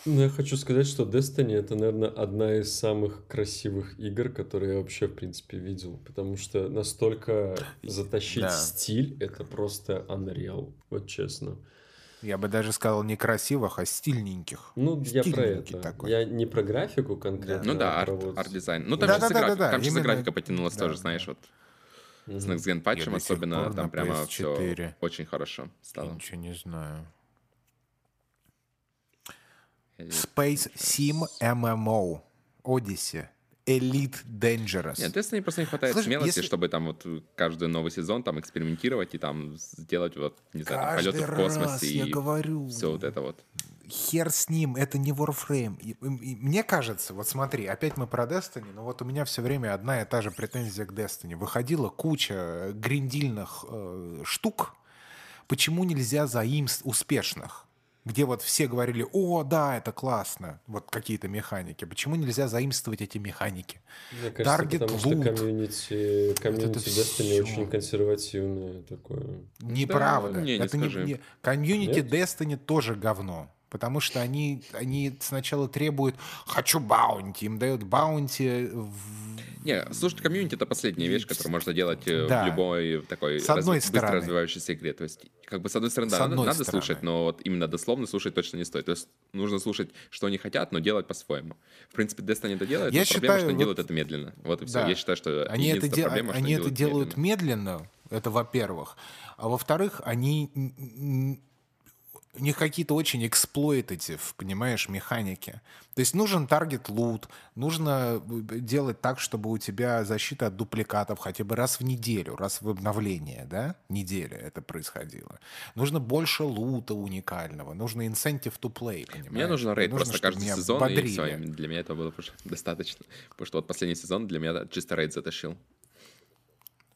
Ну, я хочу сказать, что Destiny это, наверное, одна из самых красивых игр, которые я вообще, в принципе, видел. Потому что настолько затащить Да. стиль, это просто unreal, вот честно. Я бы даже сказал не красивых, а стильненьких. Ну, я про Стильненький это. такой. Я не про графику конкретно. Ну да, а арт, вот- арт-дизайн. Ну там Да, сейчас да, да, графика, да, там именно- графика потянулась да, тоже, да. знаешь, вот Мгм. с Next Gen патчем особенно, там прямо все PS4. очень хорошо Я стало. ничего не знаю. Я- Space Sim MMO. Odyssey. Elite Dangerous. Нет, Destiny просто не хватает Слушай, смелости, если- чтобы там вот каждый новый сезон там экспериментировать и там сделать вот, не знаю, Каждый полеты в я и говорю. все вот это вот. Хер с ним, это не Warframe. И- и- и мне кажется, вот смотри, опять мы про Destiny, но вот у меня все время одна и та же претензия к Destiny. Выходила куча гриндильных э, штук. Почему нельзя заимst успешных? Где вот все говорили, о, да, это классно, вот какие-то механики. Почему нельзя заимствовать эти механики? Мне кажется, Target потому что loot. комьюнити, комьюнити Destiny всё. очень консервативное такое. Неправда. не, не это не, не- комьюнити Нет? Destiny тоже говно. Потому что они, они сначала требуют «хочу bounty», им дают bounty в- Не, слушать комьюнити это последняя вещь, которую можно делать э, Да. в любой такой С одной быстро стороны. развивающейся игре. То есть, как бы с одной стороны, да, С надо, одной надо стороны. слушать, но вот именно дословно слушать точно не стоит. То есть нужно слушать, что они хотят, но делать по-своему. В принципе, Destiny это делает, Я но проблема, считаю, что они вот- делают это медленно. Вот и все. Да. Я считаю, что Они это, де- проблема, что они это делают медленно. медленно, это во-первых. А во-вторых, они у них какие-то очень эксплойтатив, понимаешь, механики. То есть нужен таргет лут, нужно э, делать так, чтобы у тебя защита от дупликатов хотя бы раз в неделю, раз в обновление, да, неделя это происходило. Нужно больше лута уникального, нужно incentive to play, понимаешь? Мне нужен рейд Нужно, просто каждый сезон, и все. Для меня этого было *laughs* достаточно. Потому что вот последний сезон для меня чисто рейд затащил.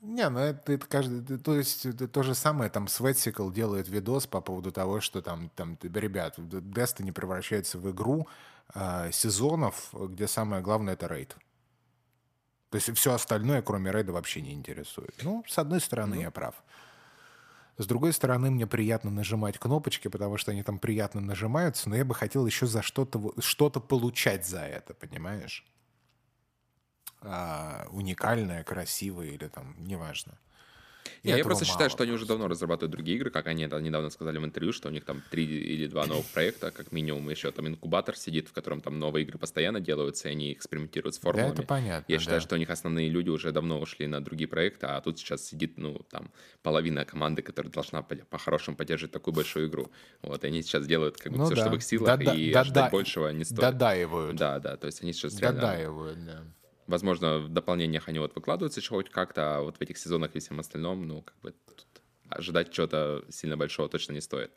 Не, ну это, это каждый, то есть это то же самое, там Sweatcicle делает видос по поводу того, что там, там ребят, Destiny превращается в игру а, сезонов, где самое главное это рейд. То есть все остальное, кроме рейда, вообще не интересует. Ну, с одной стороны, я прав. С другой стороны, мне приятно нажимать кнопочки, потому что они там приятно нажимаются, но я бы хотел еще за что-то что-то получать за это, понимаешь? А, уникальное, красивое или там, неважно. И Не, я просто считаю, мало что они уже давно разрабатывают другие игры, как они это недавно сказали в интервью, что у них там три или два новых проекта, как минимум еще там инкубатор сидит, в котором там новые игры постоянно делаются, и они экспериментируют с Да, формулами. это понятно. Я считаю, да. что у них основные люди уже давно ушли на другие проекты, а тут сейчас сидит, ну, там, половина команды, которая должна по- по-хорошему поддерживать такую большую игру. Вот, и они сейчас делают как бы Ну все, да. что в их силах, Да-да, и да-да. ожидать большего не стоит. Додаивают. Да, да, то есть они сейчас реально... Додаивают, да. Возможно, в дополнениях они вот выкладываются еще хоть как-то, а вот в этих сезонах и всем остальном, ну, как бы тут ожидать чего-то сильно большого точно не стоит.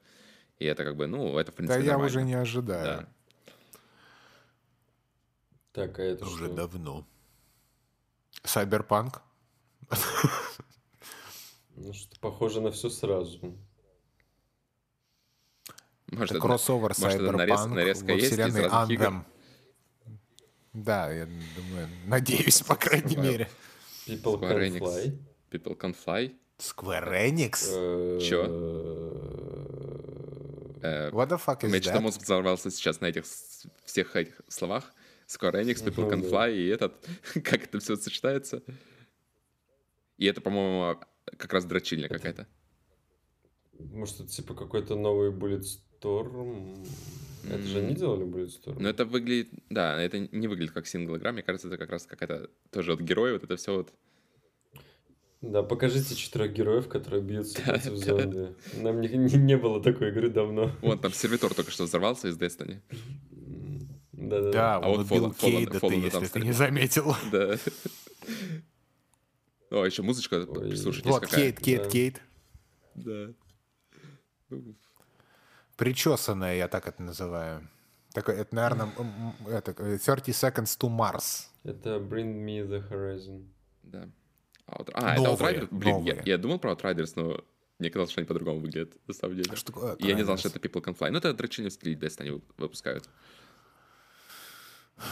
И это как бы, ну, это, в Да принципе, я нормально. уже не ожидаю. Да. Так, а это Уже что? давно. Сайберпанк? Ну, что похоже на все сразу. Может, Это это- кроссовер может, это нарез- Сайберпанк нарезка во есть из вселенной? Anthem. Да, я думаю, *laughs* надеюсь, по крайней мере. People Square can Enix. fly. People Can Fly. Square Enix? Э, Чё? Э, What the fuck У is меня что-то that? мозг взорвался сейчас на этих всех этих словах. Square Enix, People Can да. Fly, и этот, *laughs* как это все сочетается. И это, по-моему, как раз дрочильня какая-то. Может, это типа какой-то новый Bulletstorm? Это же они М. делали Bulletstorm? Но это выглядит, да, это не выглядит как сингл игра, мне кажется, это как раз какая-то тоже вот герой, вот это все вот. Да, покажите четырех героев, которые бьются Да, против да. зомби. Нам не, не, не было такой игры давно. Вон там сервитор только что взорвался из Destiny. Да-да-да. Да, А он вот Fallen- Fallen- ты, Fallen если там ты не заметил. *laughs* Да. О, еще музычка, прислушайтесь, Вот. Кейт, Кейт, Да. Кейт. Да. Причесанная, я так это называю. Такой, это, наверное, это, э, 30 Seconds to Mars. Это Bring Me The Horizon. Да. Out- А, это Новые, Outriders? Блин, я, новые. я думал про Outriders, но мне казалось, что они по-другому выглядят, на самом деле. А что я не знал, что это People Can Fly. Ну, это в стиле Destiny вы- выпускают.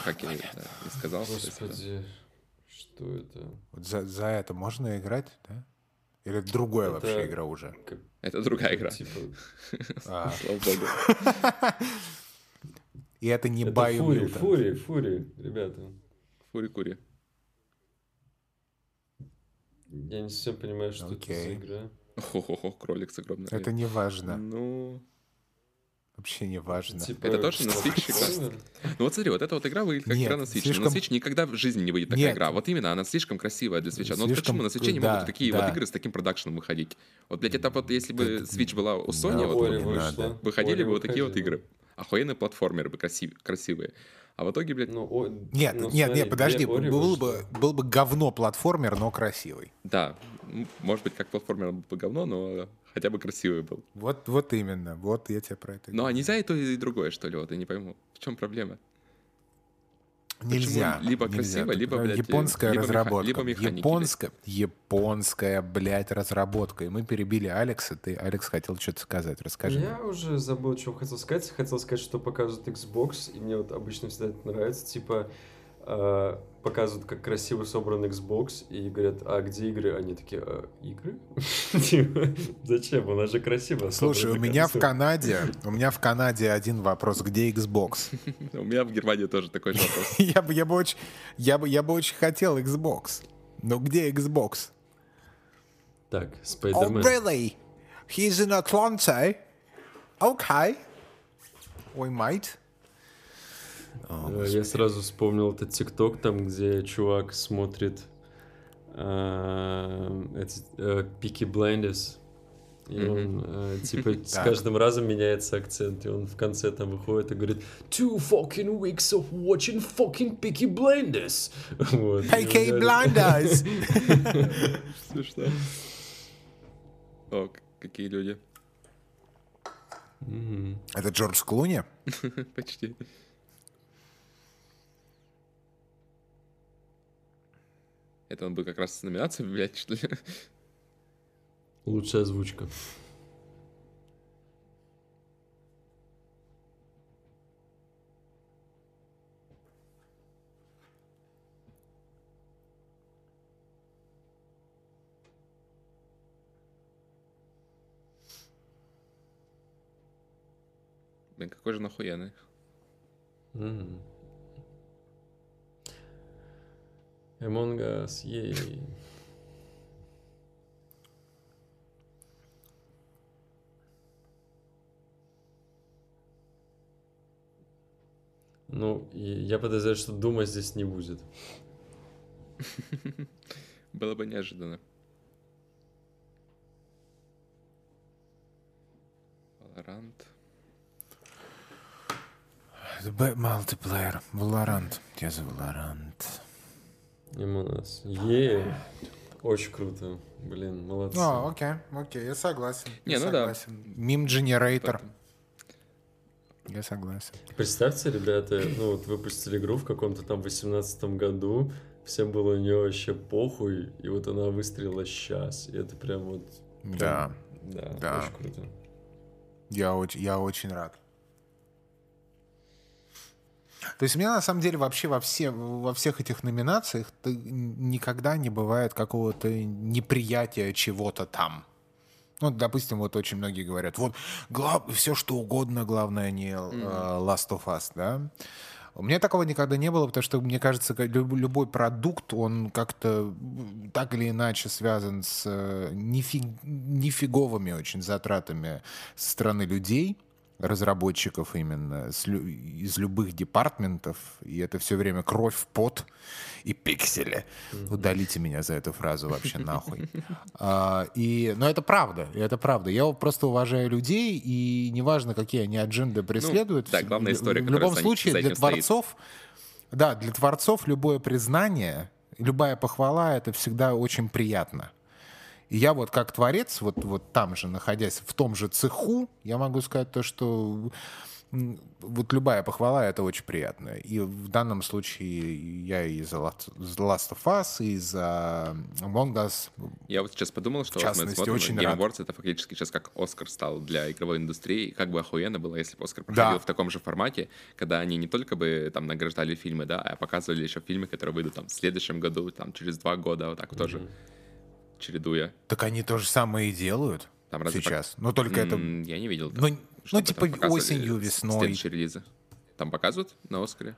Как я не сказал. это- Господи, что это? Вот за, за это можно играть, да? Или это другая Это- вообще игра уже? Это другая игра. Типа, *laughs* А, Слава богу. *laughs* и это не это Байо Фури. Фури, Фури, ребята. Фури-кури. Я не совсем понимаю, что это Окей. за игра. Хо-хо-хо, кролик с огромной. Это не важно. Ну, Вообще не важно. Типа, Это тоже на Switch игра? ну вот смотри, вот эта вот игра выглядит как Нет, игра на Switch. Но слишком- на Switch никогда в жизни не выйдет такая Нет. игра. Вот именно, она слишком красивая для Switch. Вот Слишком, почему на Switch не да, могут такие да. вот игры с таким продакшеном выходить? Вот, блядь, это вот если бы Это- Switch была у Sony, Да, вот, выходили бы вот такие вот игры. Охуенные платформеры бы красив- красивые. А в итоге, блядь, Ну, о- Нет, ну, нет, смотри, нет, подожди, Ори был бы, был бы говно платформер, но красивый. да, может быть, как платформер был бы говно, но хотя бы красивый был. Вот, вот именно, вот я тебе про это Ну, а нельзя и то, и другое, что ли? Вот я не пойму. В чем проблема? Нельзя. почему либо нельзя. красиво, либо, блядь, японская либо меха- разработка. либо механики, японская, японская, блядь, разработка. И мы перебили Алекса. Ты, Алекс, хотел что-то сказать. Расскажи. Я уже забыл, что хотел сказать. Хотел сказать, что показывают Xbox, и мне вот обычно всегда это нравится. Типа, э, показывают, как красиво собран Xbox, и говорят, а где игры? Они такие, «А, игры? *laughs* Типа, зачем? У нас же красиво Слушай, у меня в консоль». Канаде, у меня в Канаде один вопрос. Где Xbox? *laughs* У меня в Германии тоже такой же вопрос. *laughs* Я бы, я бы очень, я бы, я бы очень хотел Xbox. Но где Xbox? Так, Oh, Спайдермен. really? He's in Atlanta? Okay. Ой, mate. Э, Я сразу вспомнил этот ТикТок, там, где чувак смотрит э, эти, э, Peaky Blinders. И Мгм. он, э, *laughs* типа, с каждым разом меняется акцент, и он в конце там выходит и говорит Two fucking weeks of watching fucking Peaky Blinders. *laughs* Вот. Говорит- Blinders. *laughs* Смешно. О, какие люди. Это Джордж Клуни? Почти. Это он бы как раз с номинацией, блядь, что ли? Лучшая озвучка. Блин, какой же нахуяный. Мгм. Among Us, ей. Ну, я подозреваю, что Дума здесь не будет. *laughs* Было бы неожиданно. Valorant. Multiplayer. Valorant. Я за Valorant. Нас. Е, очень круто. Блин, молодцы. А, окей, окей, я согласен. Не, я ну да. согласен. Мим Generator. Поэтому- Я согласен. Представьте, ребята, ну вот выпустили игру в каком-то там 18 году, всем было у нее вообще похуй, и вот она выстрелила сейчас. И это прям вот... Да. Да, Да. очень круто. Я я очень рад. То есть у меня на самом деле вообще во, все, во всех этих номинациях никогда не бывает какого-то неприятия чего-то там. Ну, допустим, вот очень многие говорят, вот все что угодно, главное не э, Last of Us, да. У меня такого никогда не было, потому что, мне кажется, ка- люб- любой продукт, он как-то так или иначе связан с э, нефи- нифиговыми очень затратами со стороны людей, разработчиков именно, с из любых департментов, и это все время кровь, пот и пиксели. Удалите меня за эту фразу вообще нахуй. А, и, но это правда, это правда. Я просто уважаю людей, и неважно, какие они адженды преследуют. да, главная в- история, В любом за- случае, за для этим стоит. творцов, да, для творцов любое признание, любая похвала, это всегда очень приятно. И я вот как творец, вот, вот там же, находясь в том же цеху, я могу сказать то, что вот любая похвала — это очень приятно. И в данном случае я и за Last of Us, и за Among Us. Я вот сейчас подумал, что В вот мы частности, смотрим, очень Game. Awards это фактически сейчас как Оскар стал для игровой индустрии. И Как бы охуенно было, если бы Оскар проходил Да. в таком же формате, когда они не только бы там награждали фильмы, да, а показывали еще фильмы, которые выйдут там в следующем году, там через два года, вот так вот тоже чередуя. Так они то же самое и делают Там разве сейчас. Но только это... Я не видел. Ну, ну, типа осенью, весной. Релизы. Там показывают на Оскаре?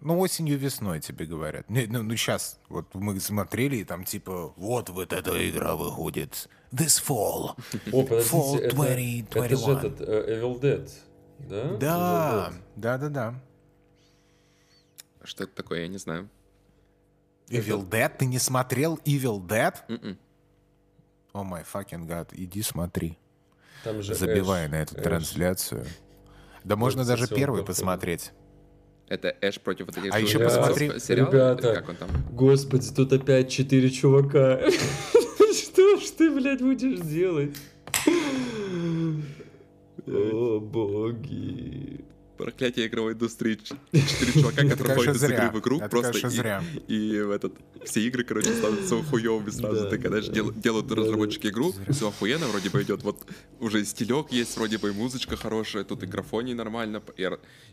Ну, осенью, весной тебе говорят. Не, ну, сейчас, вот мы смотрели, и там типа, вот вот эта игра выходит. This fall. *laughs* О, Fall это, 2021. это же этот э, Evil Dead, да? Да, Evil Dead. да, да, да. Что это такое, я не знаю. Evil Dead? Ты не смотрел Evil Dead? М-м. О май fucking god, иди смотри. Там же Забивай Эш, на эту Эш. трансляцию. Да можно кстати, даже первый похож. посмотреть. Это Эш против вот этих А еще посмотри- сериала? Ребята. Как он там? Господи, тут опять четыре чувака. *laughs* Что ж ты, блядь, будешь делать? О, боги. Проклятие игровой индустрии. *laughs* Четыре чувака, которые ходят из игры в игру, просто и- зря. И, в этот, все игры, короче, становятся хуёвыми сразу. Ты когда да. дел- делают разработчики игру, все охуенно, вроде бы идет, вот уже стилек есть, вроде бы и музычка хорошая, тут и графоний нормально,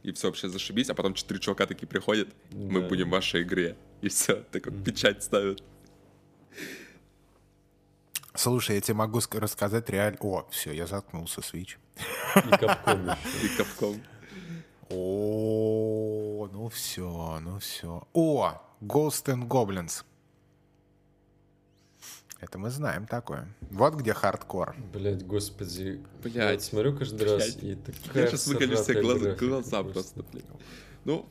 и, все вообще зашибись, а потом четыре чувака такие приходят, мы будем в вашей игре. И все, так вот печать ставят. Слушай, я тебе могу ск- рассказать реально... О, все, я заткнулся, Switch. И Capcom *laughs* еще. И Capcom. О, ну все, ну все. О, Ghost and Goblins. Это мы знаем такое. Вот где хардкор. Блять, господи. Блядь. Я смотрю каждый раз Блядь. и такая Я сейчас себе всратая глаза, глаза просто, блин. Ну,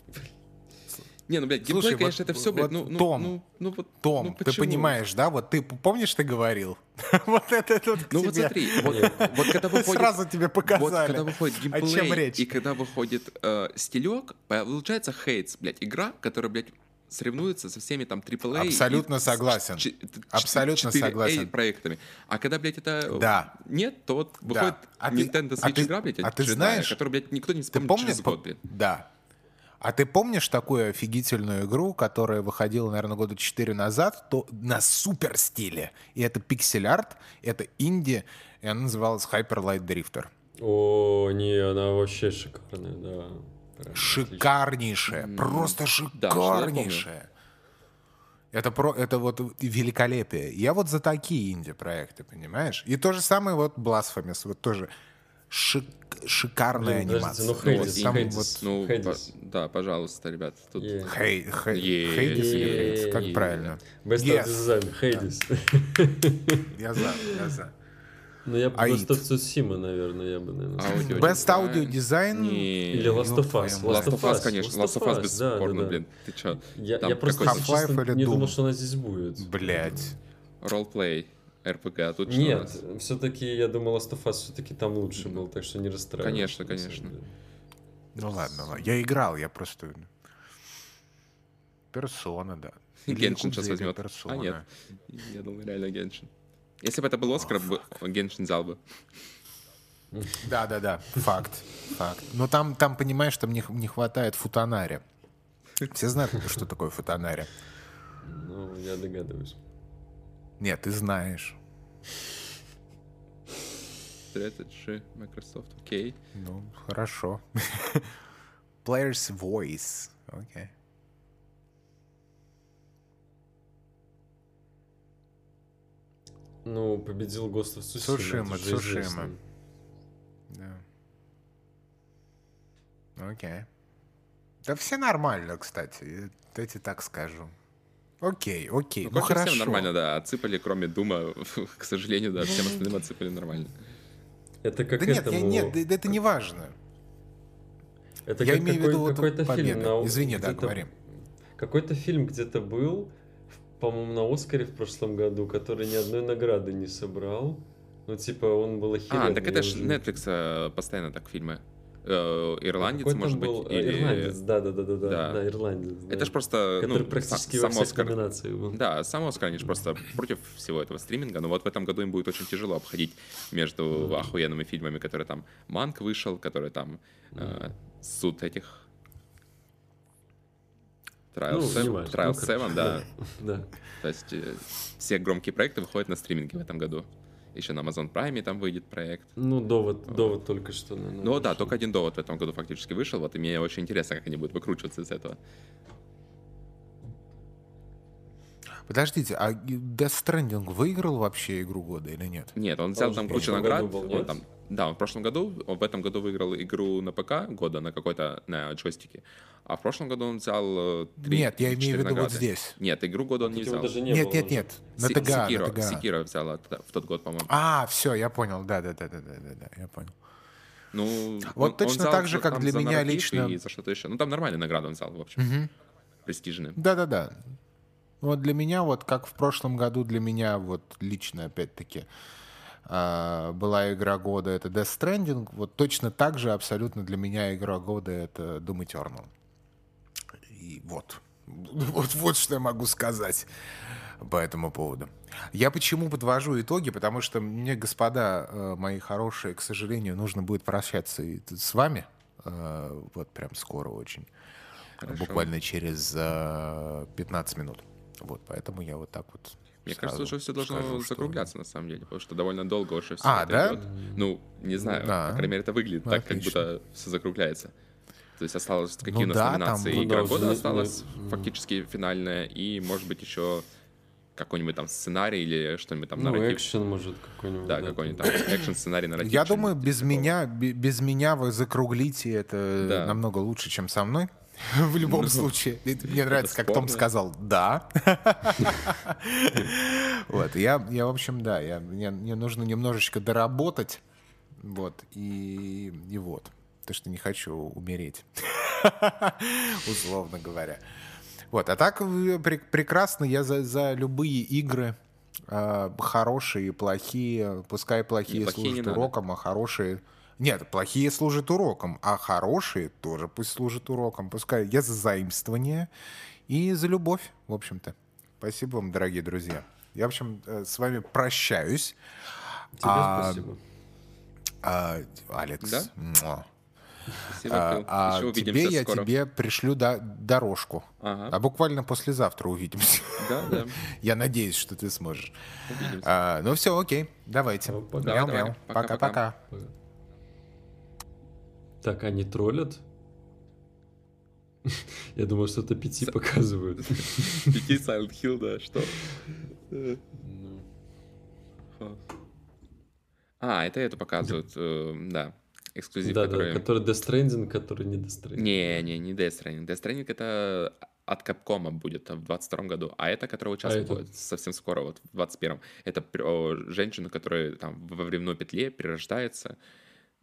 не, ну, блядь, геймплей, Слушай, конечно, вот- это все, блядь, вот ну, ну, Том, ну, ну, вот, Том, ну, ты почему? понимаешь, да? Вот ты помнишь, ты говорил? *laughs* вот это вот Ну вот тебе. смотри, вот, вот когда *laughs* выходит... Сразу тебе Вот показали. когда выходит геймплей, и когда выходит э, стилек, получается хейтс, блядь, игра, которая, блядь, соревнуется со всеми там AAA. Абсолютно и согласен. ч- Абсолютно 4A согласен. проектами. А когда, блядь, это Да. нет, то вот Да. выходит А ты- Nintendo а Switch ты- игра, блядь, а ты знаешь, которую, блядь, никто не Ты вспомнит помнишь? через год, блин. Да. А ты помнишь такую офигительную игру, которая выходила, наверное, года 4 назад, то на супер стиле. И это пиксель-арт, это инди, и она называлась Hyper Light Drifter. О, не, она вообще шикарная, да. Прям Шикарнейшая, просто Да, шикарнейшая. Это, про, это вот великолепие. Я вот за такие инди-проекты, понимаешь? И то же самое вот Blasphemous, вот тоже шик- шикарная Блин, анимация. ну Ну, Хейдис, вот там Хейдис. вот Ну, Хейдис. по- да, пожалуйста, ребят, тут... Е. Хей, хей, Е- Хейдис или е- Хейдис? Как е- правильно? Best Yes. of Хейдис. *laughs* Я за, я за. Ну, я бы просто в Цусима, наверное, я бы, наверное. сказал. Аудио Best дизайн. Audio Design. Не. Или Last of Us. Last of Us, конечно. Last of Us бесспорно, блин. Ты чё? Я, просто, честно, Half-Life или не думал, что она здесь будет. Блять. Ролплей, РПГ, а тут что Нет, все-таки я думал, Last of Us все-таки там лучше был, так что не расстраивайся. Конечно, конечно. Ну ладно, ладно. Я играл, я просто... Персона, да. *laughs* Геншин сейчас возьмет. Persona. А, нет. Я думал, реально Геншин. Если бы это был Оскар, бы Геншин взял бы. Да, да, да. Факт. Факт. Но там, там понимаешь, там не, х- не хватает футанари. Все знают, что такое футанари? Ну, я догадываюсь. Нет, ты знаешь. 36, Microsoft, окей. Ну, хорошо. *laughs* Player's voice. Окей. Ну, победил Ghost of Tsushima. Известно. Да. Окей. Да все нормально, кстати. Эти так скажу. Окей, окей. Ну, Ну, хорошо. всем нормально, да. Отсыпали, кроме Дума, *laughs* к сожалению, да, всем остальным отсыпали нормально. Это как Да нет, этому... я- нет, да- да это не важно. Это Я как имею в виду вот какой-то фильм победа. на... Извини, да, где-то- говори. Какой-то фильм где-то был, по-моему, на Оскаре в прошлом году, который ни одной награды не собрал. Ну, типа, он был охеренный. А, так это я ж уже- Netflix э, постоянно так фильмы. Э, Ирландец, может быть, Э, или... Ирландец, да, да, да, да, да, Да. ирландец. да. Это ж просто, Который ну, практически са- во всех Оскар. был. Да, сам Оскар, они же просто против всего этого стриминга, но вот в этом году им будет очень тяжело обходить между охуенными фильмами, которые там Манк вышел, который там э, суд этих Trial Ну, 7, неважно. Trial Ну, 7, короче, да. *laughs* Да. То есть э, все громкие проекты выходят на стриминге в этом году. Еще на Amazon Prime там выйдет проект. Ну, довод, довод только что. наверное, Ну да, вышел. только один довод в этом году фактически вышел. Вот и мне очень интересно, как они будут выкручиваться из этого. Подождите, а Death Stranding выиграл вообще игру года или нет? Нет, он взял там кучу наград. он там, да, он в прошлом году, он в этом году выиграл игру на ПК года на какой-то на джойстике. А в прошлом году он взял э, три Нет, я имею в виду вот здесь. Нет, игру года он не Тут его взял. даже не нет, было нет, нет. На на Секиро, взяла т- в тот год, по-моему. А, все, я понял. Да, да, да, да, да, да, да, я понял. Ну, Вот он- он точно взял так же, как для за меня лично- И за что-то еще. Ну, там нормальные награды он взял, в общем. Престижные. Да, да, да. Вот для меня, вот как в прошлом году, для меня вот лично, опять-таки, была игра года это Death Stranding, вот точно так же абсолютно для меня игра года это Doom Eternal. И вот. *laughs* Вот, вот что я могу сказать по этому поводу. Я почему подвожу итоги, потому что мне, господа э, мои хорошие, к сожалению, нужно будет прощаться и с вами. э, Вот прям скоро очень. Буквально через э, 15 минут. Вот, поэтому я вот так вот Мне сразу кажется, уже все должно скажу, что- закругляться, на самом деле, потому что довольно долго уже все А, это да? идет. Ну, не знаю, Да. по крайней мере, это выглядит так, как Отлично. будто все закругляется. То есть осталось какие у нас да, там номинации? вот- Игра Ну да, года осталась ну, фактически финальная, и, может быть, еще какой-нибудь там сценарий или что-нибудь там Ну, нарратив. экшен, может, какой-нибудь. Да, какой-нибудь там экшен-сценарий, нарратив. Я думаю, без такого. меня, бе- без меня вы закруглите это Да. намного лучше, чем со мной. *laughs* В любом Ну, случае. И Мне нравится, как Том сказал «да». *laughs* Вот, я, я, в общем, да, я, мне, мне нужно немножечко доработать, вот, и, и вот. Потому что не хочу умереть, *laughs* условно говоря. Вот, а так э, пре- прекрасно, я за, за любые игры, э, хорошие и плохие, пускай плохие Не, плохие служат уроком, а хорошие... Нет, плохие служат уроком, а хорошие тоже пусть служат уроком. Пускай я за заимствование и за любовь, в общем-то. Спасибо вам, дорогие друзья. Я, в общем, э, с вами прощаюсь. Тебе А, спасибо. А, Алекс, Да? муа. Спасибо, А, а Еще тебе я скоро. тебе пришлю да, дорожку. Ага. А буквально послезавтра увидимся. Да, да. *laughs* Я надеюсь, что ты сможешь. Увидимся. А, ну все, окей, давайте. Ну, Мяу-мяу. Пока-пока. Так, они троллят? *laughs* Я думал, что-то пяти показывают. *laughs* Пяти Silent Hill, да, что? Ну, А, это это показывают, да. Эксклюзив, Да, да, который... который Death Stranding, который не Death Stranding. Не, не, не Death Stranding. Death Stranding это от Капкома будет в 22 году, а это, которая сейчас А это? совсем скоро, вот в 21 это про женщину, которая там во временной петле перерождается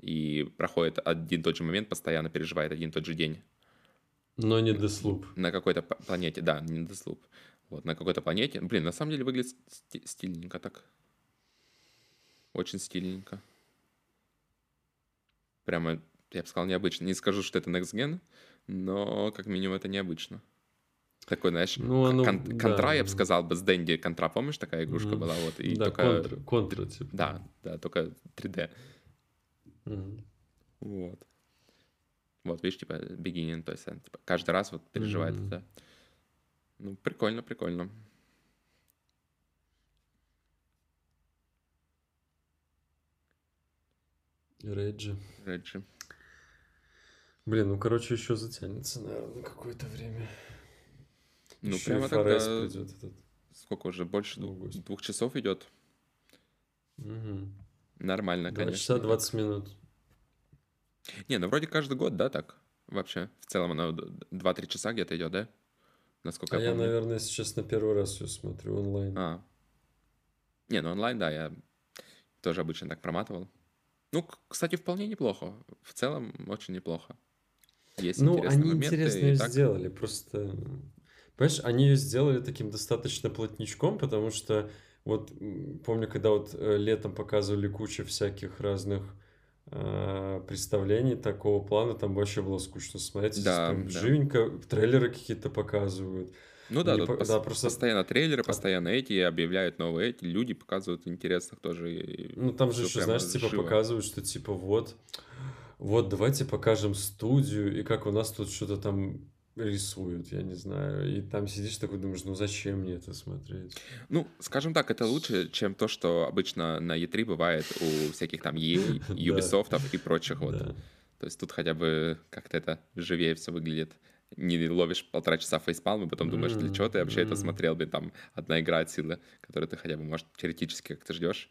и проходит один и тот же момент, постоянно переживает один и тот же день Но не Deathloop. на какой-то планете, да, не Deathloop. Вот, на какой-то планете. Блин, на самом деле выглядит сти- стильненько так. Очень стильненько. Прямо, я бы сказал, необычно. Не скажу, что это Next Gen, но как минимум это необычно. Такой, знаешь, Ну, оно- кон- да. контра, я бы сказал, бы с Дэнди контра, помнишь, такая игрушка Мгм. была? Вот, и да, только... контра, контра, типа. Да, да, только 3D. Мгм. Вот. Вот, видишь, типа, beginning, то есть типа, каждый раз вот переживает Мгм. это. Ну, прикольно, прикольно. Реджи. Реджи. Блин, ну, короче, еще затянется, наверное, на какое-то время. Ну, Еще прямо тогда... придет этот. Сколько уже? Больше двух, двух часов идет? Мгм. Нормально, конечно. часа 20 минут. Не, ну вроде каждый год, да, так? Вообще, в целом оно д- 2-3 часа где-то идет, да? Насколько А я я, помню. наверное, сейчас на первый раз ее смотрю онлайн. А. Не, ну онлайн, да, я тоже обычно так проматывал. Ну, кстати, вполне неплохо. В целом, очень неплохо. Есть Ну, интересные они моменты. интересно ее так- сделали, просто... Понимаешь, они ее сделали таким достаточно плотничком, потому что вот помню, когда вот э, летом показывали кучу всяких разных э, представлений такого плана, там вообще было скучно смотреть. Да, прям да. живенько трейлеры какие-то показывают. Ну да, по- да, просто- постоянно трейлеры, постоянно эти, объявляют новые эти, люди показывают интересных тоже. Ну, там же еще, знаешь, типа живо. показывают, что типа вот, вот давайте покажем студию, и как у нас тут что-то там рисуют, я не знаю. И там сидишь такой, думаешь, ну зачем мне это смотреть? Ну, скажем так, это лучше, чем то, что обычно на E3 бывает у всяких там *laughs* EA. Ubisoft и прочих вот. То есть тут хотя бы как-то это живее все выглядит. Не ловишь полтора часа фейспалм, и потом думаешь, для чего ты вообще это смотрел, блин, там одна игра от силы, которую ты хотя бы, может, теоретически как-то ждешь.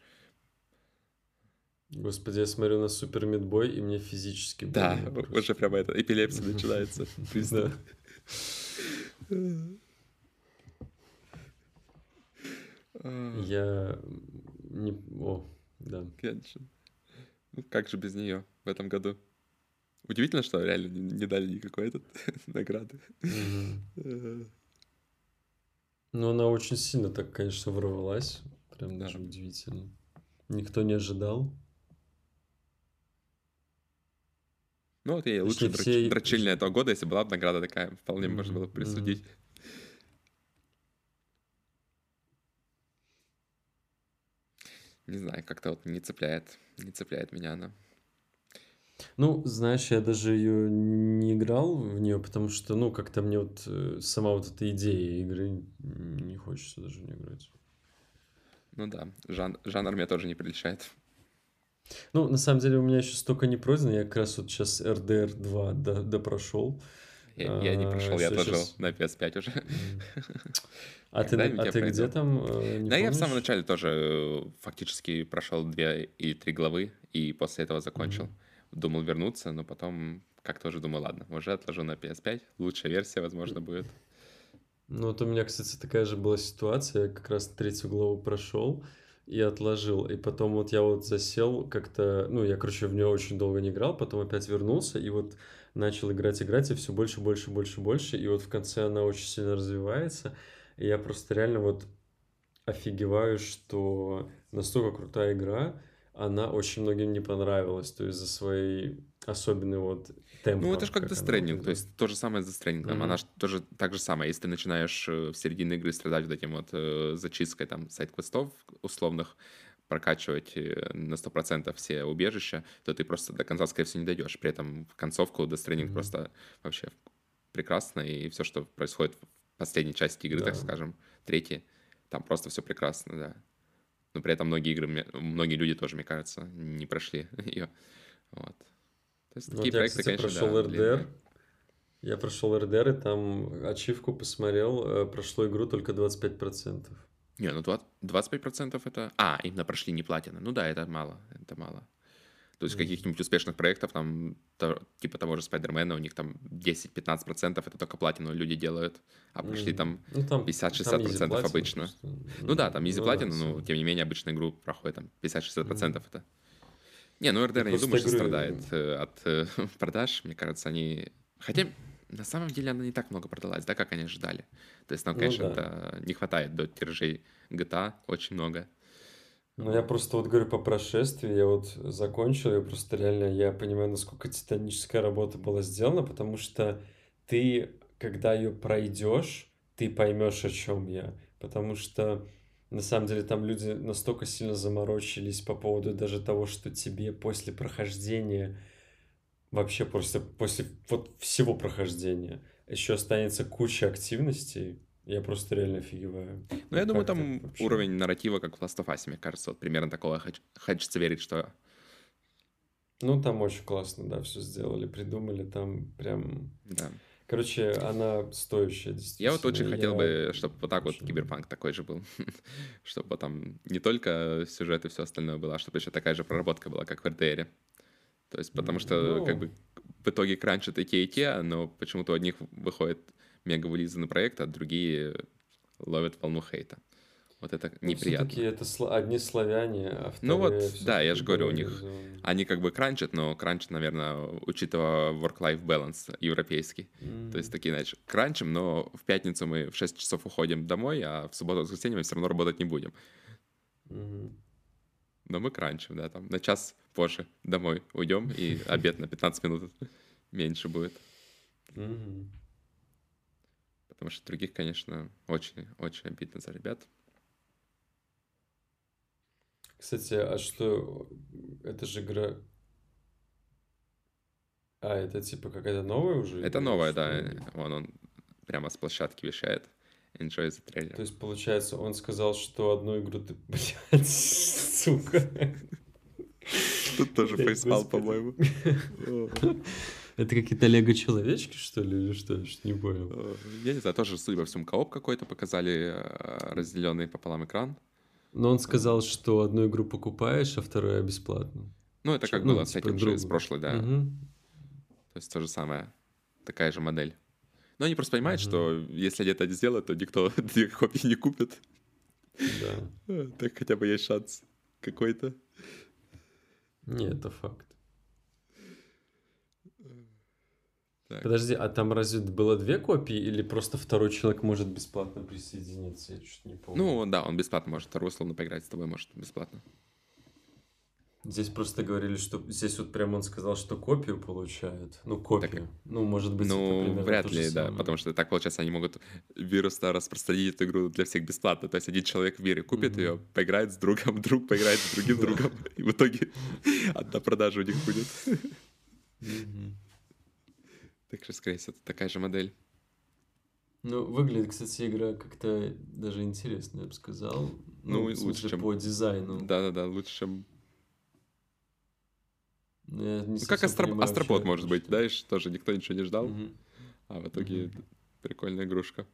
Господи, я смотрю на Супер Мидбой, и мне физически Да, просто. уже прямо это, эпилепсия *laughs* начинается. Да. Я не... О, да. Кеншин. Ну, как же без нее в этом году? Удивительно, что реально не, дали никакой этот *laughs* награды. Ну, она очень сильно так, конечно, ворвалась. Прям Да. даже удивительно. Никто не ожидал. Ну, вот ей лучшая драч- все- дрочильня этого года, если была бы награда такая, вполне можно было бы присудить. Не знаю, как-то вот не цепляет, не цепляет меня она. Ну, знаешь, я даже ее не играл в нее, потому что, ну, как-то мне вот э, сама вот эта идея игры не хочется даже не играть. Ну да, жан- жанр меня тоже не прельщает. Ну, на самом деле у меня еще столько не пройдено, я как раз вот сейчас RDR 2 до, допрошел. Я, я не А, прошел, я щас- отложил щас. на PS5 уже. *laughs* А ты, а я ты где там? э, Да, я в самом начале тоже э, фактически прошел две или три главы, и после этого закончил. Думал вернуться, но потом как-то уже думаю, ладно, уже отложу на PS5, лучшая версия, возможно, будет. Ну, вот у меня, кстати, такая же была ситуация. Я как раз третью главу прошел и отложил. И потом вот я вот засел как-то... Ну, я, короче, в нее очень долго не играл, потом опять вернулся и вот начал играть, играть, и все больше, больше, больше, больше. И вот в конце она очень сильно развивается. И я просто реально вот офигеваю, что настолько крутая игра, она очень многим не понравилась. То есть за своей особенной вот темпа. Ну, это же как это- то есть то же самое с Stranding. Мгм. Она ж тоже так же самое. Если ты начинаешь э, в середине игры страдать вот этим вот э, зачисткой там сайт-квестов условных, прокачивать э, на 100% все убежища, то ты просто до конца, скорее всего, не дойдешь. При этом в концовку Death Stranding Мгм. просто вообще прекрасно, и все, что происходит в последней части игры, так Да. скажем, третьей, там просто все прекрасно, да. Но при этом многие игры, многие люди тоже, мне кажется, не прошли *laughs* ее. Вот. То есть Вот такие я, проекты, кстати, конечно, прошел да, РДР. длинные. Я прошел РДР, и там ачивку посмотрел, э, прошло игру только 25%. Не, ну 20, 25% это... А, именно прошли не платина. Ну да, это мало, это мало. То есть каких-нибудь успешных проектов, там, то- типа того же Спайдермена, у них там 10-15% это только платину люди делают, а почти там Ну, там 50-60% там easy обычно. просто. Ну да, там easy Ну платина, да, но тем не менее обычную игру проходит там 50-60% это. Не, ну РДР я не думаю, что страдает э, от э, *laughs* продаж. Мне кажется, они... Хотя на самом деле она не так много продалась, да, как они ожидали. То есть нам, Ну конечно, да. это не хватает до тиражей GTA очень много. Ну, я просто вот говорю по прошествии, я вот закончил, я просто реально, я понимаю, насколько титаническая работа была сделана, потому что ты, когда ее пройдешь, ты поймешь, о чем я. Потому что, на самом деле, там люди настолько сильно заморочились по поводу даже того, что тебе после прохождения, вообще после, после вот всего прохождения, еще останется куча активностей, я просто реально офигеваю. Ну, я думаю, там вообще? уровень нарратива, как в Last of Us, мне кажется, вот примерно такого хоч- хочется верить, что... Ну, там очень классно, да, все сделали, придумали, там прям... Да. Короче, она стоящая, действительно. Я вот очень хотел Я бы, чтобы вот так вот киберпанк такой же был. *laughs* чтобы там не только сюжет и все остальное было, а чтобы еще такая же проработка была, как в РДР. То есть, потому что, Ну. как бы, в итоге кранчат и те, и те, но почему-то у одних выходит мега вылизанный проект, а другие ловят волну хейта. Вот это Ну, неприятно. всё-таки это сла- одни славяне, а Ну вот, да, я же говорю, у них. Они как бы кранчат, но кранчат, наверное, учитывая work-life balance европейский. То есть такие, знаешь, кранчим, но в пятницу мы в 6 часов уходим домой, а в субботу воскресенье мы все равно работать не будем. мгм. Но мы кранчим, да, там на час позже домой уйдем, и *laughs* обед на 15 минут *laughs* меньше будет. Потому что других, конечно, очень-очень обидно за ребят. Кстати, а что, это же игра... А, это типа какая-то новая уже? Это что да, вон он прямо с площадки вещает. Enjoy the trailer. То есть, получается, он сказал, что одну игру ты... *laughs* Блядь, сука. Тут тоже фейспал, по-моему. *laughs* Это какие-то лего-человечки, что ли, или что? Я что-то не понял. Э, Я не знаю, тоже, судя по всему, кооп какой-то показали, э, разделенный пополам экран. Но он сказал, что одну игру покупаешь, а вторую бесплатно. Ну, это как Ну, было с типа этим же, с другу. прошлой, да. Мгм. То есть то же самое. Такая же модель. Но они просто понимают, Мгм. что если они это не сделают, то никто *laughs* две копии не купит. Да. *laughs* Так хотя бы есть шанс какой-то. Не, это факт. Так. Подожди, а там разве было две копии или просто второй человек может бесплатно присоединиться? Я что-то не помню. Ну, да, он бесплатно может вторую условно поиграть с тобой, может бесплатно. Здесь просто говорили, что здесь вот прям он сказал, что копию получают. Ну, копию. ну, может быть, это ну, примерно вряд ли, да, самое. потому что так получается, они могут вирус-то распространить эту игру для всех бесплатно. То есть один человек в мире купит Мгм. ее, поиграет с другом, *laughs* друг поиграет с другим другом, и в итоге *laughs* одна продажа у них будет. Так что, скорее всего, это такая же модель. Ну, выглядит, кстати, игра как-то даже интересно, я бы сказал. Ну, Ну, лучше, смысле, чем- по дизайну. Да-да-да, лучше, чем... Ну, я не Ну, как астро- понимаю, астропод, вообще, может быть, что- да, и тоже никто ничего не ждал, Мгм. а в итоге Мгм. прикольная игрушка.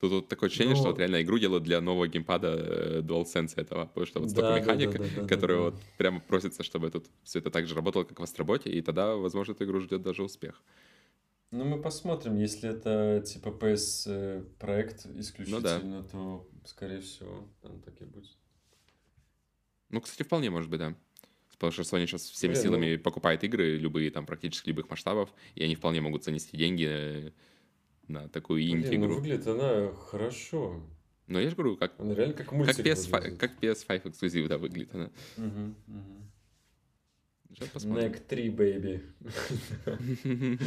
Тут вот такое ощущение, Ну- что вот реально игру делают для нового геймпада э, DualSense этого, потому что вот столько Да, да, механик, да, да, да, которые да. вот прямо просятся, чтобы тут все это так же работало, как в Астроботе, и тогда, возможно, эту игру ждет даже успех. Ну, мы посмотрим. Если это типа PS э, исключительно, то, скорее всего, там так и будет. Ну, кстати, вполне может быть, да. Потому что Sony сейчас всеми Блин, силами покупает игры, любые там практически любых масштабов, и они вполне могут занести деньги э, на такую ну инди-игру. выглядит она хорошо. Но я же говорю, как, Она реально как как, мультик PS5, выглядит. как PS5 эксклюзив, да, выглядит она. Мгм, мгм. Сейчас посмотрим. Neck 3, baby. *laughs*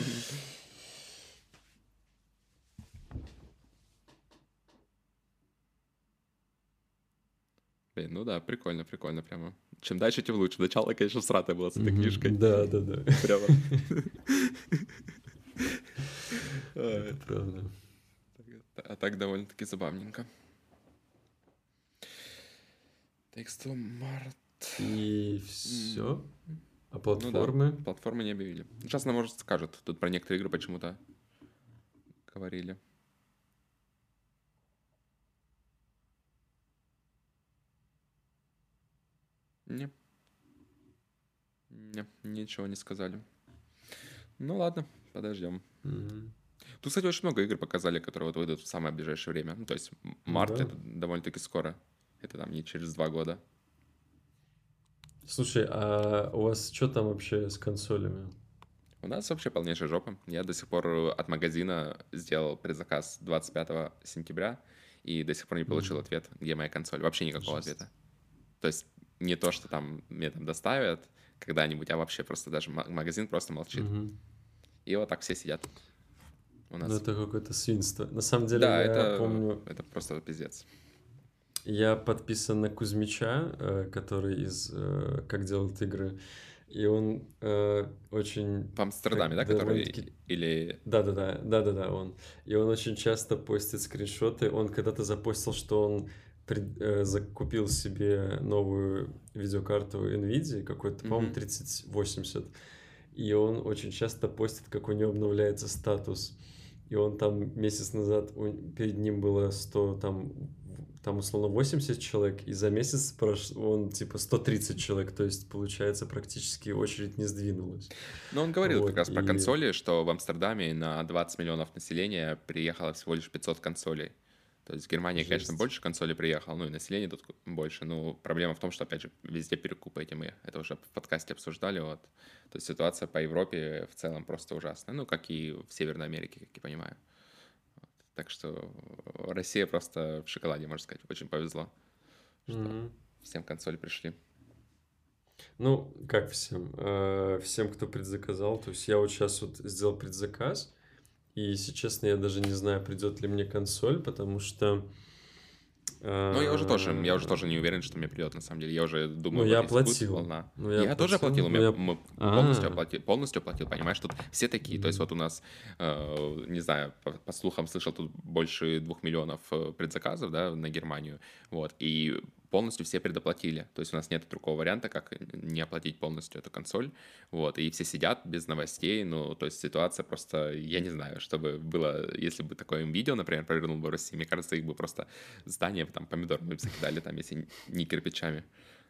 Блин, ну да, прикольно, прикольно прямо. Чем дальше, тем лучше. Начало, конечно, сратое было с этой книжкой. Да, да, да. Прямо. *laughs* Это правда. А так довольно-таки забавненько. Two Mart. И все. А Ну да, платформы? платформы не объявили. Сейчас нам, может, скажут. Тут про некоторые игры почему-то говорили. Не. Не, ничего не сказали. Ну ладно, подождем. Мгм. Тут, кстати, очень много игр показали, которые вот выйдут в самое ближайшее время. Ну, то есть м- март Да. это довольно-таки скоро. Это там не через два года. Слушай, а у вас что там вообще с консолями? У нас вообще полнейшая жопа. Я до сих пор от магазина сделал предзаказ 25 сентября и до сих пор не получил Мгм. ответ, где моя консоль. Вообще никакого Жесть. ответа. То есть не то, что там мне там доставят когда-нибудь, а вообще просто даже ма- магазин просто молчит. Мгм. И вот так все сидят. У нас. Ну, это какое-то свинство. На самом деле, да, я это, помню, это просто пиздец. я подписан на Кузьмича, э, который из э, «Как делают игры», и он э, очень... В Амстердаме, да, Так, который... Или... Да-да-да, да-да-да, он. И он очень часто постит скриншоты. Он когда-то запостил, что он пред- э, закупил себе новую видеокарту NVIDIA, какой-то, по-моему, Мгм. 3080. И он очень часто постит, как у него обновляется статус. И он там месяц назад, перед ним было 100, там, там условно 80 человек, и за месяц прош- он типа 130 человек, то есть получается практически очередь не сдвинулась. Но он говорил Вот, как раз про и- консоли, что в Амстердаме на 20 миллионов населения приехало всего лишь 500 консолей. То есть в Германии, конечно, Жесть. больше консолей приехало, ну и население тут больше. Ну, проблема в том, что, опять же, везде перекупы эти мы. Это уже в подкасте обсуждали. Вот. То есть ситуация по Европе в целом просто ужасная. Ну, как и в Северной Америке, как я понимаю. Вот. Так что Россия просто в шоколаде, можно сказать. Очень повезло, что Мгм. всем консоли пришли. Ну, как всем? Э, Всем, кто предзаказал. То есть я вот сейчас вот сделал предзаказ, и, если честно, я даже не знаю, придет ли мне консоль, потому что... Ну, я уже тоже, я уже э, тоже не уверен, что мне придет, на самом деле. Я уже думаю, Ну, я оплатил. волна. Ну, Я, тоже оплатил, у ну, меня я- мы полностью А. оплатил, полностью оплатил, понимаешь, тут все такие, то есть вот у нас, э, не знаю, по, по слухам слышал, тут больше двух миллионов э, предзаказов, да, на Германию, вот, и полностью все предоплатили, то есть у нас нет другого варианта, как не оплатить полностью эту консоль, вот, и все сидят без новостей, ну, то есть ситуация просто, я не знаю, чтобы было, если бы такое видео, например, провернул бы в России, мне кажется, их бы просто здание там помидорами закидали, там, если не кирпичами,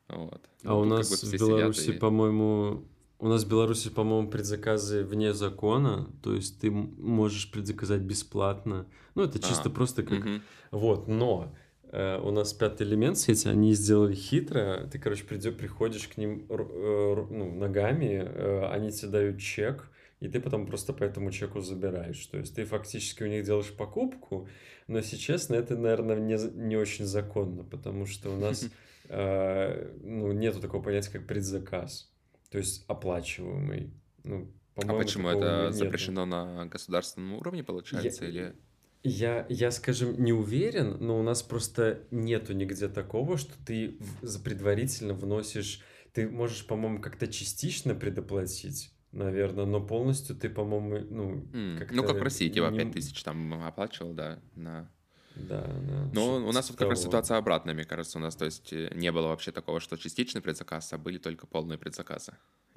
вот. А у Тут как нас бы в Беларуси, и- по-моему, у нас в Беларуси, по-моему, предзаказы вне закона, то есть ты можешь предзаказать бесплатно. Ну, это чисто А, просто как... Мгм. Вот, но у нас пятый элемент сети, они сделали хитро. Ты, короче, придё- приходишь к ним э, ну, ногами, э, они тебе дают чек, и ты потом просто по этому чеку забираешь. То есть ты фактически у них делаешь покупку, но, если честно, это, наверное, не, не очень законно, потому что у нас *laughs* э, ну, нету такого понятия, как предзаказ, то есть оплачиваемый. Ну, А почему это запрещено на государственном уровне, получается, или... Я, я, скажем, не уверен, но у нас просто нету нигде такого, что ты предварительно вносишь... Ты можешь, по-моему, как-то частично предоплатить, наверное, но полностью ты, по-моему, ну... М, как-то Ну, как в России, типа, не- 5 тысяч там оплачивал, да, на... Да, да. Но что-то у нас вот как раз ситуация обратная, мне кажется, у нас, то есть, э, не было вообще такого, что частичный предзаказ, а были только полные предзаказы.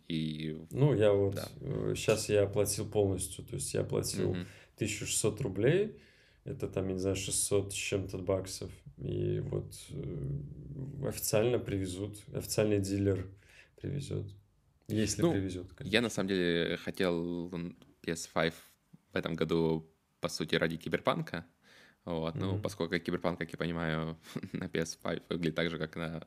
И... Ну, я вот... Да. Сейчас я оплатил полностью, то есть я оплатил Мгм. 1600 рублей, это там, я не знаю, 600 с чем-то баксов. И вот э, официально привезут, официальный дилер привезет. Если Ну, привезет, конечно. Я, на самом деле, хотел PS5 в этом году, по сути, ради киберпанка. Вот, ну, Мгм. поскольку киберпанк, как я понимаю, *laughs* на PS5 выглядит так же, как на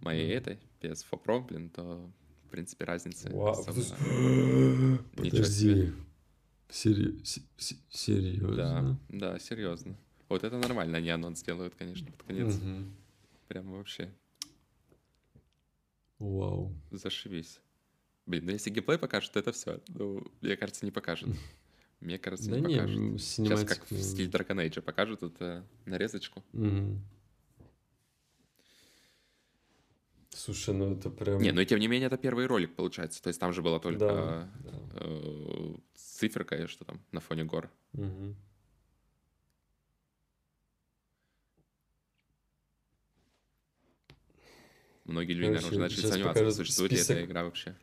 моей Мгм. этой, PS4 Pro, блин, то, в принципе, разницы Вау, особо- подожди. Ничего себе. Подожди. Сери- се- се- Да, Серьезно? да, серьезно. Вот это нормально, они анонс делают, конечно, под конец. Мгм. Прям вообще Вау. зашибись. Блин, ну если геймплей покажут, то это все. Ну, мне кажется, не покажут. Мне кажется, Да не не, покажут. м, Сейчас как в синематику- стиле Dragon Age покажут это нарезочку. Слушай, ну это прям... Не, но тем не менее это первый ролик получается. То есть там же была только Да, да. э, циферка, и что там, на фоне гор. Мгм. Многие люди, наверное, уже Короче, начали сомневаться, существует ли список. эта игра вообще.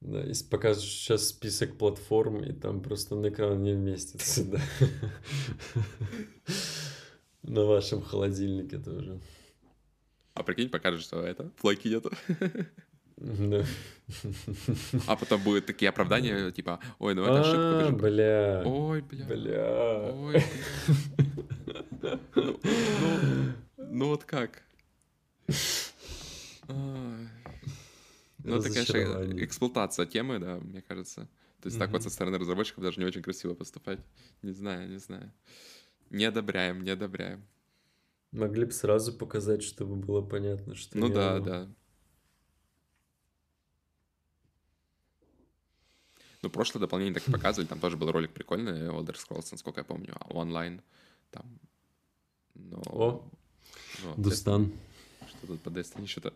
Да, если покажешь сейчас список платформ, и там просто на экран не вместится, *laughs* да. На вашем холодильнике тоже. А прикинь, покажут, что это, плойки нету. Да. А потом будут такие оправдания, типа, ой, ну это ошибка. А, же- бля. Ой, бля. Бля. Ой, бля. Ну, ну, ну вот как? Ну, это, конечно, эксплуатация темы, да, мне кажется. То есть так вот со стороны разработчиков даже не очень красиво поступать. Не знаю, не знаю. Не одобряем, не одобряем. Могли бы сразу показать, чтобы было понятно, что Ну не да, да. Ну, прошлое дополнение так и показывали, там тоже был ролик прикольный, Elder Scrolls, насколько я помню, а онлайн там. Но... О, ну, Дустан. Что тут по Destiny что-то...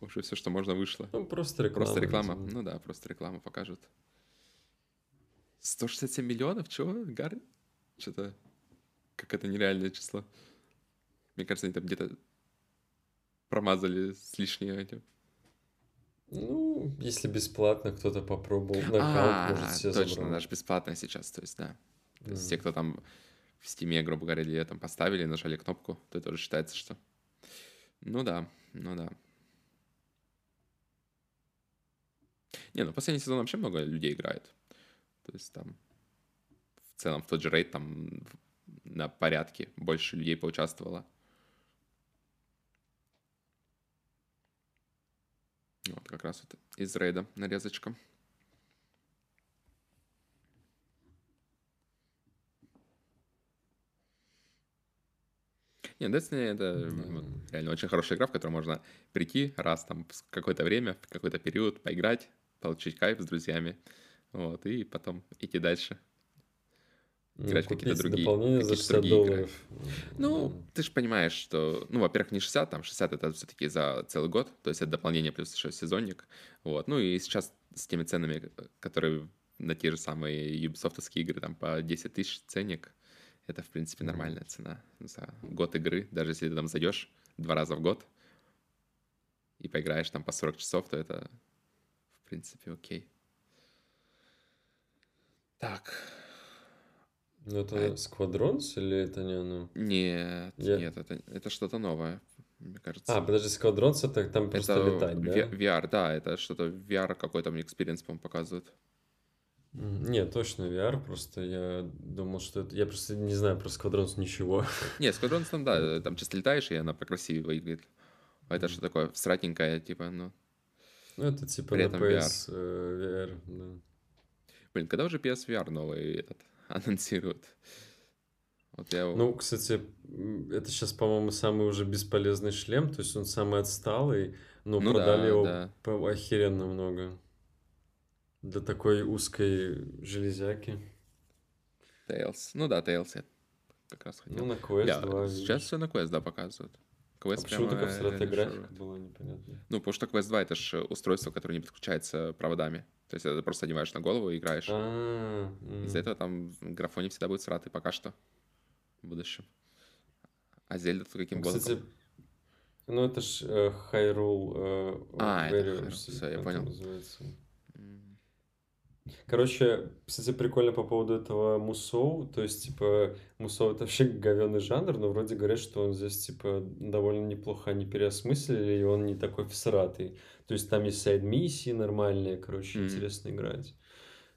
Уже все, что можно, вышло. Ну, просто реклама. Просто реклама. Ну да, просто рекламу покажут. 167 миллионов? Чего? Гар? Что-то... Как это нереальное число. Мне кажется, они там где-то промазали с лишним этим. Ну, если бесплатно кто-то попробовал, на А, аккаунт, может, себе точно, забрал. даже бесплатно сейчас, то есть, да. То есть те, кто там в стиме, грубо говоря, или там поставили, нажали кнопку, то это уже считается, что... Ну да, ну да. Не, ну последний сезон вообще много людей играет. То есть там в целом в тот же рейд там на порядке больше людей поучаствовало. Вот как раз вот из рейда нарезочка. Не, Destiny это вот реально очень хорошая игра, в которую можно прийти раз там в какое-то время, в какой-то период, поиграть, получить кайф с друзьями, вот, и потом идти дальше. Ну, играть в какие-то другие- дополнение за какие-то 60 другие игры. долларов. Ну, ты же понимаешь, что, ну, во-первых, не 60, там 60 это все-таки за целый год, то есть это дополнение плюс еще сезонник, вот. Ну и сейчас с теми ценами, которые на те же самые юбисофтовские игры, там по 10 тысяч ценник, это, в принципе, нормальная цена за год игры, даже если ты там зайдешь два раза в год и поиграешь там по 40 часов, то это, в принципе, окей. Так, Ну, это А- Squadrons или это не оно? нет, Я- нет, это, это что-то новое, мне кажется. А, подожди, Squadrons это там просто это летать, да? VR, да, это что-то VR какой-то мне experience, по-моему, показывают. М, Не, точно VR, просто я думал, что это... Я просто не знаю про Squadrons ничего. *laughs* Не, Squadrons там, да, там чисто летаешь, и она покрасиво выглядит. А это что такое, всратенькое, типа, ну... Ну, это типа При на PS э, VR, да. Блин, когда уже PSVR новый этот анонсируют? Вот я... Ну, кстати, это сейчас, по-моему, самый уже бесполезный шлем, то есть он самый отсталый, но Ну продали да, его да. по охеренно много. Для такой узкой железяки. Tails. Ну да, Tails я как раз хотел. Ну, на Quest Я- 2, сейчас все на Quest, да, показывают. А Quest почему реально стратографике шарит. было непонятно? Ну, потому что Quest 2 это же устройство, которое не подключается проводами. То есть это просто одеваешь на голову и играешь. А, Из-за этого там в графоне всегда будет сратый пока что. В будущем. А Зельда тут каким Ну, годом? Кстати, ну это ж э, Hyrule э, А, это Warriors, всё, я понял. называется. Короче, кстати, прикольно по поводу этого Мусоу. То есть, типа, Мусоу это вообще говёный жанр, но вроде говорят, что он здесь, типа, довольно неплохо они переосмыслили, и он не такой всратый. То есть, там есть сайд-миссии нормальные, короче, Мгм. интересно играть.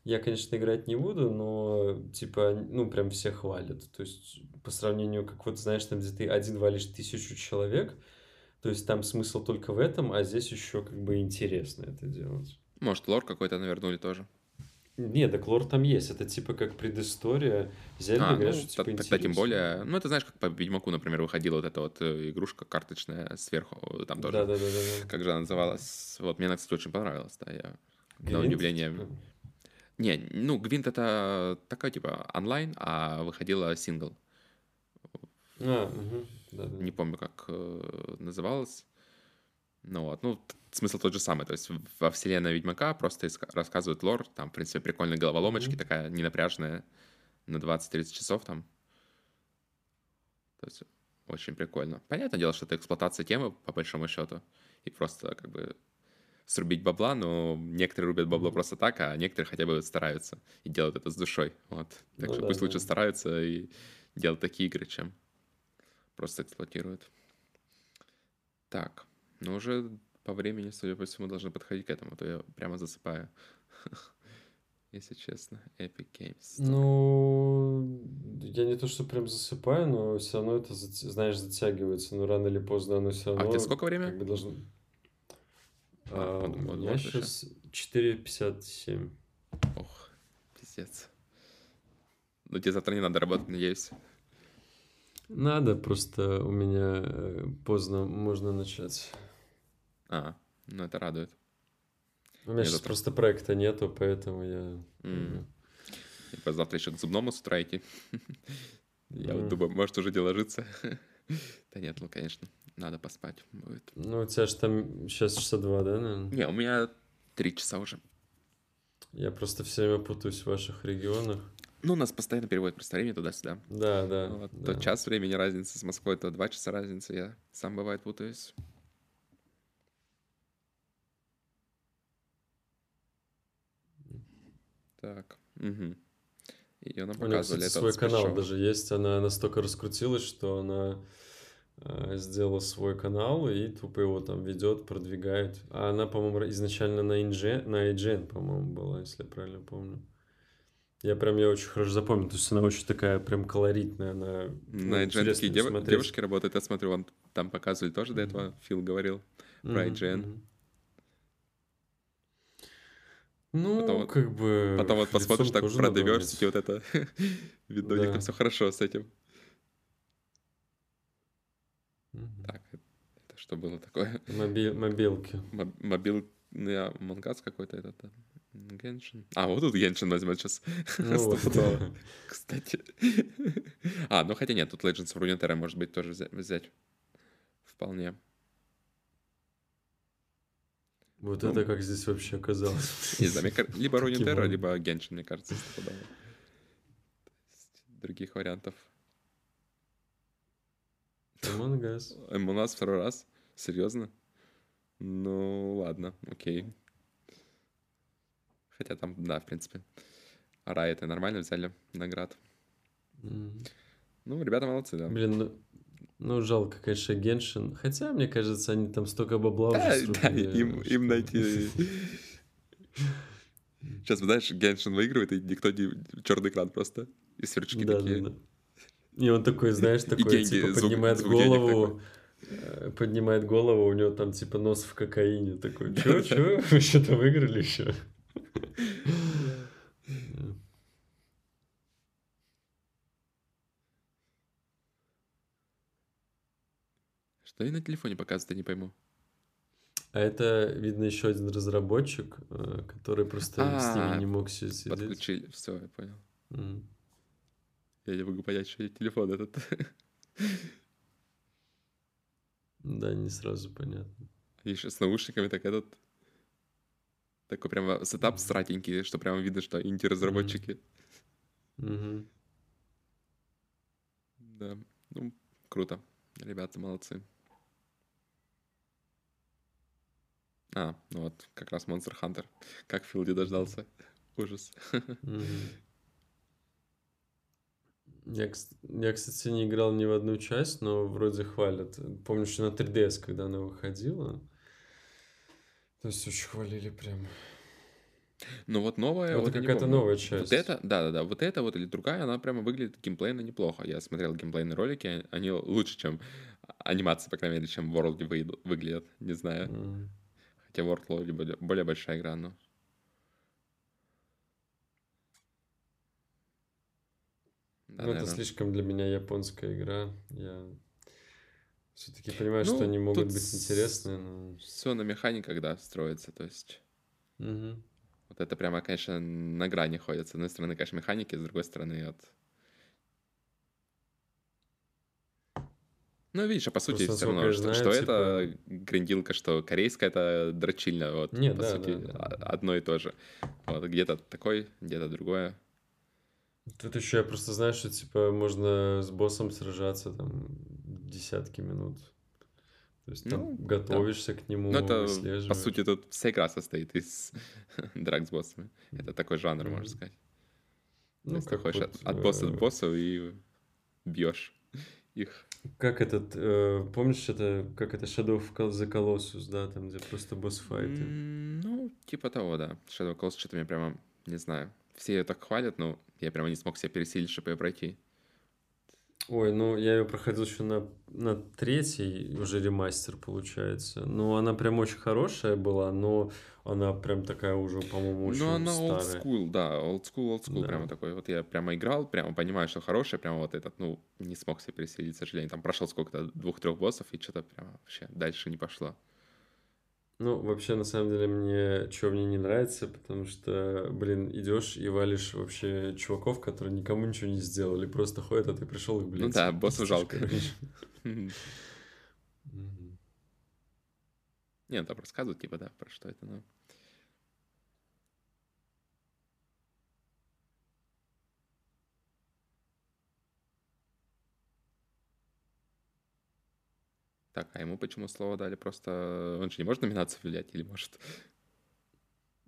Я, конечно, играть не буду, но, типа, ну, прям все хвалят. То есть, по сравнению, как вот, знаешь, там, где ты один валишь тысячу человек, то есть, там смысл только в этом, а здесь еще, как бы, интересно это делать. Может, лор какой-то навернули тоже. Не, так лор там есть. Это типа как предыстория. Зельда А, говорят, ну, что типа тогда тем более... Ну, это знаешь, как по Ведьмаку, например, выходила вот эта вот э, игрушка карточная сверху, э, там тоже. Да, да, да, да. Как же она называлась? Вот, мне она, кстати, очень понравилась, да, я... На удивление... типа? Не, ну, Гвинт это такой, типа, онлайн, а выходила сингл. А, мгм, да, да. Не помню, как э, называлась. Ну вот, ну, смысл тот же самый. То есть во вселенной Ведьмака просто рассказывают лор. Там, в принципе, прикольные головоломочки, Мгм. такая ненапряжная на 20-30 часов там. То есть очень прикольно. Понятное дело, что это эксплуатация темы, по большому счету. И просто как бы срубить бабла, но некоторые рубят бабло Мгм. просто так, а некоторые хотя бы стараются и делают это с душой. Вот. Так Ну что да, пусть лучше да. стараются и делают такие игры, чем просто эксплуатируют. Так, ну уже по времени, судя по всему, должны подходить к этому, а то я прямо засыпаю. *laughs* Если честно, Epic Games. Ну, я не то, что прям засыпаю, но все равно это, знаешь, затягивается. Но рано или поздно оно все А равно тебя сколько время? как бы должно... А, А, у меня сейчас 4.57. Ох, пиздец. Ну, тебе завтра не надо работать, надеюсь. Надо, просто у меня э, поздно можно начать. А, ну это радует. У меня сейчас просто проекта нету, поэтому я... М. Типа завтра еще к зубному с утра идти. *laughs* Я вот думаю, может уже где ложиться. *laughs* Да нет, ну, конечно, надо поспать будет. Ну, у тебя же там сейчас часа два, да, наверное? Не, у меня три часа уже. Я просто все время путаюсь в ваших регионах. Ну, нас постоянно переводят просто времени туда-сюда. Да, да. Вот, да. То час времени разницы с Москвой, то два часа разницы. Я сам бывает путаюсь. Так. Угу. Ее нам У нее, показывали. кстати, свой вот канал даже есть. Она настолько раскрутилась, что она э, сделала свой канал и тупо его там ведет, продвигает. А она, по-моему, изначально на IGN, на IGN, по-моему, была, если я правильно помню. Я прям ее очень хорошо запомнил. То есть она очень такая прям колоритная. Она, ну, На IGN интересно такие дев- девушки работают. Я смотрю, вам там показывали тоже до этого. Фил говорил. про Мгм, IGN. мгм. Ну, Потом вот- как бы... Потом вот *laughs* посмотришь так про diversity, вот это. *laughs* Видно, у них Да. там все хорошо с этим. Мгм. Так, это что было такое? *laughs* Моби- Мобилки. Мо- Мобильный Among Us какой-то этот. да? Геншин. А, вот тут Геншин возьмет сейчас. Ну вот. Стопудово. Кстати. А, ну хотя нет, тут Legends of Runeterra может быть тоже взя- взять. Вполне. Вот Ну. это как здесь вообще оказалось. *laughs* Не знаю, либо Runeterra, образом. либо Геншин, мне кажется, Других вариантов. Among Us. У нас второй раз? Серьезно? Ну, ладно, окей. Хотя там, да, в принципе. Райты нормально взяли наград. Ну, ребята молодцы, да. Блин, ну, ну жалко, конечно, Геншин. Хотя, мне кажется, они там столько бабла Да, уже да, срубили, им, что- им найти... *laughs* Сейчас, знаешь, Геншин выигрывает, и никто не... Черный экран просто. И сверчки Да, да, такие. да. И он такой, знаешь, такой, деньги, типа, звук- поднимает денег голову, э, поднимает голову, у него там, типа, нос в кокаине. Такой, чё, чё, вы что-то выиграли еще? Что и на телефоне показывает, я не пойму. А это, видно, еще один разработчик, э, который просто с ними А, не мог си- сидеть. Подключили. Все, я понял. М. Я не могу понять, что телефон этот. *laughs* Да, не сразу понятно. Еще с наушниками так этот... Такой прямо сетап сратенький, что прямо видно, что инди-разработчики. Мгм. Да, ну, круто. Ребята молодцы. А, ну вот, как раз Monster Hunter. Как Филди дождался. Ужас. Я, кс- я, кстати, не играл ни в одну часть, но вроде хвалят. Помню, что на 3DS, когда она выходила, то есть очень хвалили прям. Ну вот новая... Это вот какая-то новая Вот часть. это, да-да-да, вот это вот или другая, она прямо выглядит геймплейно неплохо. Я смотрел геймплейные ролики, они лучше, чем анимации, по крайней мере, чем в World выглядят. Не знаю. М. Хотя World вроде более, более большая игра, но... Да, Ну, это слишком для меня японская игра. Я все-таки понимаю, Ну, что они могут быть интересные, но... Все на механиках, да, строится, то есть... Мгм. Вот это прямо, конечно, на грани ходит. С одной стороны, конечно, механики, с другой стороны, от... Ну, видишь, а по сути, Просто, все равно, что, я что знаю, это типа- грандилка, что корейская, это дрочильня, вот, Не, по да, сути, да, да. а- одно и то же. Вот, где-то такой, где-то другое. Тут еще я просто знаю, что типа можно с боссом сражаться там десятки минут. То есть там Ну, готовишься к нему, Ну, это, по сути, тут вся игра состоит из *laughs* драк с боссами. Это такой жанр, можно Мгм. сказать. Ну, То есть ты ходишь вот, от, от босса э, к боссу и бьешь. их. Как этот, э, помнишь, это, как это Shadow of the Colossus, да, там, где просто босс-файты? Ну, типа того, да. Shadow of Colossus что-то мне прямо, не знаю. Все ее так хвалят, но я прямо не смог себя пересилить, чтобы ее пройти. Ой, ну я ее проходил еще на, на третий, уже ремастер получается. Ну, она прям очень хорошая была, но она прям такая уже, по-моему, очень Ну, она old старая. school, да, old school, old school, Да. прямо такой. Вот я прямо играл, прямо понимаю, что хорошая, прямо вот этот, ну, не смог себя пересилить, к сожалению. Там прошел сколько-то, двух-трех боссов, и что-то прям вообще дальше не пошло. Ну, вообще, на самом деле, мне что мне не нравится, потому что, блин, идешь и валишь вообще чуваков, которые никому ничего не сделали, просто ходят, а ты пришел их, блин, Ну да, боссу жалко. короче. *laughs* Не, Мгм. ну там рассказывают, типа, да, про что это, ну. Так, а ему почему слово дали? Просто он же не может номинацию влиять или может?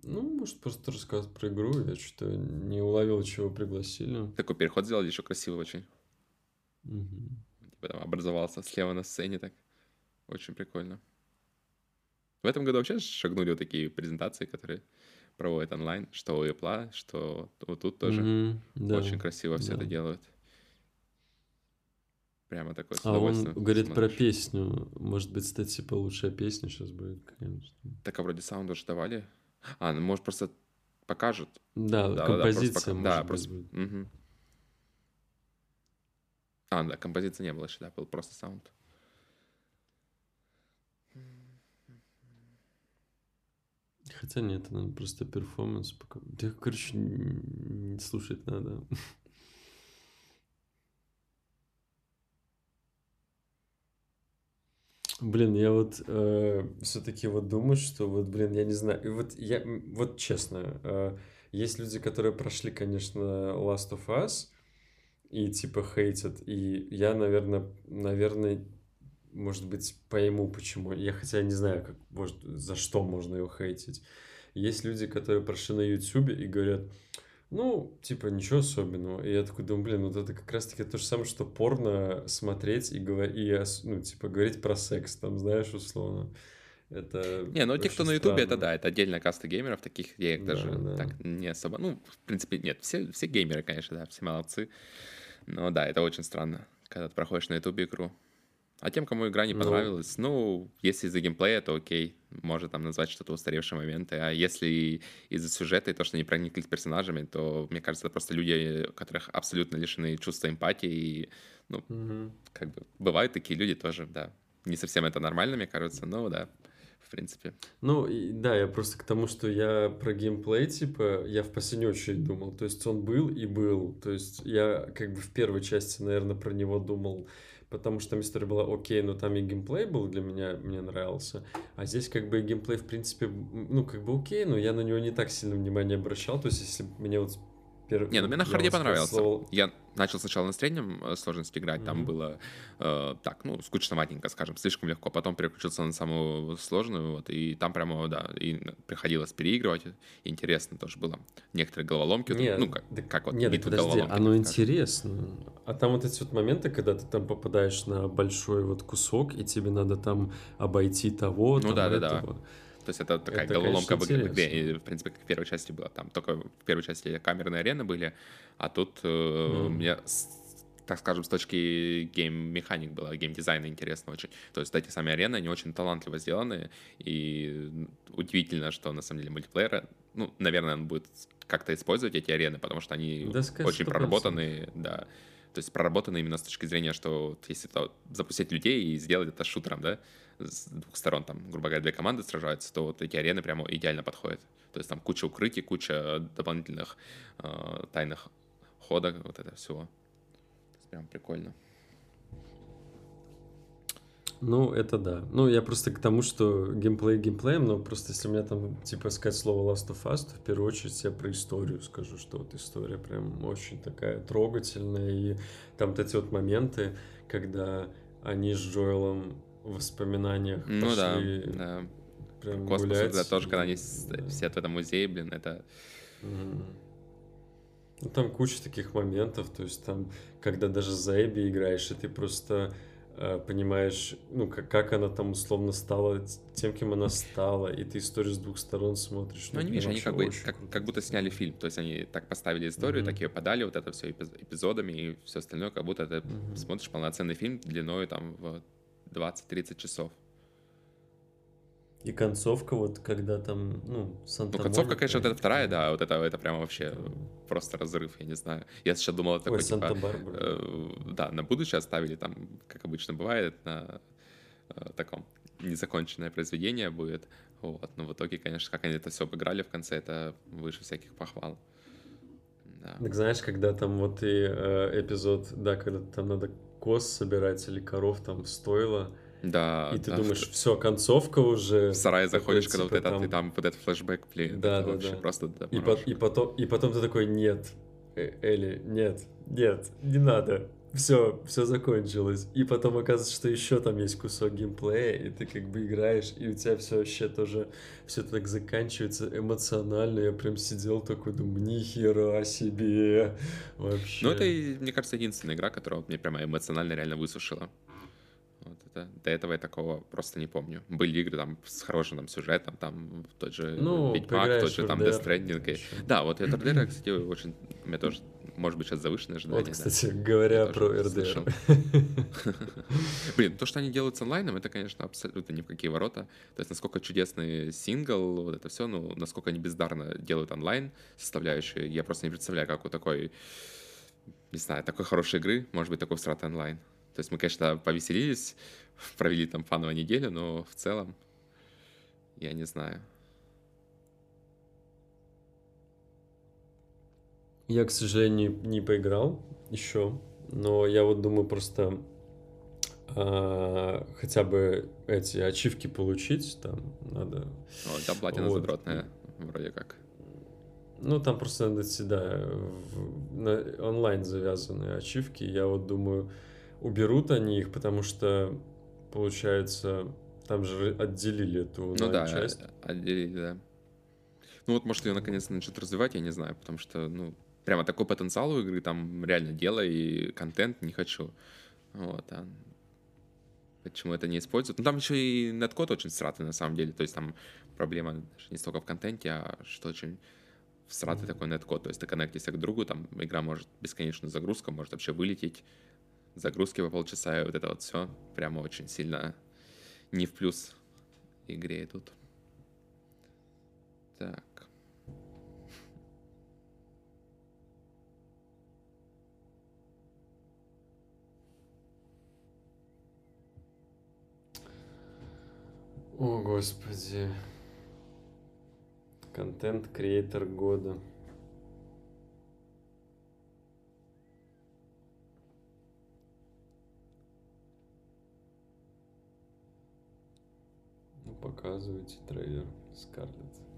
Ну, может, просто рассказывать про игру, я что-то не уловил, чего пригласили. Такой переход сделали еще красивый очень. Мгм. Типа там образовался слева на сцене так. Очень прикольно. В этом году вообще шагнули вот такие презентации, которые проводят онлайн, что у Apple, что вот тут тоже. Мгм, да. Очень красиво все это да. делают. Прямо такой с А он говорит про смотришь. песню. Может быть, кстати, типа лучшая песня сейчас будет какая-нибудь. Так, а вроде саунд уже давали. А, ну может просто покажут. Да, Да, да, да, просто композиция, пока- может да, просто-. Мгм. А, да, композиции не было еще, да, был просто саунд. Хотя нет, это, просто перформанс. пока- Да, короче, не слушать надо. *laughs* Блин, я вот все-таки вот думаю, что вот, блин, я не знаю, и вот я, вот честно, э, есть люди, которые прошли, конечно, Last of Us и типа хейтят, и я, наверное, наверное, может быть, пойму, почему. Я хотя не знаю, как, может, за что можно его хейтить. Есть люди, которые прошли на Ютубе и говорят, ну, типа, ничего особенного. И я такой думаю, блин, вот это как раз-таки то же самое, что порно смотреть и, говор- и ну, типа, говорить про секс, там, знаешь, условно. Это Не, ну те, кто на Ютубе, это да, это отдельная каста геймеров, таких я их Да, даже да. так не особо. Ну, в принципе, нет, все, все геймеры, конечно, да, все молодцы. Но да, это очень странно, когда ты проходишь на Ютубе игру. А тем, кому игра не Ну. понравилась, ну, если из-за геймплея, то окей, может там назвать что-то устаревшие моменты. А если из-за сюжета и то, что не прониклись персонажами, то, мне кажется, это просто люди, которых абсолютно лишены чувства эмпатии. И, ну, Мгм. как бы, бывают такие люди тоже, да. Не совсем это нормально, мне кажется, но да, в принципе. Ну, и, да, я просто к тому, что я про геймплей, типа, я в последнюю очередь думал. То есть он был и был. То есть я как бы в первой части, наверное, про него думал, потому что там история была окей, но там и геймплей был для меня, мне нравился. А здесь как бы геймплей, в принципе, ну, как бы окей, но я на него не так сильно внимание обращал. То есть если мне вот... пер- Не, ну мне на харде понравился. Я начал сначала на среднем э, сложности играть, там Мгм. было э, так, ну, скучноватенько, скажем, слишком легко. Потом переключился на самую сложную, вот, и там прямо, да, и приходилось переигрывать. Интересно тоже было. Некоторые головоломки, вот, Не, ну, как, да- как вот Нет, битвы подожди, головоломки, оно интересно. А там вот эти вот моменты, когда ты там попадаешь на большой вот кусок, и тебе надо там обойти того, Ну там да, да, да. То есть это такая Это, головоломка конечно, игре, в принципе, как в первой части было. Там только в первой части камерные арены были, а тут э, Мгм. мне, так скажем, с точки гейм-механик было, гейм-дизайна интересно очень. То есть эти сами арены, они очень талантливо сделаны, и удивительно, что на самом деле мультиплеера, ну, наверное, он будет как-то использовать эти арены, потому что они Да, очень 100%. проработаны, да. То есть проработаны именно с точки зрения, что вот если то запустить людей и сделать это шутером, да, с двух сторон, там, грубо говоря, две команды сражаются, то вот эти арены прямо идеально подходят. То есть там куча укрытий, куча дополнительных э, тайных ходок, вот это всего. Прям прикольно. Ну, это да. Ну, я просто к тому, что геймплей геймплеем, но просто если мне там, типа, сказать слово Last of Us, то в первую очередь я про историю скажу, что вот история прям очень такая трогательная, и там вот эти вот моменты, когда они с Джоэлом воспоминаниях Ну да, пошли да. прям Космос, гулять. да, тоже, когда они и- с- да. все в этом музее, блин, это. Ну, там куча таких моментов, то есть там, когда даже за Эбби играешь, и ты просто э, понимаешь, ну, как, как она там условно стала тем, кем она стала, и ты историю с двух сторон смотришь. Ну, они, прям видишь, они как бы как, круто. как будто сняли фильм. То есть они так поставили историю, Мгм. так ее подали, вот это все эпизодами и все остальное, как будто ты Мгм. смотришь полноценный фильм длиной там в 20-30 часов. И концовка, вот когда там, ну, Ну, санта концовка, конечно, вот эта вторая, да, вот это, это прямо вообще просто разрыв, я не знаю. Я сейчас думал, это Ой, такой, типа, э, да, на будущее оставили, там, как обычно бывает, на э, таком незаконченное произведение будет. Вот, но в итоге, конечно, как они это все обыграли в конце, это выше всяких похвал. Да. Так знаешь, когда там вот и э, эпизод, да, когда там надо коз собирать или коров там стоило, Да, и ты да, думаешь, в- все, концовка уже. в сарай такой, заходишь, когда вот типа, этот, и там вот этот флешбэк, блин, Да, да, да. просто до И, по- и потом, и потом ты такой, нет, э, Элли, нет, нет, не надо. Все, все закончилось. И потом оказывается, что еще там есть кусок геймплея, и ты как бы играешь, и у тебя все вообще тоже, все так заканчивается эмоционально. Я прям сидел такой, думаю, нихера себе. Вообще. Ну, это, мне кажется, единственная игра, которая мне прямо эмоционально реально высушила. Вот это, до этого я такого просто не помню. Были игры там с хорошим там, сюжетом, там тот же Ну, Ведьмак, тот же там Death Stranding. и-. Да, вот RDR, кстати, очень... Меня тоже, может быть, сейчас завышенное ожидание. Вот, да. кстати, говоря Я про РДР. *laughs* Блин, то, что они делают с онлайном, это, конечно, абсолютно ни в какие ворота. То есть, насколько чудесный сингл, вот это все, ну, насколько они бездарно делают онлайн составляющие, я просто не представляю, как у такой, не знаю, такой хорошей игры может быть такой всратый онлайн. То есть мы, конечно, повеселились, провели там фановую неделю, но в целом, я не знаю. Я, к сожалению, не поиграл еще, но я вот думаю просто а, хотя бы эти ачивки получить, там надо... О, да, платина Вот. задротная, вроде как. Ну, там просто надо всегда в- на онлайн завязанные ачивки. Я вот думаю, уберут они их, потому что, получается, там же отделили эту Ну да, часть. отделили, да. Ну вот, может, ее наконец-то начнут развивать, я не знаю, потому что, ну, прямо такой потенциал у игры, там реально дело и контент не хочу. Вот, а почему это не используют? Ну, там еще и неткод очень сратый, на самом деле, то есть там проблема не столько в контенте, а что очень всратый такой неткод, то есть ты коннектишься к другу, там игра может бесконечную загрузка, может вообще вылететь, загрузки по полчаса, и вот это вот все прямо очень сильно не в плюс игре идут. Так. О, господи. Контент-креатор года. Ну, показывайте трейлер Скарлетт.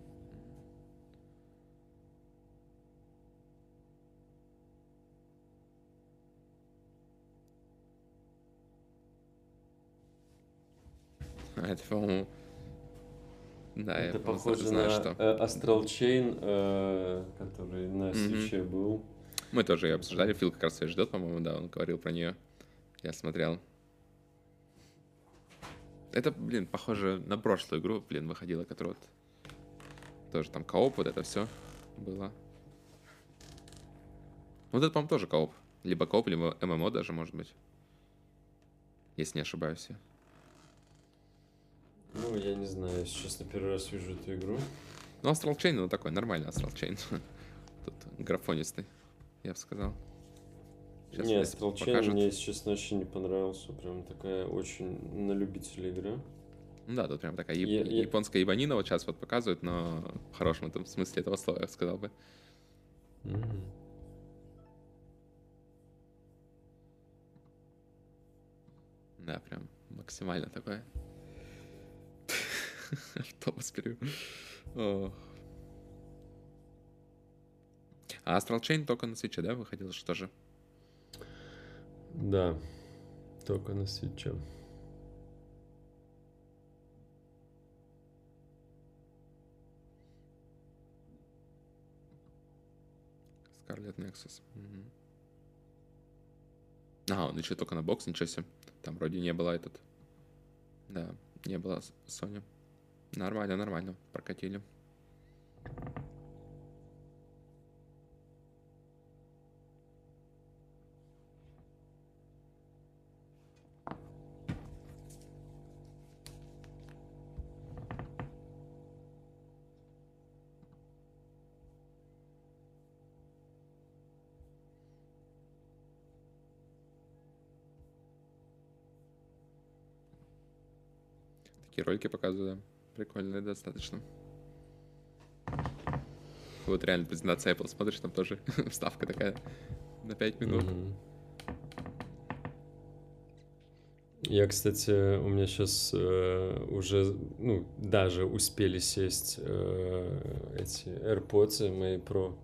*laughs* Это, по-моему... Да, я Это по-моему, похоже знаю, на что. э, Astral Chain, э, который на свече был. Мы тоже ее обсуждали, Фил как раз ее ждет, по-моему, да, он говорил про нее. Я смотрел. Это, блин, похоже на прошлую игру, блин, выходила, которая вот тоже там кооп, вот это все было. Вот это, по-моему, тоже кооп. Либо кооп, либо ММО даже, может быть. Если не ошибаюсь я. Ну, я не знаю, я сейчас на первый раз вижу эту игру. Ну, Astral Chain, ну, такой нормальный Astral Chain. *laughs* Тут графонистый, я бы сказал. Щас не, мне Astral Chain покажут. мне, если честно, вообще не понравился. Прям такая очень на любителя игра. Ну да, тут прям такая Я- я- японская ебанина вот сейчас вот показывают, но в хорошем этом смысле этого слова, я бы сказал бы. Мгм. Да, прям максимально такое. *laughs* Автобус перевел. А Astral Chain только на свече, да, выходил, что же? Да, только на свече. Scarlet Nexus. Мгм. А, он еще только на бокс, ничего себе. Там вроде не было этот. Да, не было Sony. Нормально, нормально. Прокатили. Такие ролики показывают, да. Прикольные достаточно. Вот реально презентация Apple смотришь, там тоже *laughs* вставка такая на 5 минут. Мгм. Я, кстати, у меня сейчас уже, ну, даже успели сесть э, эти AirPods мои Pro.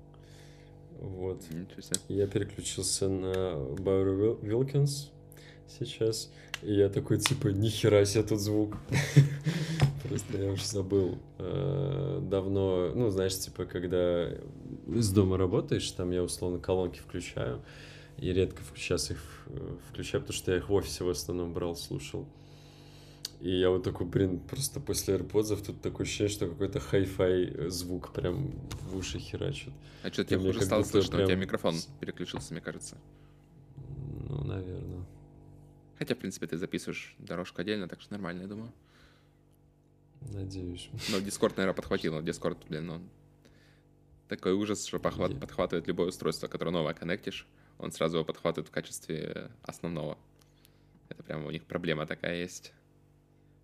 Вот. Ничего себе. Я переключился на Байру Вилкинс сейчас. И я такой, типа, нихера себе тут звук. *laughs* Просто я уже забыл. Э, Давно, ну, знаешь, типа, когда из дома работаешь, там я условно колонки включаю. И редко сейчас их э, включаю, потому что я их в офисе в основном брал, слушал. И я вот такой, блин, просто после AirPods тут такое ощущение, что какой-то хай-фай звук прям в уши херачит. А что, И тебе хуже как стало слышно? У тебя прям микрофон переключился, мне кажется. Ну, наверное. Хотя, в принципе, ты записываешь дорожку отдельно, так что нормально, я думаю. Надеюсь. Но Discord, наверное, подхватил. Discord, блин, он такой ужас, что похват- Е- подхватывает любое устройство, которое новое коннектишь, он сразу его подхватывает в качестве основного. Это прямо у них проблема такая есть.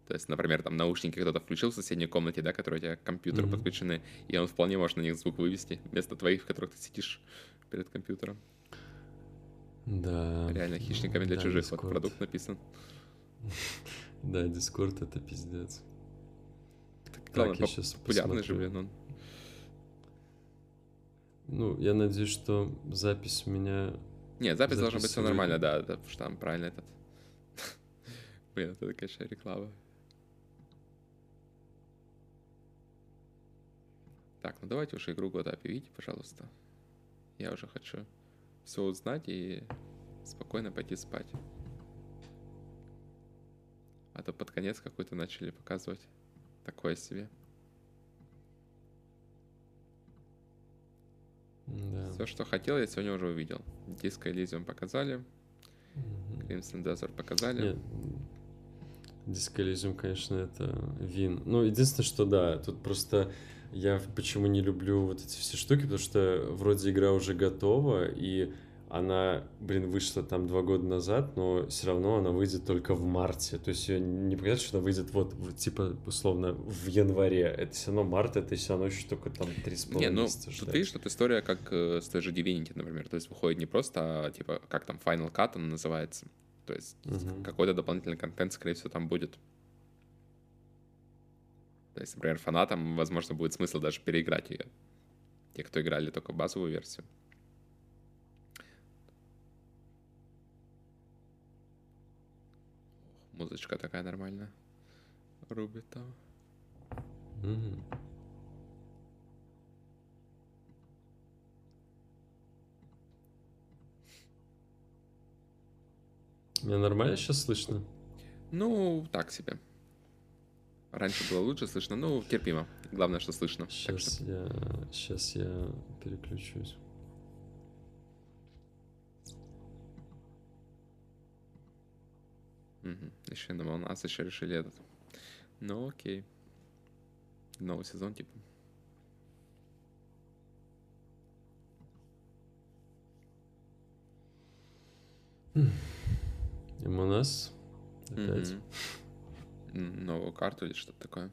То есть, например, там наушники кто-то включил в соседней комнате, да, которые у тебя к компьютеру Мгм. подключены, и он вполне может на них звук вывести вместо твоих, в которых ты сидишь перед компьютером. Да. Реально хищниками для Да, чужих вот продукт написан. *laughs* Да, Дискорд это пиздец. Главное, я щас популярный же, блин, он. Ну, я надеюсь, что запись у меня... Не, запись должна быть Запись все нормально, да, да, потому что там правильно этот. *laughs* Блин, это, конечно, реклама. Так, ну давайте уже игру года объявите, пожалуйста. Я уже хочу все узнать и спокойно пойти спать. А то под конец какой-то начали показывать такое себе. Да. Все, что хотел, я сегодня уже увидел. Диско Elysium показали. Crimson Desert показали. Нет, Disco Elysium, конечно, это вин. Ну, единственное, что да, тут просто я почему не люблю вот эти все штуки, потому что вроде игра уже готова, и она, блин, вышла там два года назад, но все равно она выйдет только в марте. То есть не показать, что она выйдет вот, в- типа, условно, в январе. Это все равно март, это все равно еще только там три с Не, половиной ну, месяца тут ждать. видишь, тут история как э, с той же Divinity, например. То есть выходит не просто, а, типа, как там, Final Cut он называется. То есть Мгм. какой-то дополнительный контент, скорее всего, там будет. То есть, например, фанатам, возможно, будет смысл даже переиграть ее. Те, кто играли только базовую версию. Музычка такая нормальная. Рубит там. Мгм. Меня нормально сейчас слышно? Ну, так себе. Раньше было лучше слышно, ну, терпимо. Главное, что слышно. Сейчас что я, сейчас я переключусь. Мгм. Еще я думал, нас еще решили этот. Ну, окей. Новый сезон, типа. МНС опять. Мгм. Новую карту или что-то такое.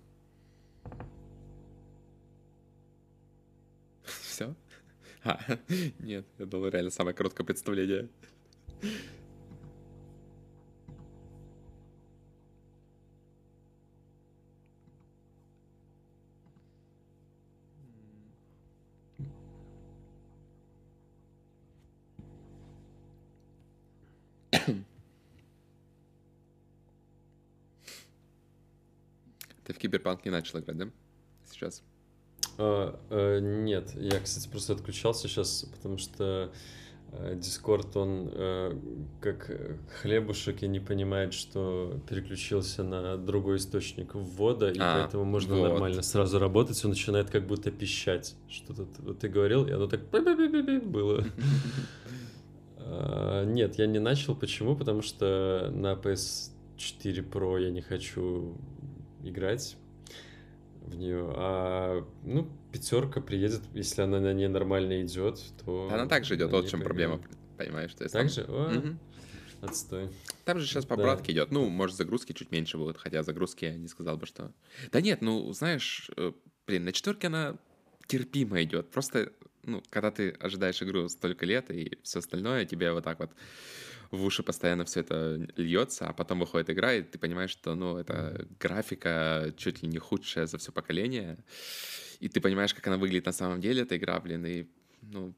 *laughs* Все? А, *laughs* нет, я думал, реально самое короткое представление. Киберпанк не начал играть, да? Сейчас. А, а, нет, я, кстати, просто отключался сейчас, потому что э, Discord, он э, как хлебушек и не понимает, что переключился на другой источник ввода, и А, поэтому можно вот. нормально сразу работать, он начинает как будто пищать. Что-то вот ты говорил, и оно так было. *laughs* А, Нет, я не начал. Почему? Потому что на PS4 Pro я не хочу играть в нее. А, ну, пятерка приедет, если она на ней нормально идет, то... Она также идет, вот в чем проблема, понимаешь? То есть Так там- же? О, Мгм. Отстой. Там же сейчас по Да. братке идет. Ну, может, загрузки чуть меньше будут, хотя загрузки я не сказал бы, что... Да нет, ну, знаешь, э, блин, на четверке она терпимо идет. Просто, ну, когда ты ожидаешь игру столько лет и все остальное, тебе вот так вот в уши постоянно все это льется, а потом выходит игра, и ты понимаешь, что, ну, это графика чуть ли не худшая за все поколение, и ты понимаешь, как она выглядит на самом деле, эта игра, блин, и, ну,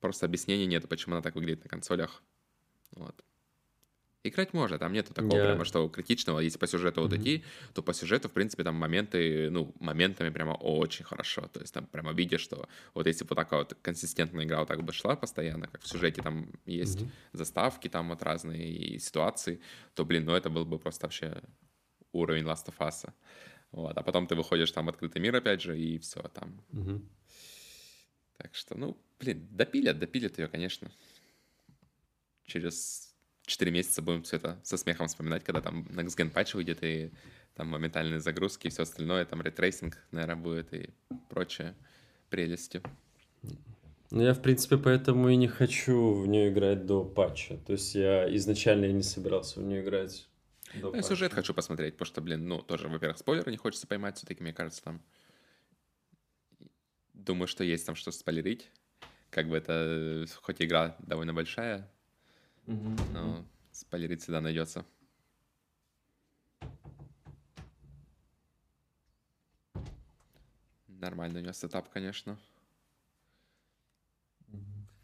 просто объяснений нету, почему она так выглядит на консолях. Вот. Играть может, там нету такого Я- прямо, что критичного. Если по сюжету вот Мгм. идти, то по сюжету, в принципе, там моменты, ну, моментами прямо очень хорошо. То есть там прямо видишь, что вот если бы вот такая вот консистентная игра вот так бы шла постоянно, как в сюжете там есть Мгм. заставки там вот разные и ситуации, то, блин, ну это был бы просто вообще уровень Last of Us. Вот. А потом ты выходишь там в открытый мир опять же, и все там. Мгм. Так что, ну, блин, допилят, допилят ее, конечно. Через 4 месяца будем все это со смехом вспоминать, когда там Next Gen патч выйдет, и там моментальные загрузки и все остальное, там ray tracing, наверное, будет и прочее прелести. Ну, я, в принципе, поэтому и не хочу в нее играть до патча. То есть я изначально не собирался в нее играть до Ну, я сюжет хочу посмотреть, потому что, блин, ну, тоже, во-первых, спойлеры не хочется поймать все-таки, мне кажется, там. Думаю, что есть там что спойлерить. Как бы это, э, хоть игра довольно большая, Мгм. но спойлерить всегда найдется. Нормально у него сетап, конечно.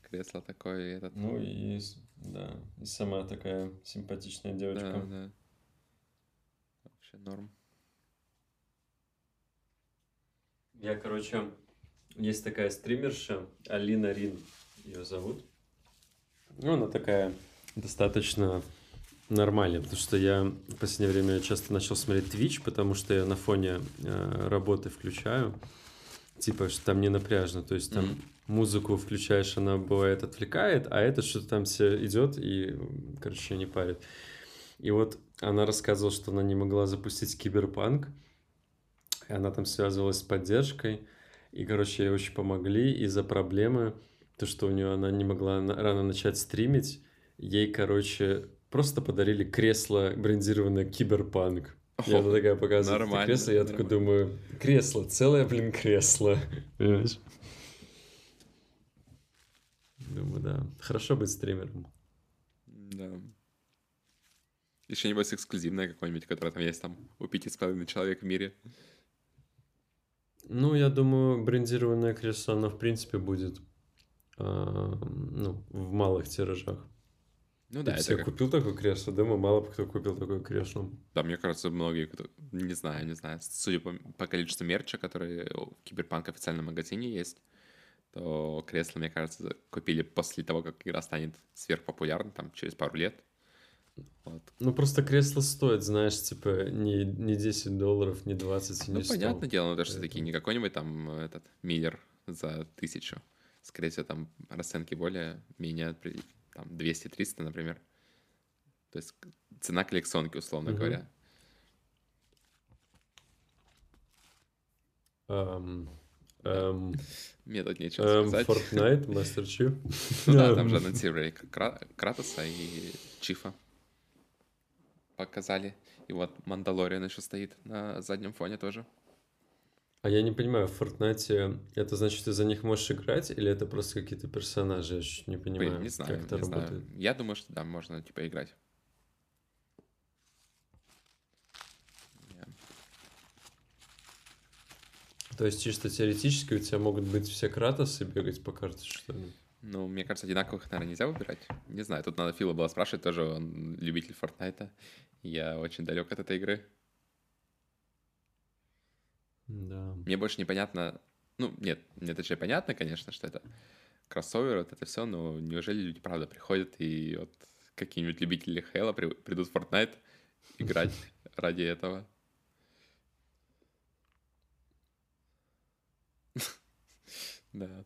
Кресло такое, и этот... Ну и, да, и сама такая симпатичная девочка. да, да. Вообще норм. Я, короче, есть такая стримерша, Алина Рин ее зовут. Ну, она такая достаточно нормальная, потому что я в последнее время часто начал смотреть Twitch, потому что я на фоне э, работы включаю. Типа, что там не напряжно, то есть там Мгм. музыку включаешь, она бывает отвлекает, а это что-то там все идет и, короче, не парит. И вот она рассказывала, что она не могла запустить киберпанк, и она там связывалась с поддержкой, и, короче, ей очень помогли из-за проблемы, то, что у нее она не могла рано начать стримить, ей, короче, просто подарили кресло брендированное киберпанк. И она такая показывает это нормально, кресло, я такой думаю, кресло, целое, блин, кресло. Понимаешь? Думаю, да. Хорошо быть стримером. Да. Еще небось эксклюзивное какое-нибудь, которое там есть там у пяти с половиной человек в мире. Ну, я думаю, брендированное кресло, оно, в принципе, будет а, ну, в малых тиражах. Ну да, себе как- купил такое кресло? Думаю, мало бы кто купил такое кресло. Да, мне кажется, многие, кто... не знаю, не знаю, судя по, по количеству мерча, который в Киберпанк официальном магазине есть, то кресло, мне кажется, купили после того, как игра станет сверхпопулярной, там, через пару лет. Вот. Ну, просто кресло стоит, знаешь, типа, не, не 10 долларов, не 20, не Ну, 100. понятное дело, но даже все-таки не какой-нибудь там э, этот миллер за тысячу. Скорее всего, там расценки более менее, при- там 200-300, например. То есть цена коллекционки, условно Мгм. говоря. Эм, эм, *laughs* Мне тут нечего эм, сказать. Fortnite, *laughs* Master Chief. Ну да, там же анонсировали Кра- Кратоса и Чифа. Показали. И вот Мандалориан еще стоит на заднем фоне тоже. А я не понимаю, в Fortnite это значит, ты за них можешь играть, или это просто какие-то персонажи? Я чуть не понимаю, Блин, не знаю, как это не знаю. работает. Я думаю, что да, можно типа играть. То есть чисто теоретически у тебя могут быть все Кратосы бегать по карте, что ли? Ну, мне кажется, одинаковых, наверное, нельзя выбирать. Не знаю, тут надо Фила было спрашивать, тоже он любитель Фортнайта. Я очень далек от этой игры. Да. Мне больше непонятно, Ну, нет, мне точнее понятно, конечно, что это кроссовер, вот это все, но неужели люди правда приходят и вот какие-нибудь любители Хейла придут в Fortnite играть *laughs* ради этого? *laughs* Да.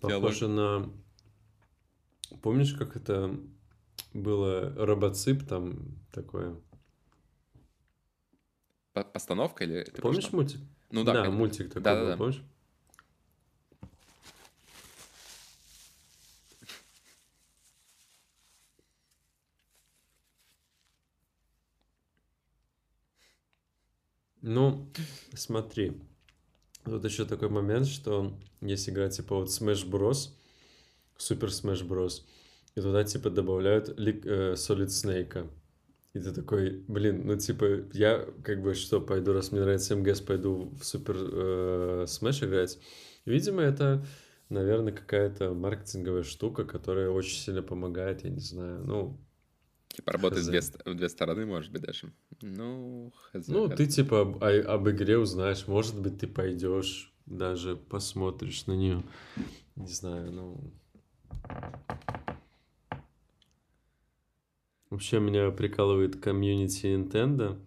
Похоже на... Помнишь, как это было робоцип там такое? Постановка или... Помнишь мультик? Ну да. Да, мультик такой да, был, да, помнишь? Ну, смотри. Тут еще такой момент, что есть игра типа вот Smash Bros, Super Smash Bros, и туда типа добавляют э, Solid Snake. И ты такой, блин, ну типа, я как бы что, пойду, раз мне нравится МГС, пойду в Super э, Smash играть. Видимо, это, наверное, какая-то маркетинговая штука, которая очень сильно помогает, я не знаю, ну, Типа работает в две, в две стороны, может быть, даже. Ну, хз, Ну, хз. ты типа об, об игре узнаешь, может быть, ты пойдешь, даже посмотришь на нее. Не знаю, ну... Вообще меня прикалывает комьюнити Nintendo.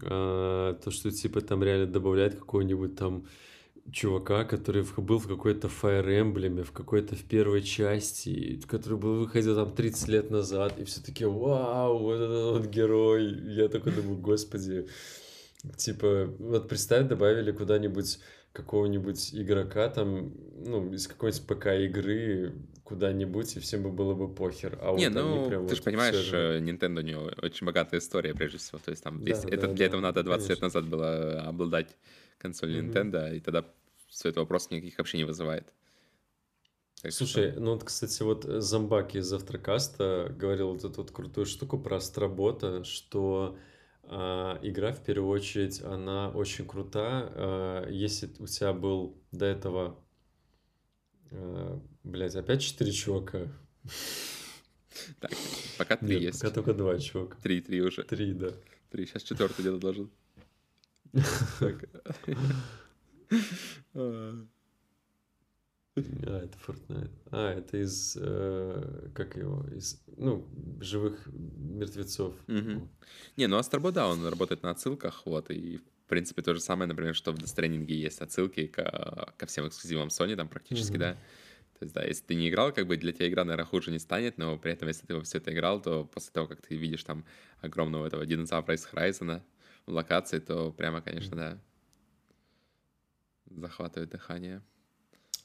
А, то, что типа там реально добавляет какой-нибудь там чувака, который был в какой-то Fire Emblem, в какой-то в первой части, который был выходил там 30 лет назад, и все таки вау, вот этот вот герой. Я такой думаю, господи, типа, вот представь, добавили куда-нибудь какого-нибудь игрока там, ну, из какой-нибудь ПК-игры куда-нибудь, и всем бы было бы похер. А не, вот ну, прям ты вот же понимаешь, же... Э, Nintendo у него очень богатая история, прежде всего. То есть там, да, если, да, это, да, для этого надо 20 конечно. лет назад было обладать консоль mm-hmm. Nintendo, и тогда все это вопрос никаких вообще не вызывает. Так Слушай, что... ну вот, кстати, вот Зомбак из Завтракаста говорил вот эту вот крутую штуку про Астробота, что игра, в первую очередь, она очень крута. А, если у тебя был до этого... А, блять, опять четыре чувака. Так, пока три есть. Пока только два чувака. Три, три уже. Три, да. Три. Сейчас четвертый где-то должен. *laughs* *laughs* А, это Fortnite. А, это из, э, как его, из, ну, живых мертвецов. Угу. Не, ну Астробо, да, он работает на отсылках, вот, и в принципе то же самое, например, что в Death Stranding есть отсылки ко, ко всем эксклюзивам Sony, там практически, угу. да. То есть, да, если ты не играл, как бы для тебя игра, наверное, хуже не станет, но при этом, если ты во все это играл, то после того, как ты видишь там огромного этого динозавра из Horizon в локации, то прямо, конечно, да, захватывает дыхание.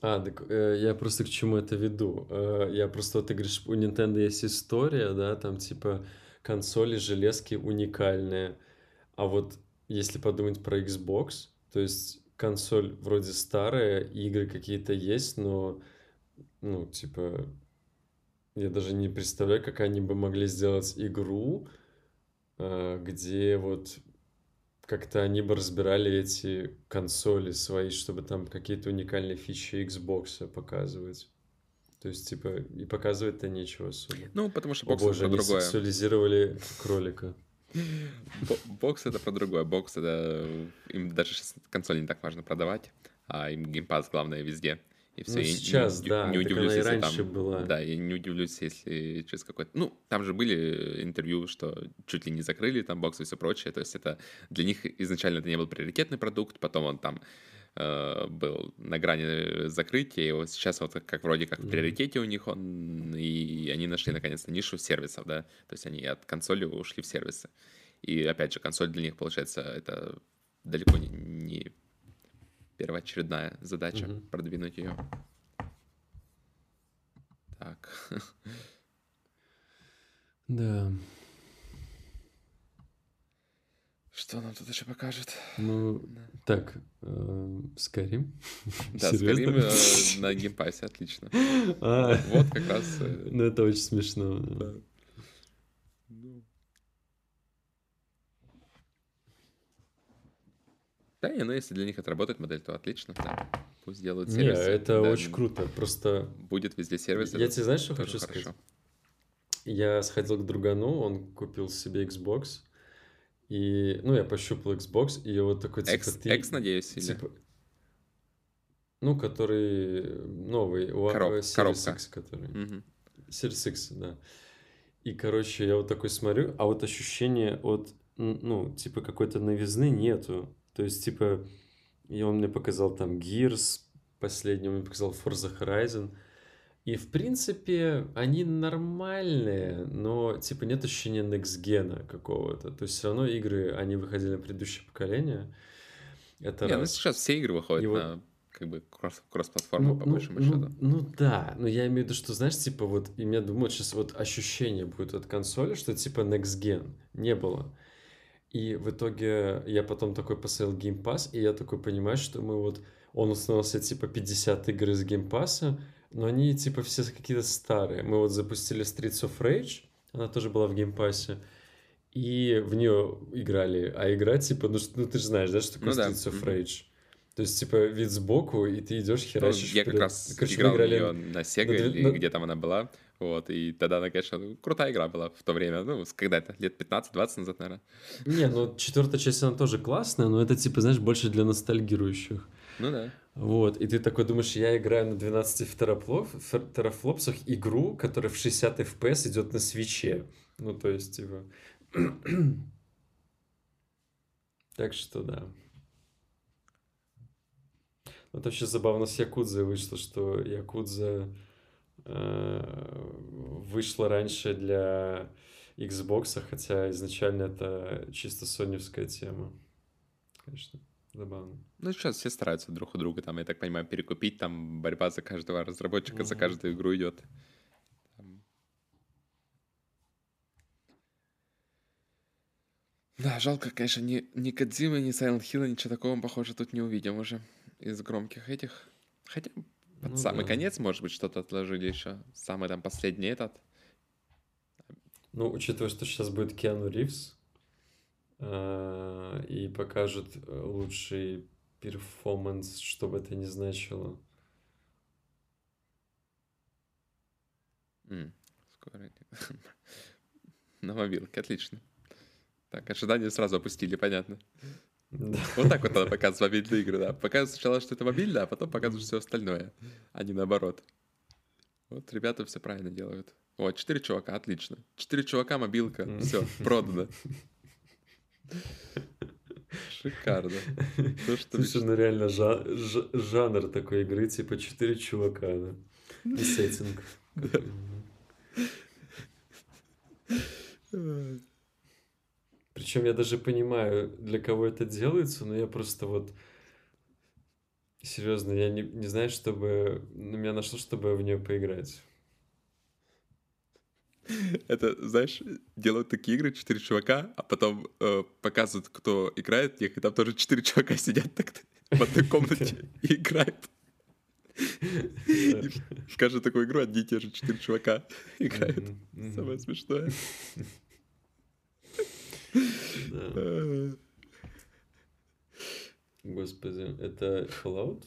А, так э, я просто к чему это веду. Э, я просто, ты говоришь, у Nintendo есть история, да, там типа консоли, железки уникальные. А вот если подумать про Xbox, то есть консоль вроде старая, игры какие-то есть, но, ну, типа, я даже не представляю, как они бы могли сделать игру, э, где вот как-то они бы разбирали эти консоли свои, чтобы там какие-то уникальные фичи Xbox показывать. То есть, типа, и показывать-то нечего особо. Ну, потому что бокс это про другое. сексуализировали кролика. Бокс это про другое. Бокс это... Им даже консоль не так важно продавать, а им геймпад главное везде. И все. Ну, сейчас, не, да. Не удивлюсь, если раньше там, была. Да, я не удивлюсь, если через какой-то... Ну, там же были интервью, что чуть ли не закрыли там боксы и все прочее. То есть это для них изначально это не был приоритетный продукт, потом он там э, был на грани закрытия, и вот сейчас вот как вроде как в приоритете у них он, и они нашли наконец-то нишу сервисов, да, то есть они от консоли ушли в сервисы. И опять же, консоль для них, получается, это далеко не, не первоочередная задача угу. продвинуть ее. Так. *laughs* Да. Что нам тут еще покажет? Ну, да. так, э, Skyrim. *laughs* Да, Skyrim э, *laughs* на Game Pass е, отлично. А, вот как раз... Э, ну, это очень смешно. Да. Да, не, ну если для них это работает модель, то отлично, да. Пусть делают сервис. Не, это да, очень круто, просто... Будет везде сервис. Я тебе знаешь, что хочу хорошо. сказать? Я сходил к другану, он купил себе Xbox, И, ну, я пощупал Xbox, и вот такой, типа, X, ты... X, надеюсь, или? Типа, ну, который новый, у Короб- Series коробка. X, который. Мгм. Series X, да. И, короче, я вот такой смотрю, а вот ощущение от, ну, типа, какой-то новизны нету. То есть, типа, и он мне показал там Gears, последний он мне показал Forza Horizon. И, в принципе, они нормальные, но, типа, нет ощущения next какого-то. То есть, все равно игры, они выходили на предыдущее поколение. Это Не, ну сейчас все игры выходят И вот- на как бы кросс- кросс-платформу, по ну, большому ну, счету. ну да, но я имею в виду, что, знаешь, типа вот, и меня думают, сейчас вот ощущение будет от консоли, что типа next gen не было. И в итоге я потом такой посмотрел Game Pass, и я такой понимаю, что мы вот, он установился типа 50 игр из Game Pass, но они типа все какие-то старые. Мы вот запустили Streets of Rage, она тоже была в Game Pass, и в нее играли. А игра типа, ну, ну ты же знаешь, да, что такое Ну да, Streets of. Rage? То есть, типа, вид сбоку, и ты идешь, Ну, херачишь я как вперед. раз Короче, играл в играли- нее на Sega на или на- где там она была. Вот, и тогда она, конечно, ну, крутая игра была в то время. Ну, когда это? Лет 15-20 назад, наверное. Не, ну четвертая часть, она тоже классная, но это, типа, знаешь, больше для ностальгирующих. Ну да. Вот, и ты такой думаешь, я играю на 12 терафлоп, терафлопсах игру, которая в 60 FPS идет на свече. Ну, то есть, типа... *clears throat* Так что, да. Вот вообще забавно с Якудзой вышло, что Якудза э, вышла раньше для Xbox, хотя изначально это чисто соневская тема. Конечно, забавно. Ну, сейчас все стараются друг у друга, там, я так понимаю, перекупить, там борьба за каждого разработчика, за Мгм. каждую игру идет. Да, жалко, конечно, ни, ни Кодзимы, ни Silent Hill, ничего такого, похоже, тут не увидим уже из громких этих. Хотя под Ну самый да. конец, может быть, что-то отложили еще. Самый там последний этот. Ну, учитывая, что сейчас будет Киану Ривз, э, и покажут э, лучший перформанс, что бы это ни значило. Скоро. *laughs* На мобилке, отлично. Так, ожидания сразу опустили, понятно. Да. Вот так вот надо показывать мобильные игры, да. Показывать сначала, что это мобильно, а потом показывать все остальное, а не наоборот. Вот ребята все правильно делают. О, четыре чувака, отлично. Четыре чувака, мобилка, все, продано. Шикарно. То, что Слушай, ну реально жа- ж- жанр такой игры, типа четыре чувака, да. И сеттинг. Причем я даже понимаю, для кого это делается, но я просто вот... Серьезно, я не, не знаю, чтобы... На меня нашло, чтобы в нее поиграть. Это, знаешь, делают такие игры, четыре чувака, а потом э, показывают, кто играет в них, и там тоже четыре чувака сидят так *laughs* в одной комнате *laughs* и играют. И в каждую такую игру одни и те же четыре чувака играют. Самое смешное. Да. Господи, это Fallout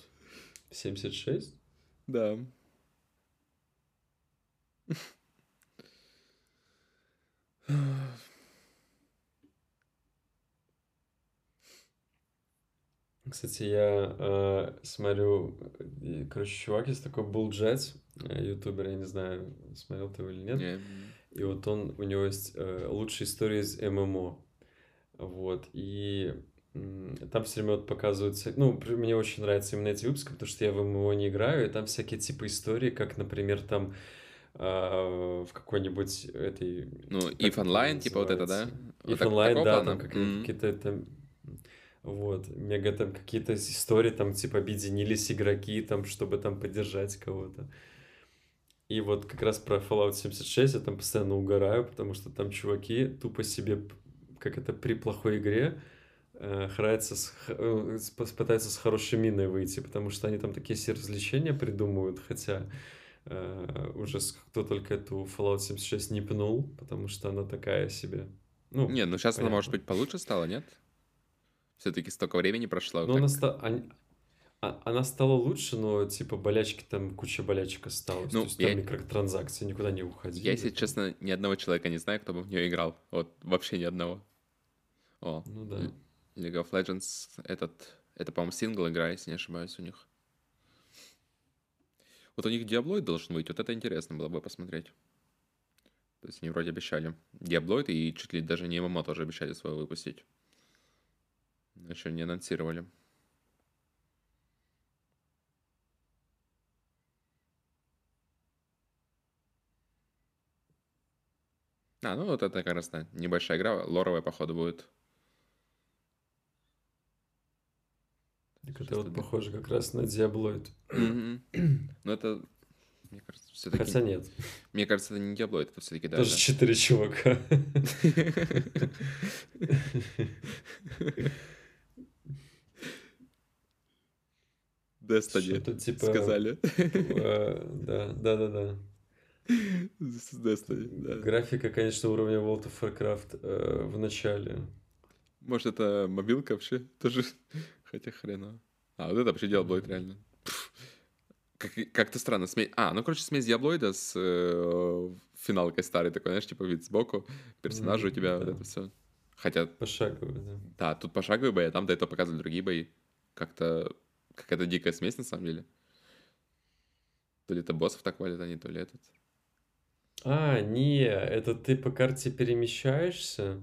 76? Да. Кстати, я э, смотрю, короче, чувак есть такой Jet, э, ютубер, я не знаю, смотрел ты его или нет. Не, И вот он, у него есть э, лучшие истории из ММО. Вот, и там все время вот показываются... Ну, мне очень нравятся именно эти выпуски, потому что я в ММО не играю, и там всякие типа истории, как, например, там а, в какой-нибудь этой... Ну, If Online, типа вот это, да? If так- такого да, плана? там как- М. какие-то там... Вот, мега там какие-то истории, там типа объединились игроки, там, чтобы там поддержать кого-то. И вот как раз про Fallout 76 я там постоянно угораю, потому что там чуваки тупо себе, как это при плохой игре, э, храется с, э, с- пытаются с хорошей миной выйти, потому что они там такие все развлечения придумывают, хотя э, уже кто только эту Fallout 76 не пнул, потому что она такая себе. Ну, Не, ну сейчас она, может понятно. быть, получше стала, нет? Все-таки столько времени прошло. Ну, так- она, ста- она стала лучше, но типа болячки там, куча болячек осталось. Ну, То есть я- там микротранзакции никуда не уходили. Я, если честно, ни одного человека не знаю, кто бы в нее играл. Вот вообще ни одного. О, Ну да. League of Legends, этот, это, по-моему, сингл игра, если не ошибаюсь, у них. Вот у них Диаблоид должен выйти, вот это интересно было бы посмотреть. То есть они вроде обещали Диаблоид и чуть ли даже не ММО тоже обещали свое выпустить. Но еще не анонсировали. А, ну вот это как раз да, небольшая игра, лоровая, походу, будет. Так это вот похоже как раз на Диаблоид. Ну это, мне кажется, все-таки... Хотя нет, Мне кажется, это не Диаблоид, это все-таки тоже даже... четыре чувака. Destiny, Что-то типа... сказали. э, Да, да, да, да. Да. Графика, конечно, уровня World of Warcraft э, в начале. Может, это мобилка вообще тоже? Хотя хрена. А, вот это вообще Диаблоид реально. Как, как-то странно. Смесь... А, ну, короче, смесь Диаблоида с э, финалкой старой такой, знаешь, типа вид сбоку, персонажи у Мгм, тебя, вот да. это все. Хотя, Пошаговый, да. да, тут пошаговые бои, а там до этого показывали другие бои. Как-то какая-то дикая смесь, на самом деле. То ли это боссов так валят они, то ли этот. А, не, это ты по карте перемещаешься?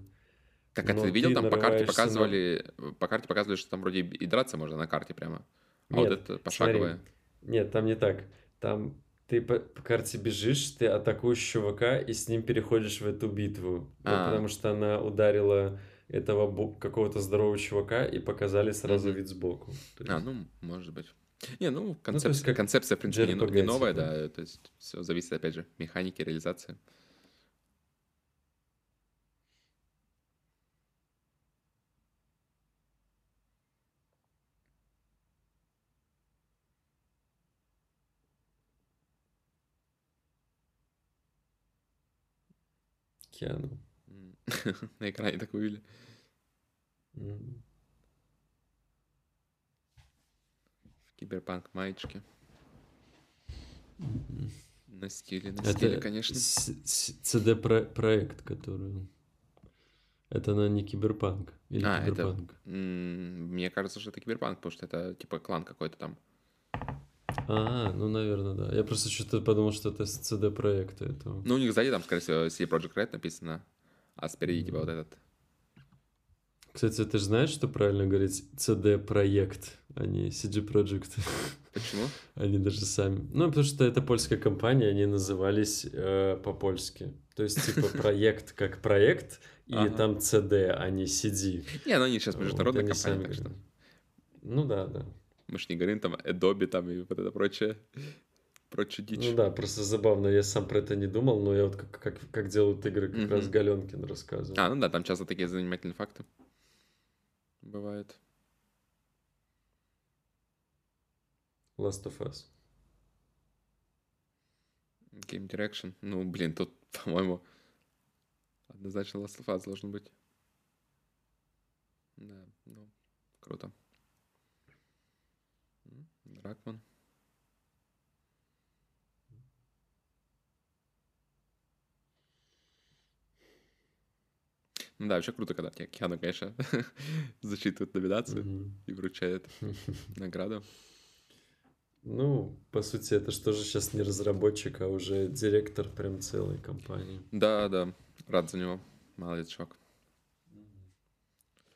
Так, а ты видел, ты там по карте нарываешься на- показывали, по карте показывали, что там вроде и драться можно на карте прямо. А вот Нет, это пошаговое. смотри. Нет, там не так. Там ты по, по карте бежишь, ты атакуешь чувака и с ним переходишь в эту битву. Вот А. потому что она ударила этого какого-то здорового чувака и показали сразу Мгм. вид сбоку. А, есть- ну, может быть. Не, ну, есть концепция, как концепция в принципе, не, но- не JRPG новая, типа. да, то есть все зависит, опять же, механики, реализации. Киану. *laughs* На экране так вывели. М. киберпанк маечке. Мгм. На стиле, на стиле, Это конечно. с- с- CD-проект, который... Это на не киберпанк. Или А, это- киберпанк. М, Мне кажется, что это киберпанк, потому что это типа клан какой-то там. А, ну, наверное, да. Я просто что-то подумал, что это CD-проекта этого. Ну, у них сзади там, скорее всего, CD Projekt Red написано, а спереди типа Мгм. вот этот. Кстати, ты же знаешь, что правильно говорить CD-проект, а не CG Project? Почему? *laughs* Они даже сами. Ну, потому что это польская компания, они назывались э, по-польски. То есть, типа, *laughs* проект как проект, и Ага. там CD, а не CD. Не, ну они сейчас Вот, международная они компания, так что. Ну да, да. мы ж не говорим там Adobe там и вот это прочее. Прочее дичь. Ну да, просто забавно, я сам про это не думал, но я вот как, как, как делают игры, как раз Мгм. Галенкин рассказывал. А, ну да, там часто такие занимательные факты бывают. Last of Us. Game Direction. Ну, блин, тут, *laughs* по-моему, однозначно Last of Us должен быть. Да, ну, круто. Дракман. Ну да, вообще круто, когда тебе Киану, конечно, *laughs* зачитывает номинацию и вручает *laughs* награду. Ну, по сути, это что же сейчас не разработчик, а уже директор прям целой компании. Да, да, рад за него. Молодец, чувак.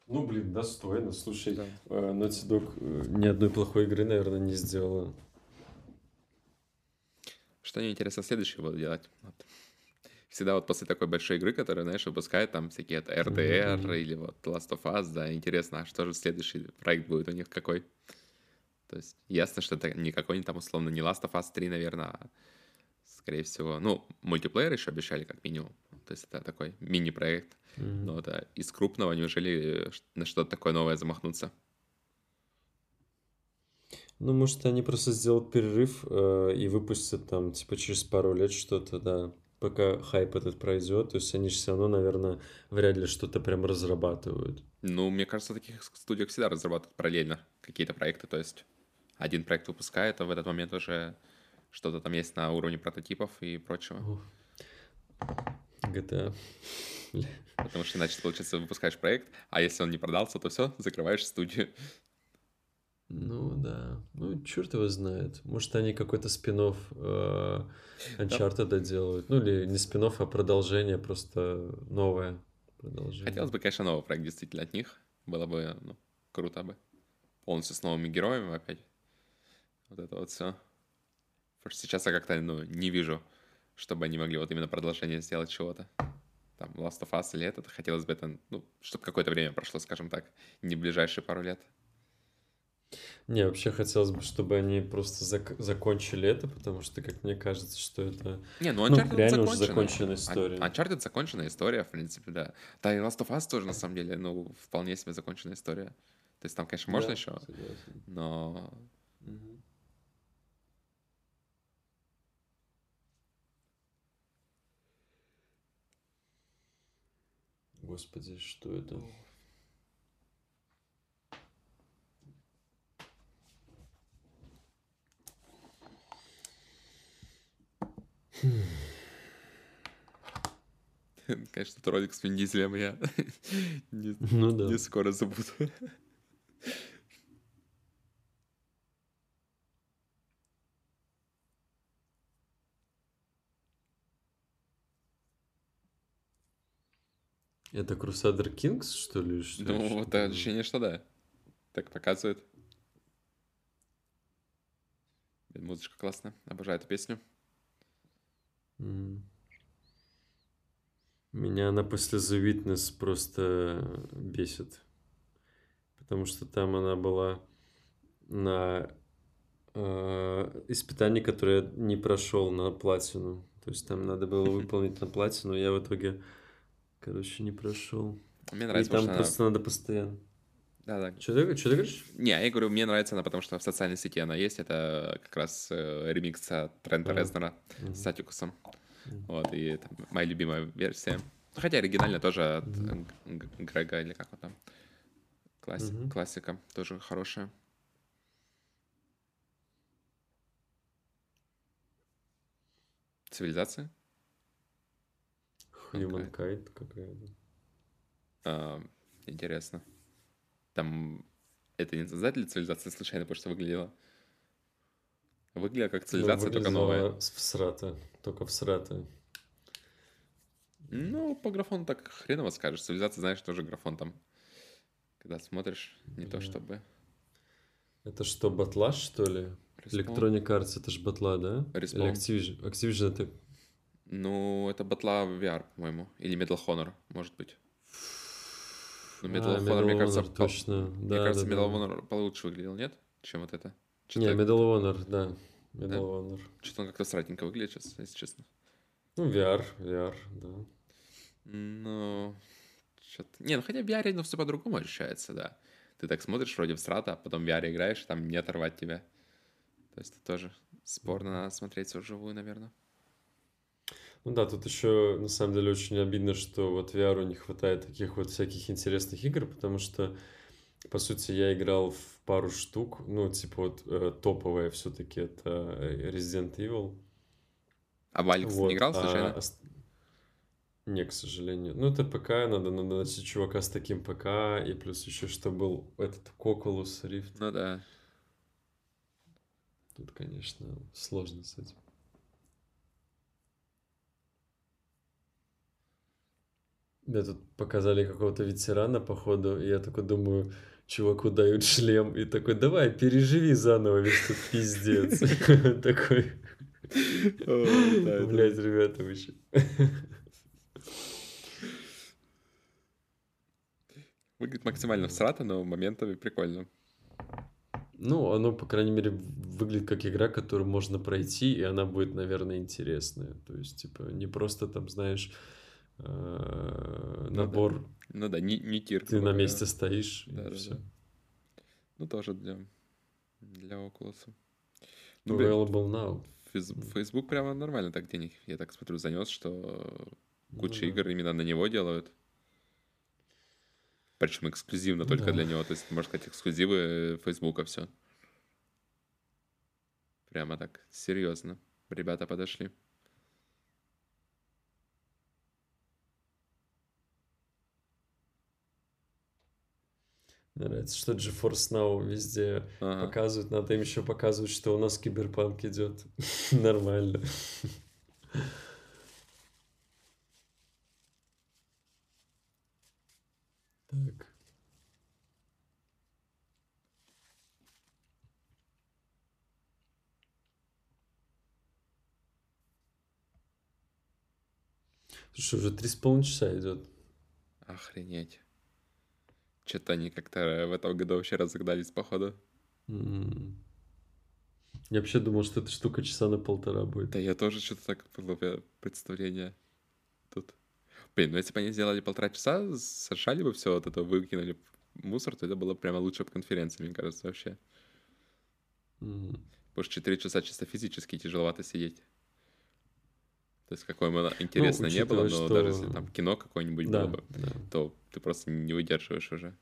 Ну, блин, достойно. Слушай, Да. э, Naughty Dog э, ни одной плохой игры, наверное, не сделала. Что они, интересно, следующее будут делать? Вот. Всегда вот после такой большой игры, которая, знаешь, выпускают там всякие это RDR Мгм. или вот Last of Us, да, интересно, а что же следующий проект будет у них какой? То есть ясно, что это не какой-нибудь там условно не Last of Us 3, наверное, а скорее всего, ну, мультиплеер еще обещали как минимум. То есть это такой мини-проект. Мгм. Но это из крупного неужели ш- на что-то такое новое замахнуться? Ну, может, они просто сделают перерыв э, и выпустят там, типа, через пару лет что-то, да, пока хайп этот пройдет. То есть они же все равно, наверное, вряд ли что-то прям разрабатывают. Ну, мне кажется, в таких студиях всегда разрабатывают параллельно какие-то проекты. То есть один проект выпускает, а в этот момент уже что-то там есть на уровне прототипов и прочего. GTA. Потому что иначе, получается, выпускаешь проект, а если он не продался, то все, закрываешь студию. Ну да. Ну, черт его знает. Может, они какой-то спин-офф э, Uncharted доделают. Ну, или не спин а продолжение, просто новое продолжение. Хотелось бы, конечно, новый проект действительно от них. Было бы ну, круто бы. Полностью с новыми героями опять. Вот это вот все. Потому что сейчас я как-то ну, не вижу, чтобы они могли вот именно продолжение сделать чего-то. Там Last of Us или этот. Хотелось бы это, ну, чтобы какое-то время прошло, скажем так. Не ближайшие пару лет. Не, вообще хотелось бы, чтобы они просто зак- закончили это, потому что, как мне кажется, что это не, ну, Uncharted ну, реально уже законченная история. Uncharted законченная история, в принципе, да. Да, и Last of Us тоже, на самом деле, ну, вполне себе законченная история. То есть там, конечно, можно да, еще, согласен. но... Угу. Господи, что это? *laughs* Конечно, ролик с Вин Дизелем я *laughs* не, ну, да. не скоро забуду. *laughs* Это Crusader Kings, что ли? Что, ну, что вот ощущение, что да. Так показывает. Музычка классная. Обожаю эту песню. Меня она после The Witness просто бесит. Потому что там она была на э, испытании, которое я не прошел на платину. То есть там надо было *laughs* выполнить на платину, я в итоге, короче, не прошел. Мне нравится, И там просто она... надо постоянно. Да, да. Что ты, что ты говоришь? Не, я говорю, мне нравится она, потому что в социальной сети она есть. Это как раз э, ремикс от Трента а. Резнера mm-hmm. с Атикусом. Mm-hmm. Вот, и это моя любимая версия. Хотя оригинальная тоже от mm-hmm. Грега или как он там. Класс... Mm-hmm. Классика тоже хорошая. Цивилизация? Humankind какая-то. А, интересно. Там это не создатель цивилизации случайно, потому что выглядело. Выглядела как цивилизация, ну, только новая. В срата, только в срата. Ну, по графону так хреново скажешь. Цивилизация, знаешь, тоже графон там. Когда смотришь, не да. то чтобы... Это что, батла, что ли? Respawn. Electronic Arts это же батла, да? Respawn. Или Activision? Activision это... Ну, это батла VR, по-моему. Или Medal Honor, может быть. Ну, Medal of Honor, мне кажется, точно. Мне да, кажется, да, Medal of Honor получше выглядел, нет? Чем вот это? Не, Medal of Honor, да. Medal да? of Honor. Что-то он как-то сратненько выглядит сейчас, если честно. Ну, VR, VR, да. Ну, что-то... Не, ну хотя в VR, ну, все по-другому ощущается, да. Ты так смотришь вроде в страта, а потом в VR играешь, там не оторвать тебя. То есть это тоже спорно надо смотреть вживую, наверное. Ну да, тут еще на самом деле очень обидно, что вот VR не хватает таких вот всяких интересных игр, потому что, по сути, я играл в пару штук, ну, типа вот э, топовая все-таки это Resident Evil. А в Алекс вот, не играл случайно? А, не, к сожалению. Ну, это ПК, надо, надо найти чувака с таким ПК, и плюс еще что был этот Коколус Rift. Ну да. Тут, конечно, сложно с этим. Мне тут показали какого-то ветерана, походу, и я такой думаю, чуваку дают шлем, и такой, давай, переживи заново весь этот пиздец. *laughs* Такой, блять, ребята, вообще. Выглядит максимально всрато, но моментами прикольно. Ну, оно, по крайней мере, выглядит как игра, которую можно пройти, и она будет, наверное, интересная. То есть, типа, не просто там, знаешь, Э, набор. Ну да, ну, да не, не тир. Ты на месте стоишь, да, и да, все. Да. Ну, тоже для, для Oculus. Ну, Available now. Facebook прямо нормально так денег, я так смотрю, занес, что куча ну, игр да. именно на него делают. Причем эксклюзивно только да. для него. То есть, можно сказать, эксклюзивы Фейсбука все. Прямо так, серьезно. Ребята подошли. Мне нравится, что GeForce Now везде Ага. показывают. Надо им еще показывать, что у нас киберпанк идет. *laughs* Нормально. Так. Слушай, уже три с половиной часа идет. Охренеть. Что-то они как-то в этом году вообще разогнались, походу. М. Я вообще думал, что эта штука часа на полтора будет. Да я тоже что-то так было представление тут. Блин, ну если бы они сделали полтора часа, сошали бы все вот это, выкинули мусор, то это было прямо лучше бы конференция, мне кажется, вообще. М. Потому что 4 часа чисто физически тяжеловато сидеть. То есть какое бы интересно не было, но учитывая, даже что- если там кино какое-нибудь Да, было бы, да. то ты просто не выдерживаешь уже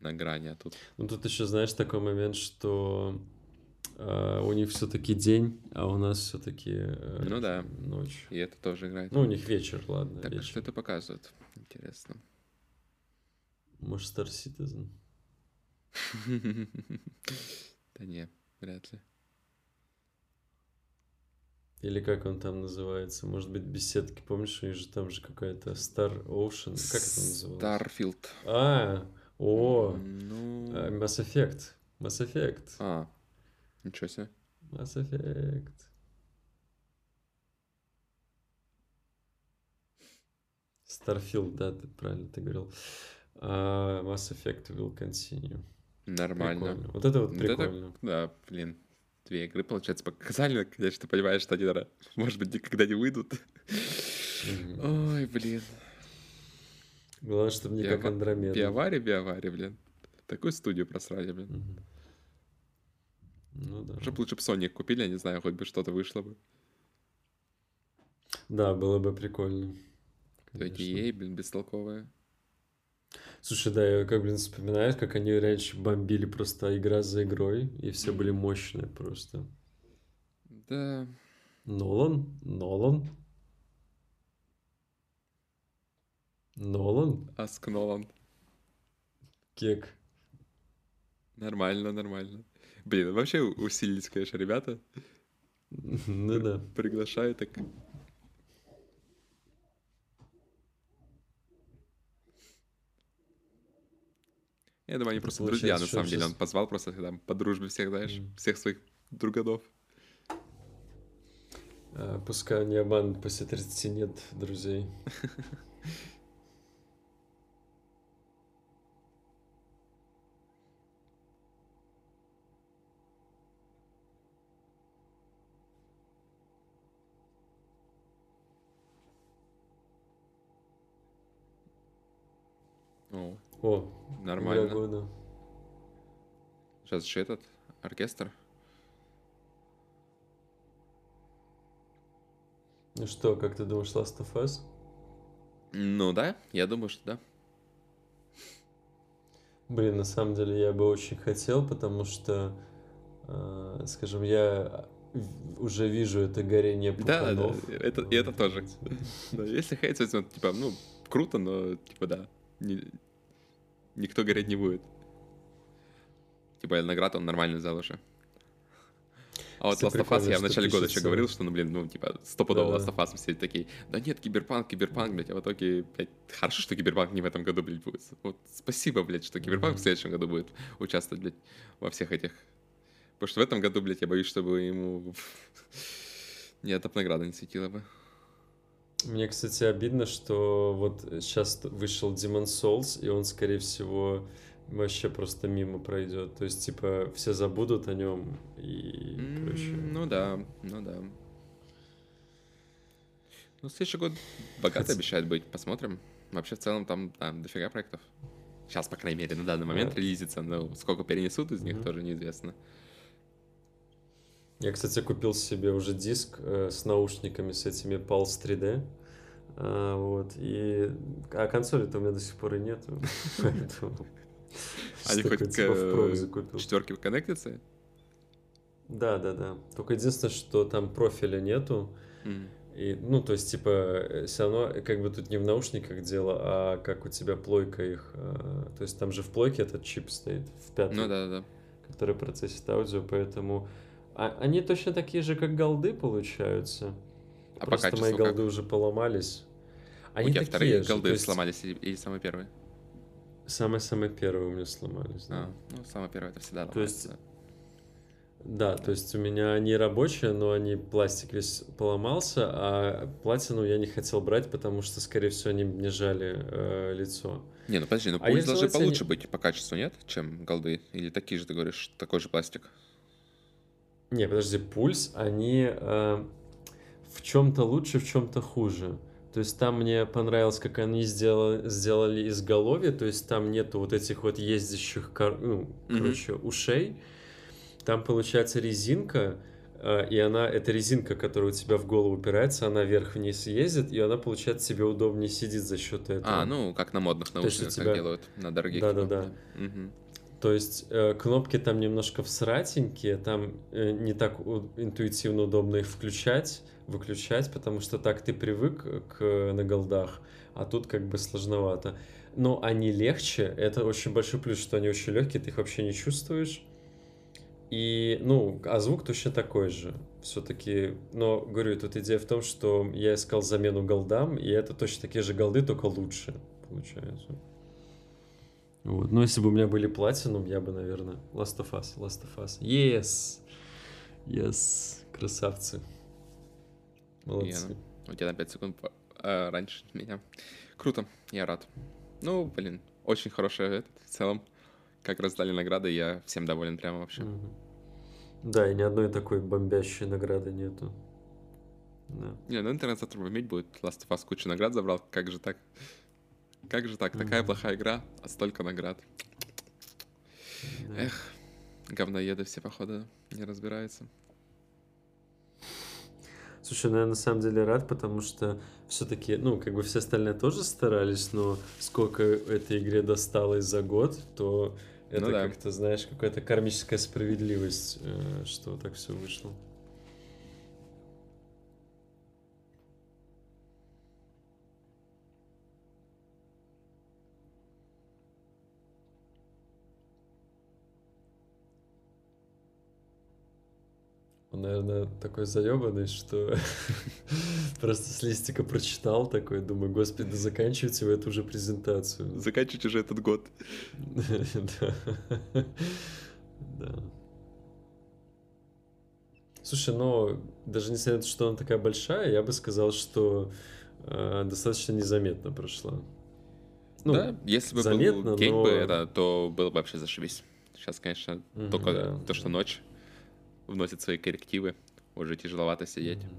на грани, а тут... Ну тут еще, знаешь, такой момент, что а, у них все-таки день, а у нас все-таки Ну да. ночь. И это тоже играет. Ну, у них вечер, ладно, Так, а вечер. что это показывает? Интересно. Может, Star Citizen? *laughs* Да не, вряд ли. Или как он там называется? Может быть, беседки, помнишь, у них же там же какая-то Star Ocean, как это называлось? Starfield. А, о, Ну... а, Mass Effect. Mass Effect. А, ничего себе. Mass Effect. Starfield, да, ты правильно ты говорил. А, Mass Effect will continue. Нормально. Прикольно. Вот это вот Вот это- прикольно. Да, блин. Две игры, получается, показали. Конечно, понимаешь, что они, наверное, может быть, никогда не выйдут. Ой, блин. Главное, чтобы не как Биова- Андромеда. Биовари, Биовари, блин. Такую студию просрали, блин. Мгм. Ну да. Б лучше бы Sonic купили, я не знаю, хоть бы что-то вышло бы. Да, было бы прикольно. Конечно. EA, блин, бестолковые. Слушай, да, я как, блин, вспоминаю, как они раньше бомбили просто игра за игрой, и все были мощные просто. Да, Нолан? Нолан? Нолан? Аск Нолан. Кек. Нормально, нормально. Блин, вообще усилились, конечно, ребята. Ну да. Приглашают так. Я думаю, они просто друзья, на получается, самом что деле. Он сейчас- позвал просто там по дружбе всех, знаешь, Мгм. всех своих друганов. А, пускай не обманут, после 30 нет друзей. О, О, нормально. года. Сейчас еще этот оркестр. Ну что, как ты думаешь, Last of Us? Ну да, я думаю, что да. Блин, на самом деле я бы очень хотел, потому что, э, скажем, я уже вижу это горение Да, да, пуканов. это, и это тоже. Да, если хейтить, типа, ну, круто, но, типа, да, никто гореть не будет. Типа, наград он нормально взял уже. А вот Last of Us я в начале года еще говорил, что, ну, блин, ну, типа, стопудово Да-да. Last of Us все такие, да нет, киберпанк, киберпанк, блядь, а в итоге, блядь, хорошо, что киберпанк не в этом году, блядь, будет. Вот спасибо, блядь, что киберпанк в Мгм. следующем году будет участвовать, блядь, во всех этих... Потому что в этом году, блядь, я боюсь, чтобы ему ни топ награда не светила бы. Мне, кстати, обидно, что вот сейчас вышел Demon Souls, и он, скорее всего, вообще просто мимо пройдет. То есть, типа, все забудут о нем и, короче... М, Ну да, ну да. Ну, следующий год богатый Хотя- обещает быть, посмотрим. Вообще, в целом, там да, дофига проектов. Сейчас, по крайней мере, на данный момент Да. релизится, но сколько перенесут из них, Мгм. тоже неизвестно. Я, кстати, купил себе уже диск э, с наушниками, с этими Pulse 3D. А, вот, и... А консоли-то у меня до сих пор и нету. *laughs* Поэтому... Они такой, хоть к типа, э, четверке коннектятся? Да, да, да. Только единственное, что там профиля нету. И, ну, то есть, типа, все равно, как бы тут не в наушниках дело, а как у тебя плойка их. а, то есть там же в плойке этот чип стоит, в пятом, Ну да, да. который процессит аудио, поэтому... а- они точно такие же, как голды, получаются. А по Просто качеству мои как? голды уже поломались. У Они тебя такие вторые же, голды то есть сломались или, или самые первые? Самые-самые первые у меня сломались. да. А, ну, самые первые это всегда То есть ломается. Да, то есть у меня они рабочие, но они пластик весь поломался, а платину я не хотел брать, потому что, скорее всего, они мне жали э, лицо. Не, ну подожди, ну А пульс должны получше быть по качеству, нет, чем голды? Или такие же, ты говоришь, такой же пластик? Не, подожди, пульс, они э, в чем-то лучше, в чем-то хуже. То есть там мне понравилось, как они сделали, сделали изголовье, то есть там нету вот этих вот ездящих, кор- ну, Мгм. короче, ушей. Там получается резинка, э, и она, эта резинка, которая у тебя в голову упирается, она вверх-вниз ездит, и она, получается, тебе удобнее сидит за счет этого. А, ну, как на модных наушниках тебя- делают, на дорогих. Да-да-да. Мгм. То есть э, кнопки там немножко всратенькие, там э, не так у- интуитивно удобно их включать, выключать, потому что так ты привык к на голдах, а тут как бы сложновато. Но они легче, это очень большой плюс, что они очень легкие, ты их вообще не чувствуешь. И, ну, а звук точно такой же. Все-таки, но, говорю, тут идея в том, что я искал замену голдам, и это точно такие же голды, только лучше, получается. Вот. Но если бы у меня были платинум, я бы, наверное, Last of Us, Last of Us. Yes! Yes! Красавцы. Молодцы. Офигенно. У тебя на 5 секунд а, раньше *laughs* меня. Круто, я рад. Ну, блин, очень хорошая этот, в целом. Как раздали награды, я всем доволен прямо вообще. Мгм. Да, и ни одной такой бомбящей награды нету. Да. Не, ну интернет завтра иметь будет. Last of Us кучу наград забрал. Как же так? Как же так? Такая плохая игра, а столько наград. Эх, говноеды все, походу, не разбираются. Слушай, ну я на самом деле рад, потому что все-таки, ну, как бы все остальные тоже старались, но сколько этой игре досталось за год, то это Ну да. как-то, знаешь, какая-то кармическая справедливость, э, что так все вышло. Наверное, такой заебанный, что *laughs* просто с листика прочитал такой, думаю, господи, да заканчивайте вы эту уже презентацию. Заканчивайте уже этот год. Да. *laughs* Да. Слушай, ну, даже несмотря на то, что она такая большая, я бы сказал, что э, достаточно незаметно прошла. Ну, да, если бы заметно, был гейм но- бы это, то было бы вообще зашибись. Сейчас, конечно, Мгм, только да, то, что ночь вносит свои коррективы, уже тяжеловато сидеть. Мгм.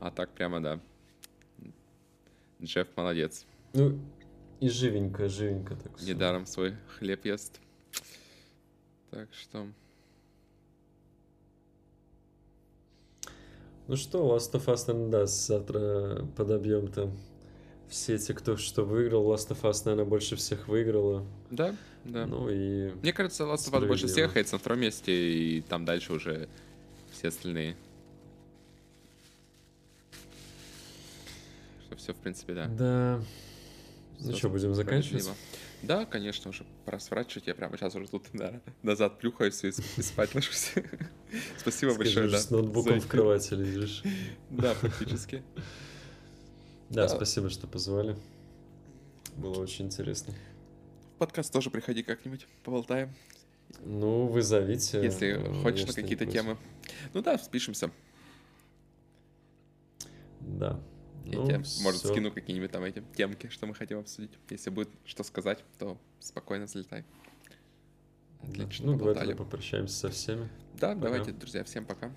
А так прямо, да. Джефф молодец. Ну, и живенько, живенько так. Недаром свой хлеб ест. Так что... Ну что, Last of Us, наверное, да, завтра подобьем там все те, кто что выиграл. Last of Us, наверное, больше всех выиграла. Да, да. Ну и... Мне кажется, Last of Us больше всех, Хейтс на втором месте, и там дальше уже все остальные. Что все, в принципе, да. Да. Ну Всё что, будем заканчивать? Да, конечно, уже пора сворачивать. Я прямо сейчас уже тут да, назад плюхаюсь и, и спать ложусь. *laughs* Спасибо Скажи, большое, да. с ноутбуком в кровати лежишь. *laughs* Да, практически. Да, Да. спасибо, что позвали. Было очень интересно. В подкаст тоже приходи как-нибудь, поболтаем, Ну, вы зовите. если э, хочешь на какие-то темы. Ну да, спишемся. Да. Я Ну, тебе, может, всё. скину какие-нибудь там эти темки, что мы хотим обсудить. Если будет что сказать, то спокойно залетай. Да. Отлично, Ну, давай поболтали. тогда попрощаемся со всеми. Да, Пока. давайте, друзья, всем пока.